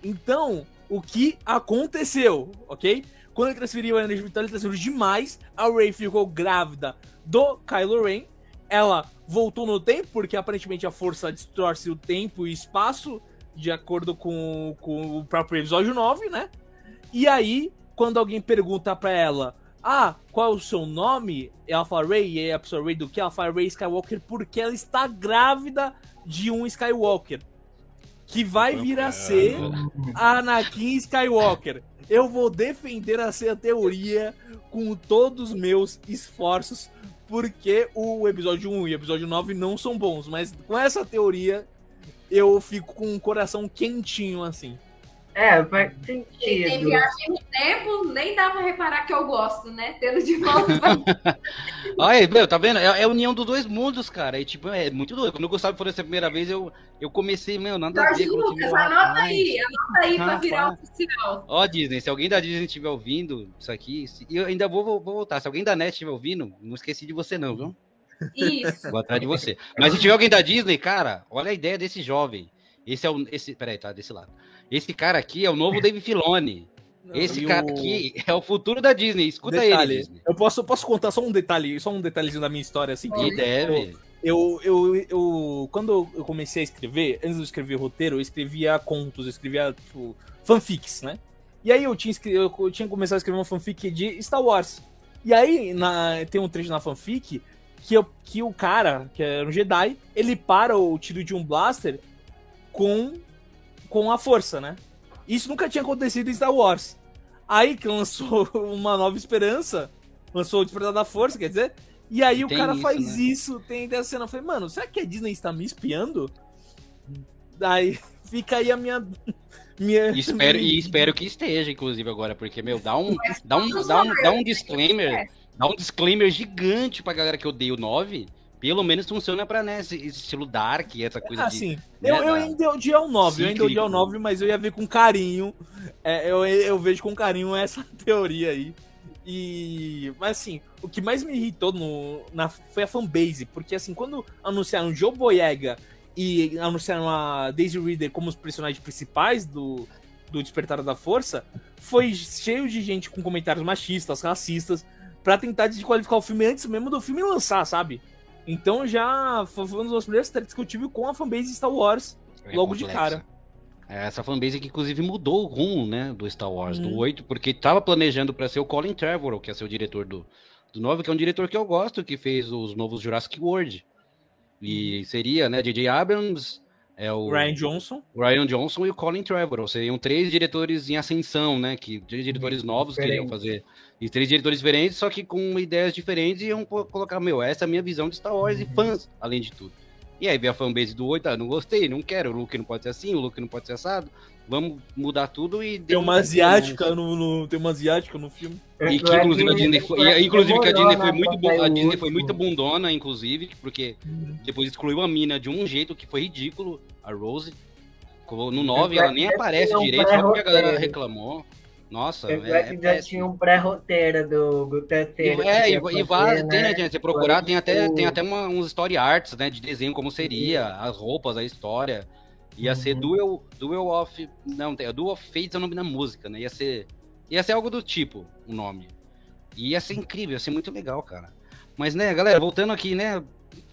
Então, o que aconteceu, ok? Quando ele transferiu a energia vital, ele transferiu demais. A Ray ficou grávida do Kylo Ren. Ela voltou no tempo, porque aparentemente a força distorce o tempo e espaço, de acordo com, com o próprio episódio 9, né? E aí, quando alguém pergunta para ela, ah, qual é o seu nome? Ela fala Ray, e aí a pessoa Ray do que? Ela fala Ray Skywalker porque ela está grávida de um Skywalker. Que vai vir a ser Anakin Skywalker. Eu vou defender essa teoria com todos os meus esforços, porque o episódio 1 e o episódio 9 não são bons, mas com essa teoria eu fico com um coração quentinho assim. É, faz sentido. E tem viagem no tempo, nem dá pra reparar que eu gosto, né? Tendo de volta. [laughs] Olha, meu, tá vendo? É, é, a união dos dois mundos, cara. E, tipo, é muito doido. Quando o Gustavo foi essa primeira vez, eu, eu comecei, meu, nada Jorge a ver. Lucas, anota aí, anota aí pra virar oficial. Ó, Disney, se alguém da Disney estiver ouvindo isso aqui, e eu ainda vou, vou, vou voltar. Se alguém da NET estiver ouvindo, não esqueci de você, não, viu? Isso. Vou atrás de você. Mas se tiver alguém da Disney, cara, olha a ideia desse jovem. Esse é o. Esse, peraí, tá desse lado. Esse cara aqui é o novo [laughs] Dave Filoni. Esse cara o... aqui é o futuro da Disney. Escuta detalhe, ele, Disney. Eu posso, posso contar só um detalhe, só um detalhezinho da minha história assim. Que deve. Eu, eu, eu, eu, quando eu comecei a escrever, antes de escrever roteiro, eu escrevia contos, eu escrevia tipo, fanfics, né? E aí eu tinha, eu tinha começado a escrever uma fanfic de Star Wars. E aí na, tem um trecho na fanfic que, eu, que o cara, que era um Jedi, ele para o tiro de um blaster com com a força, né? Isso nunca tinha acontecido em Star Wars. Aí que lançou [laughs] uma nova esperança, lançou o Despertar da Força, quer dizer, e aí o cara isso, faz né? isso, tem essa cena. Eu falei, mano, será que a Disney está me espiando? Daí [laughs] fica aí a minha. [laughs] minha espero, e espero que esteja, inclusive, agora, porque, meu, dá um, dá um, dá um, dá um disclaimer. Dá um disclaimer gigante pra galera que odeia o 9 pelo menos funciona pra, né, esse, estilo dark, essa coisa ah, de... Sim. Né, eu, eu ainda odiei o 9, eu ainda odiei o 9, mas eu ia ver com carinho, é, eu, eu vejo com carinho essa [laughs] teoria aí. E... Mas assim, o que mais me irritou no, na, foi a fanbase, porque assim, quando anunciaram Joe Boyega e anunciaram a Daisy Reader como os personagens principais do, do Despertar da Força, foi cheio de gente com comentários machistas, racistas, para tentar desqualificar o filme antes mesmo do filme lançar, sabe? Então já foi uma das primeiras tretas que eu tive com a fanbase Star Wars é logo complexa. de cara. É, essa fanbase que inclusive mudou o rumo, né, do Star Wars, hum. do 8, porque tava planejando para ser o Colin Trevorrow, que é ser o diretor do, do 9, que é um diretor que eu gosto, que fez os novos Jurassic World. E seria, né, J.J. Abrams, é o Ryan Johnson. Ryan Johnson e o Colin Trevorrow. Seriam três diretores em ascensão, né? Que três diretores novos Diferente. que iriam fazer. E três diretores diferentes, só que com ideias diferentes e iam colocar, meu, essa é a minha visão de Star Wars uhum. e fãs, além de tudo. E aí veio a fanbase do 8, ah, não gostei, não quero, o look não pode ser assim, o look não pode ser assado. Vamos mudar tudo e. Tem uma asiática no, no, tem uma asiática no filme. E que inclusive a Disney foi, inclusive que a Disney foi muito a Disney foi muito bundona, inclusive, porque depois excluiu a mina de um jeito que foi ridículo, a Rose. No 9 ela nem aparece direito, só porque a galera reclamou. Nossa, é, é já tinha um pré-roteiro do, do terceiro. É, e, e vai, né? tem, né, gente? Você procurar, tem até, tem até uma, uns story arts, né, de desenho como seria, as roupas, a história. Ia uhum. ser Duel, Duel of. Não, tem Duel of Fates é o nome da música, né? Ia ser. Ia ser algo do tipo o nome. E ia ser incrível, ia ser muito legal, cara. Mas, né, galera, voltando aqui, né?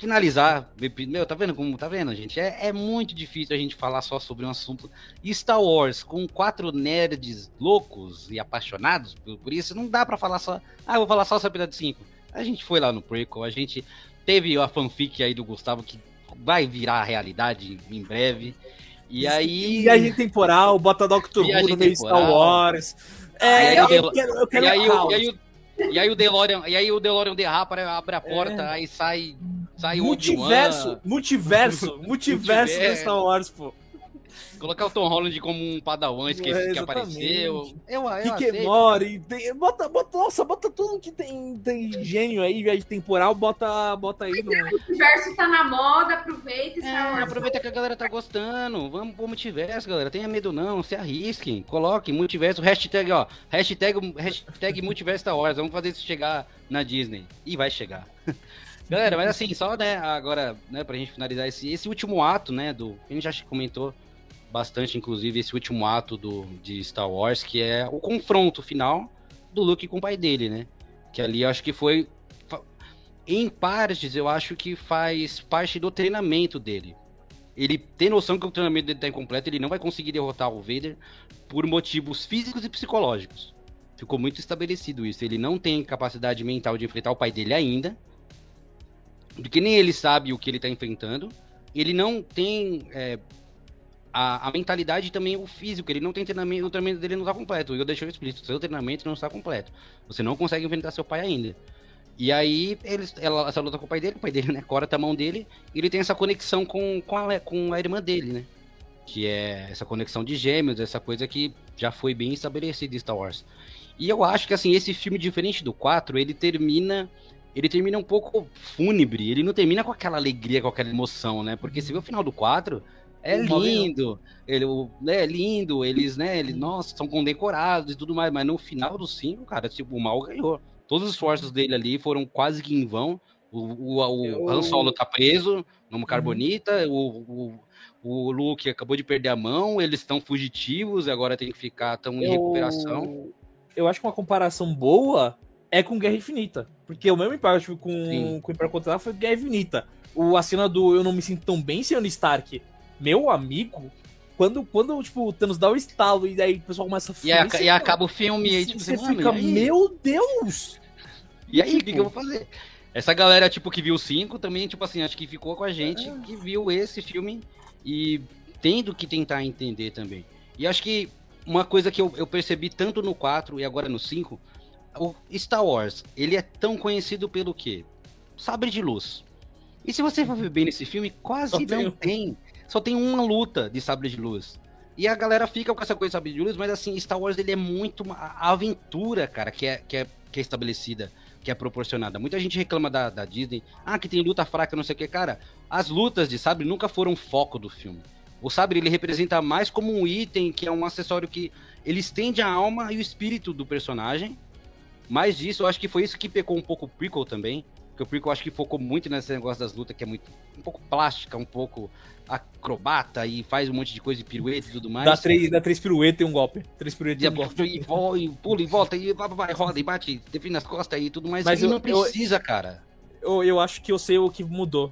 Finalizar. Meu, tá vendo como tá vendo, gente? É, é muito difícil a gente falar só sobre um assunto. Star Wars, com quatro nerds loucos e apaixonados por, por isso, não dá para falar só. Ah, eu vou falar só sobre episódio 5. A gente foi lá no prequel, a gente teve a fanfic aí do Gustavo que vai virar realidade em breve. E aí. Viagem temporal, bota Doctor Who no meio Star Wars. É, eu, eu, quero, eu quero e, aí, e, aí, e aí o DeLorean, e aí o DeLorean derrapa, abre a porta, é. aí sai, sai multiverso, multiverso, [laughs] multiverso, multiverso Star Wars, pô. Colocar o Tom Holland como um padawan esqueci é, que apareceu. Eu, eu que Mori, bota, bota, nossa, bota tudo que tem, tem gênio aí, viagem temporal, bota, bota aí no. O multiverso tá na moda, aproveita e é, Aproveita que a galera tá gostando. Vamos pro multiverso, galera. Tenha medo não, se arrisquem. Coloquem multiverso, hashtag, ó. Hashtag, hashtag multiverso da hora. Vamos fazer isso chegar na Disney. E vai chegar. [laughs] Galera, mas assim, só, né, agora, né, pra gente finalizar esse, esse último ato, né, do. A gente já comentou bastante, inclusive, esse último ato do, de Star Wars, que é o confronto final do Luke com o pai dele, né? Que ali acho que foi. Em partes, eu acho que faz parte do treinamento dele. Ele tem noção que o treinamento dele está incompleto, ele não vai conseguir derrotar o Vader por motivos físicos e psicológicos. Ficou muito estabelecido isso. Ele não tem capacidade mental de enfrentar o pai dele ainda. Porque nem ele sabe o que ele está enfrentando. Ele não tem é, a, a mentalidade e também o físico. Ele não tem treinamento, o treinamento dele não está completo. E eu deixei explícito: seu treinamento não está completo. Você não consegue enfrentar seu pai ainda. E aí, eles, ela, essa luta com o pai dele, o pai dele, né, corta a mão dele, e ele tem essa conexão com, com, a, com a irmã dele, né? Que é essa conexão de gêmeos, essa coisa que já foi bem estabelecida em Star Wars. E eu acho que, assim, esse filme, diferente do 4, ele termina ele termina um pouco fúnebre, ele não termina com aquela alegria, com aquela emoção, né? Porque se vê o final do 4, é lindo, ele, é lindo, eles, né, eles, nossa, são condecorados e tudo mais, mas no final do 5, cara, tipo, o mal ganhou. Todos os esforços dele ali foram quase que em vão. O, o, o Han Solo tá preso numa carbonita, o, o, o Luke acabou de perder a mão, eles estão fugitivos, agora tem que ficar tão em eu... recuperação. Eu acho que uma comparação boa é com Guerra Infinita. Porque o mesmo impacto com, com o Império Contra foi Guerra Infinita. O, a cena do Eu Não Me Sinto Tão Bem, Senhor Stark, meu amigo, quando, quando tipo, o Thanos dá o estalo e aí o pessoal começa a filmar. E, a, e acaba o filme e aí, tipo, você fica, meu Deus! E aí, o tipo... que, que, eu vou fazer? Essa galera, tipo, que viu o 5 também, tipo assim, acho que ficou com a gente, é. que viu esse filme e tendo que tentar entender também. E acho que uma coisa que eu, eu percebi tanto no 4 e agora no 5, o Star Wars, ele é tão conhecido pelo quê? Sabre de luz. E se você for ver bem nesse filme, quase não tem só tem uma luta de sabre de luz. E a galera fica com essa coisa de sabre de luz, mas assim, Star Wars ele é muito a aventura, cara, que é, que é, que é estabelecida, que é proporcionada. Muita gente reclama da, da Disney, ah, que tem luta fraca, não sei o que, cara. As lutas de sabre nunca foram foco do filme. O sabre ele representa mais como um item, que é um acessório que ele estende a alma e o espírito do personagem. Mais disso, eu acho que foi isso que pecou um pouco o prequel também. Porque o prequel acho que focou muito nesse negócio das lutas, que é muito um pouco plástica, um pouco acrobata e faz um monte de coisa de pirueta e tudo mais. Dá três, dá três piruetas e um golpe. Três piruetas e um golpe. E, voa, e pula e volta, e vai, vai, roda e bate, define as costas e tudo mais. Mas eu, não precisa, eu, cara. Eu, eu acho que eu sei o que mudou.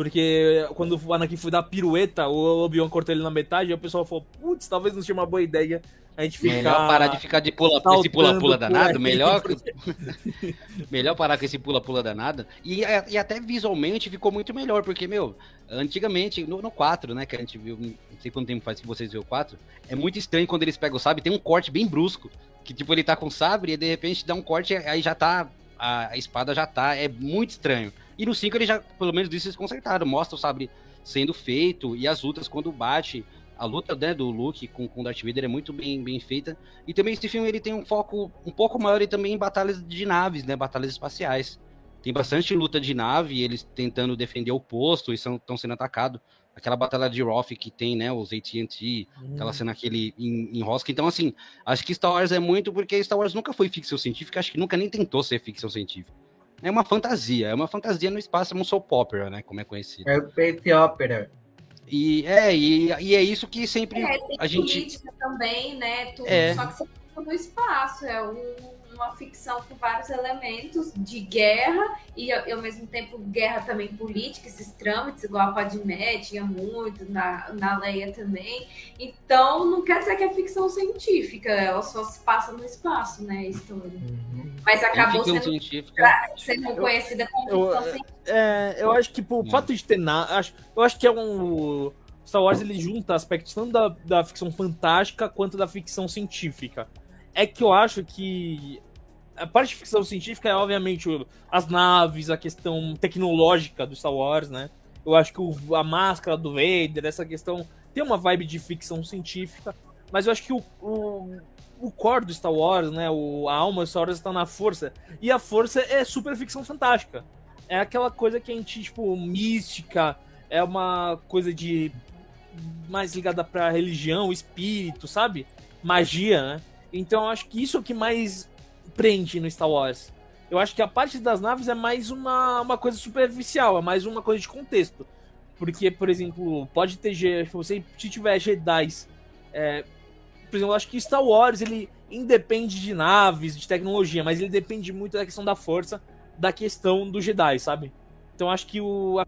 Porque quando o Anakin foi dar pirueta, o Obi-Wan cortou ele na metade, e o pessoal falou, putz, talvez não seja uma boa ideia a gente ficar... Melhor parar de ficar de pula, esse pula-pula danado, melhor... [laughs] melhor parar com esse pula-pula danado. E, e até visualmente ficou muito melhor, porque, meu, antigamente, no, no 4, né, que a gente viu, não sei quanto tempo faz que vocês viram o 4, é muito estranho quando eles pegam o sabre, tem um corte bem brusco, que tipo, ele tá com o sabre e de repente dá um corte, aí já tá, a, espada já tá, é muito estranho. E no 5 ele já, pelo menos isso eles consertaram, mostra o sabre sendo feito e as lutas quando bate a luta né, do Luke com, com Darth Vader é muito bem, bem feita. E também esse filme ele tem um foco um pouco maior e também em batalhas de naves, né? Batalhas espaciais. Tem bastante luta de nave, eles tentando defender o posto e estão sendo atacados. Aquela batalha de Roth que tem, né? Os AT&T, hum. aquela cena aquele em, em Rosca. Então, assim, acho que Star Wars é muito porque Star Wars nunca foi ficção científica, acho que nunca nem tentou ser ficção científica. É uma fantasia, é uma fantasia no espaço, é um soap opera, né? Como é conhecido. É o space opera. E é, e, e é isso que sempre é, a gente. política também, né? Tudo, é. Só que você no espaço, é um, uma ficção com vários elementos de guerra e ao mesmo tempo guerra também política, esses trâmites, igual a Padmé tinha muito, na, na Leia também. Então, não quer dizer que é ficção científica, ela só se passa no espaço, né, a história. Uhum. Mas acabou sendo, sendo conhecida como eu, ficção científica. É, eu acho que por fato de ter nada, acho, eu acho que é um Star Wars ele junta aspectos tanto da, da ficção fantástica quanto da ficção científica. É que eu acho que a parte de ficção científica é obviamente as naves, a questão tecnológica do Star Wars, né? Eu acho que o, a máscara do Vader, essa questão tem uma vibe de ficção científica, mas eu acho que o, o, o core do Star Wars, né? O, a alma do Star Wars está na força. E a força é super ficção fantástica. É aquela coisa que a gente, tipo, mística, é uma coisa de mais ligada pra religião, espírito, sabe? Magia, né? Então eu acho que isso é o que mais prende no Star Wars. Eu acho que a parte das naves é mais uma, uma coisa superficial, é mais uma coisa de contexto. Porque, por exemplo, pode ter. Se você se tiver Jedi. É, por exemplo, eu acho que Star Wars ele independe de naves, de tecnologia, mas ele depende muito da questão da força, da questão do Jedi, sabe? Então acho que o, a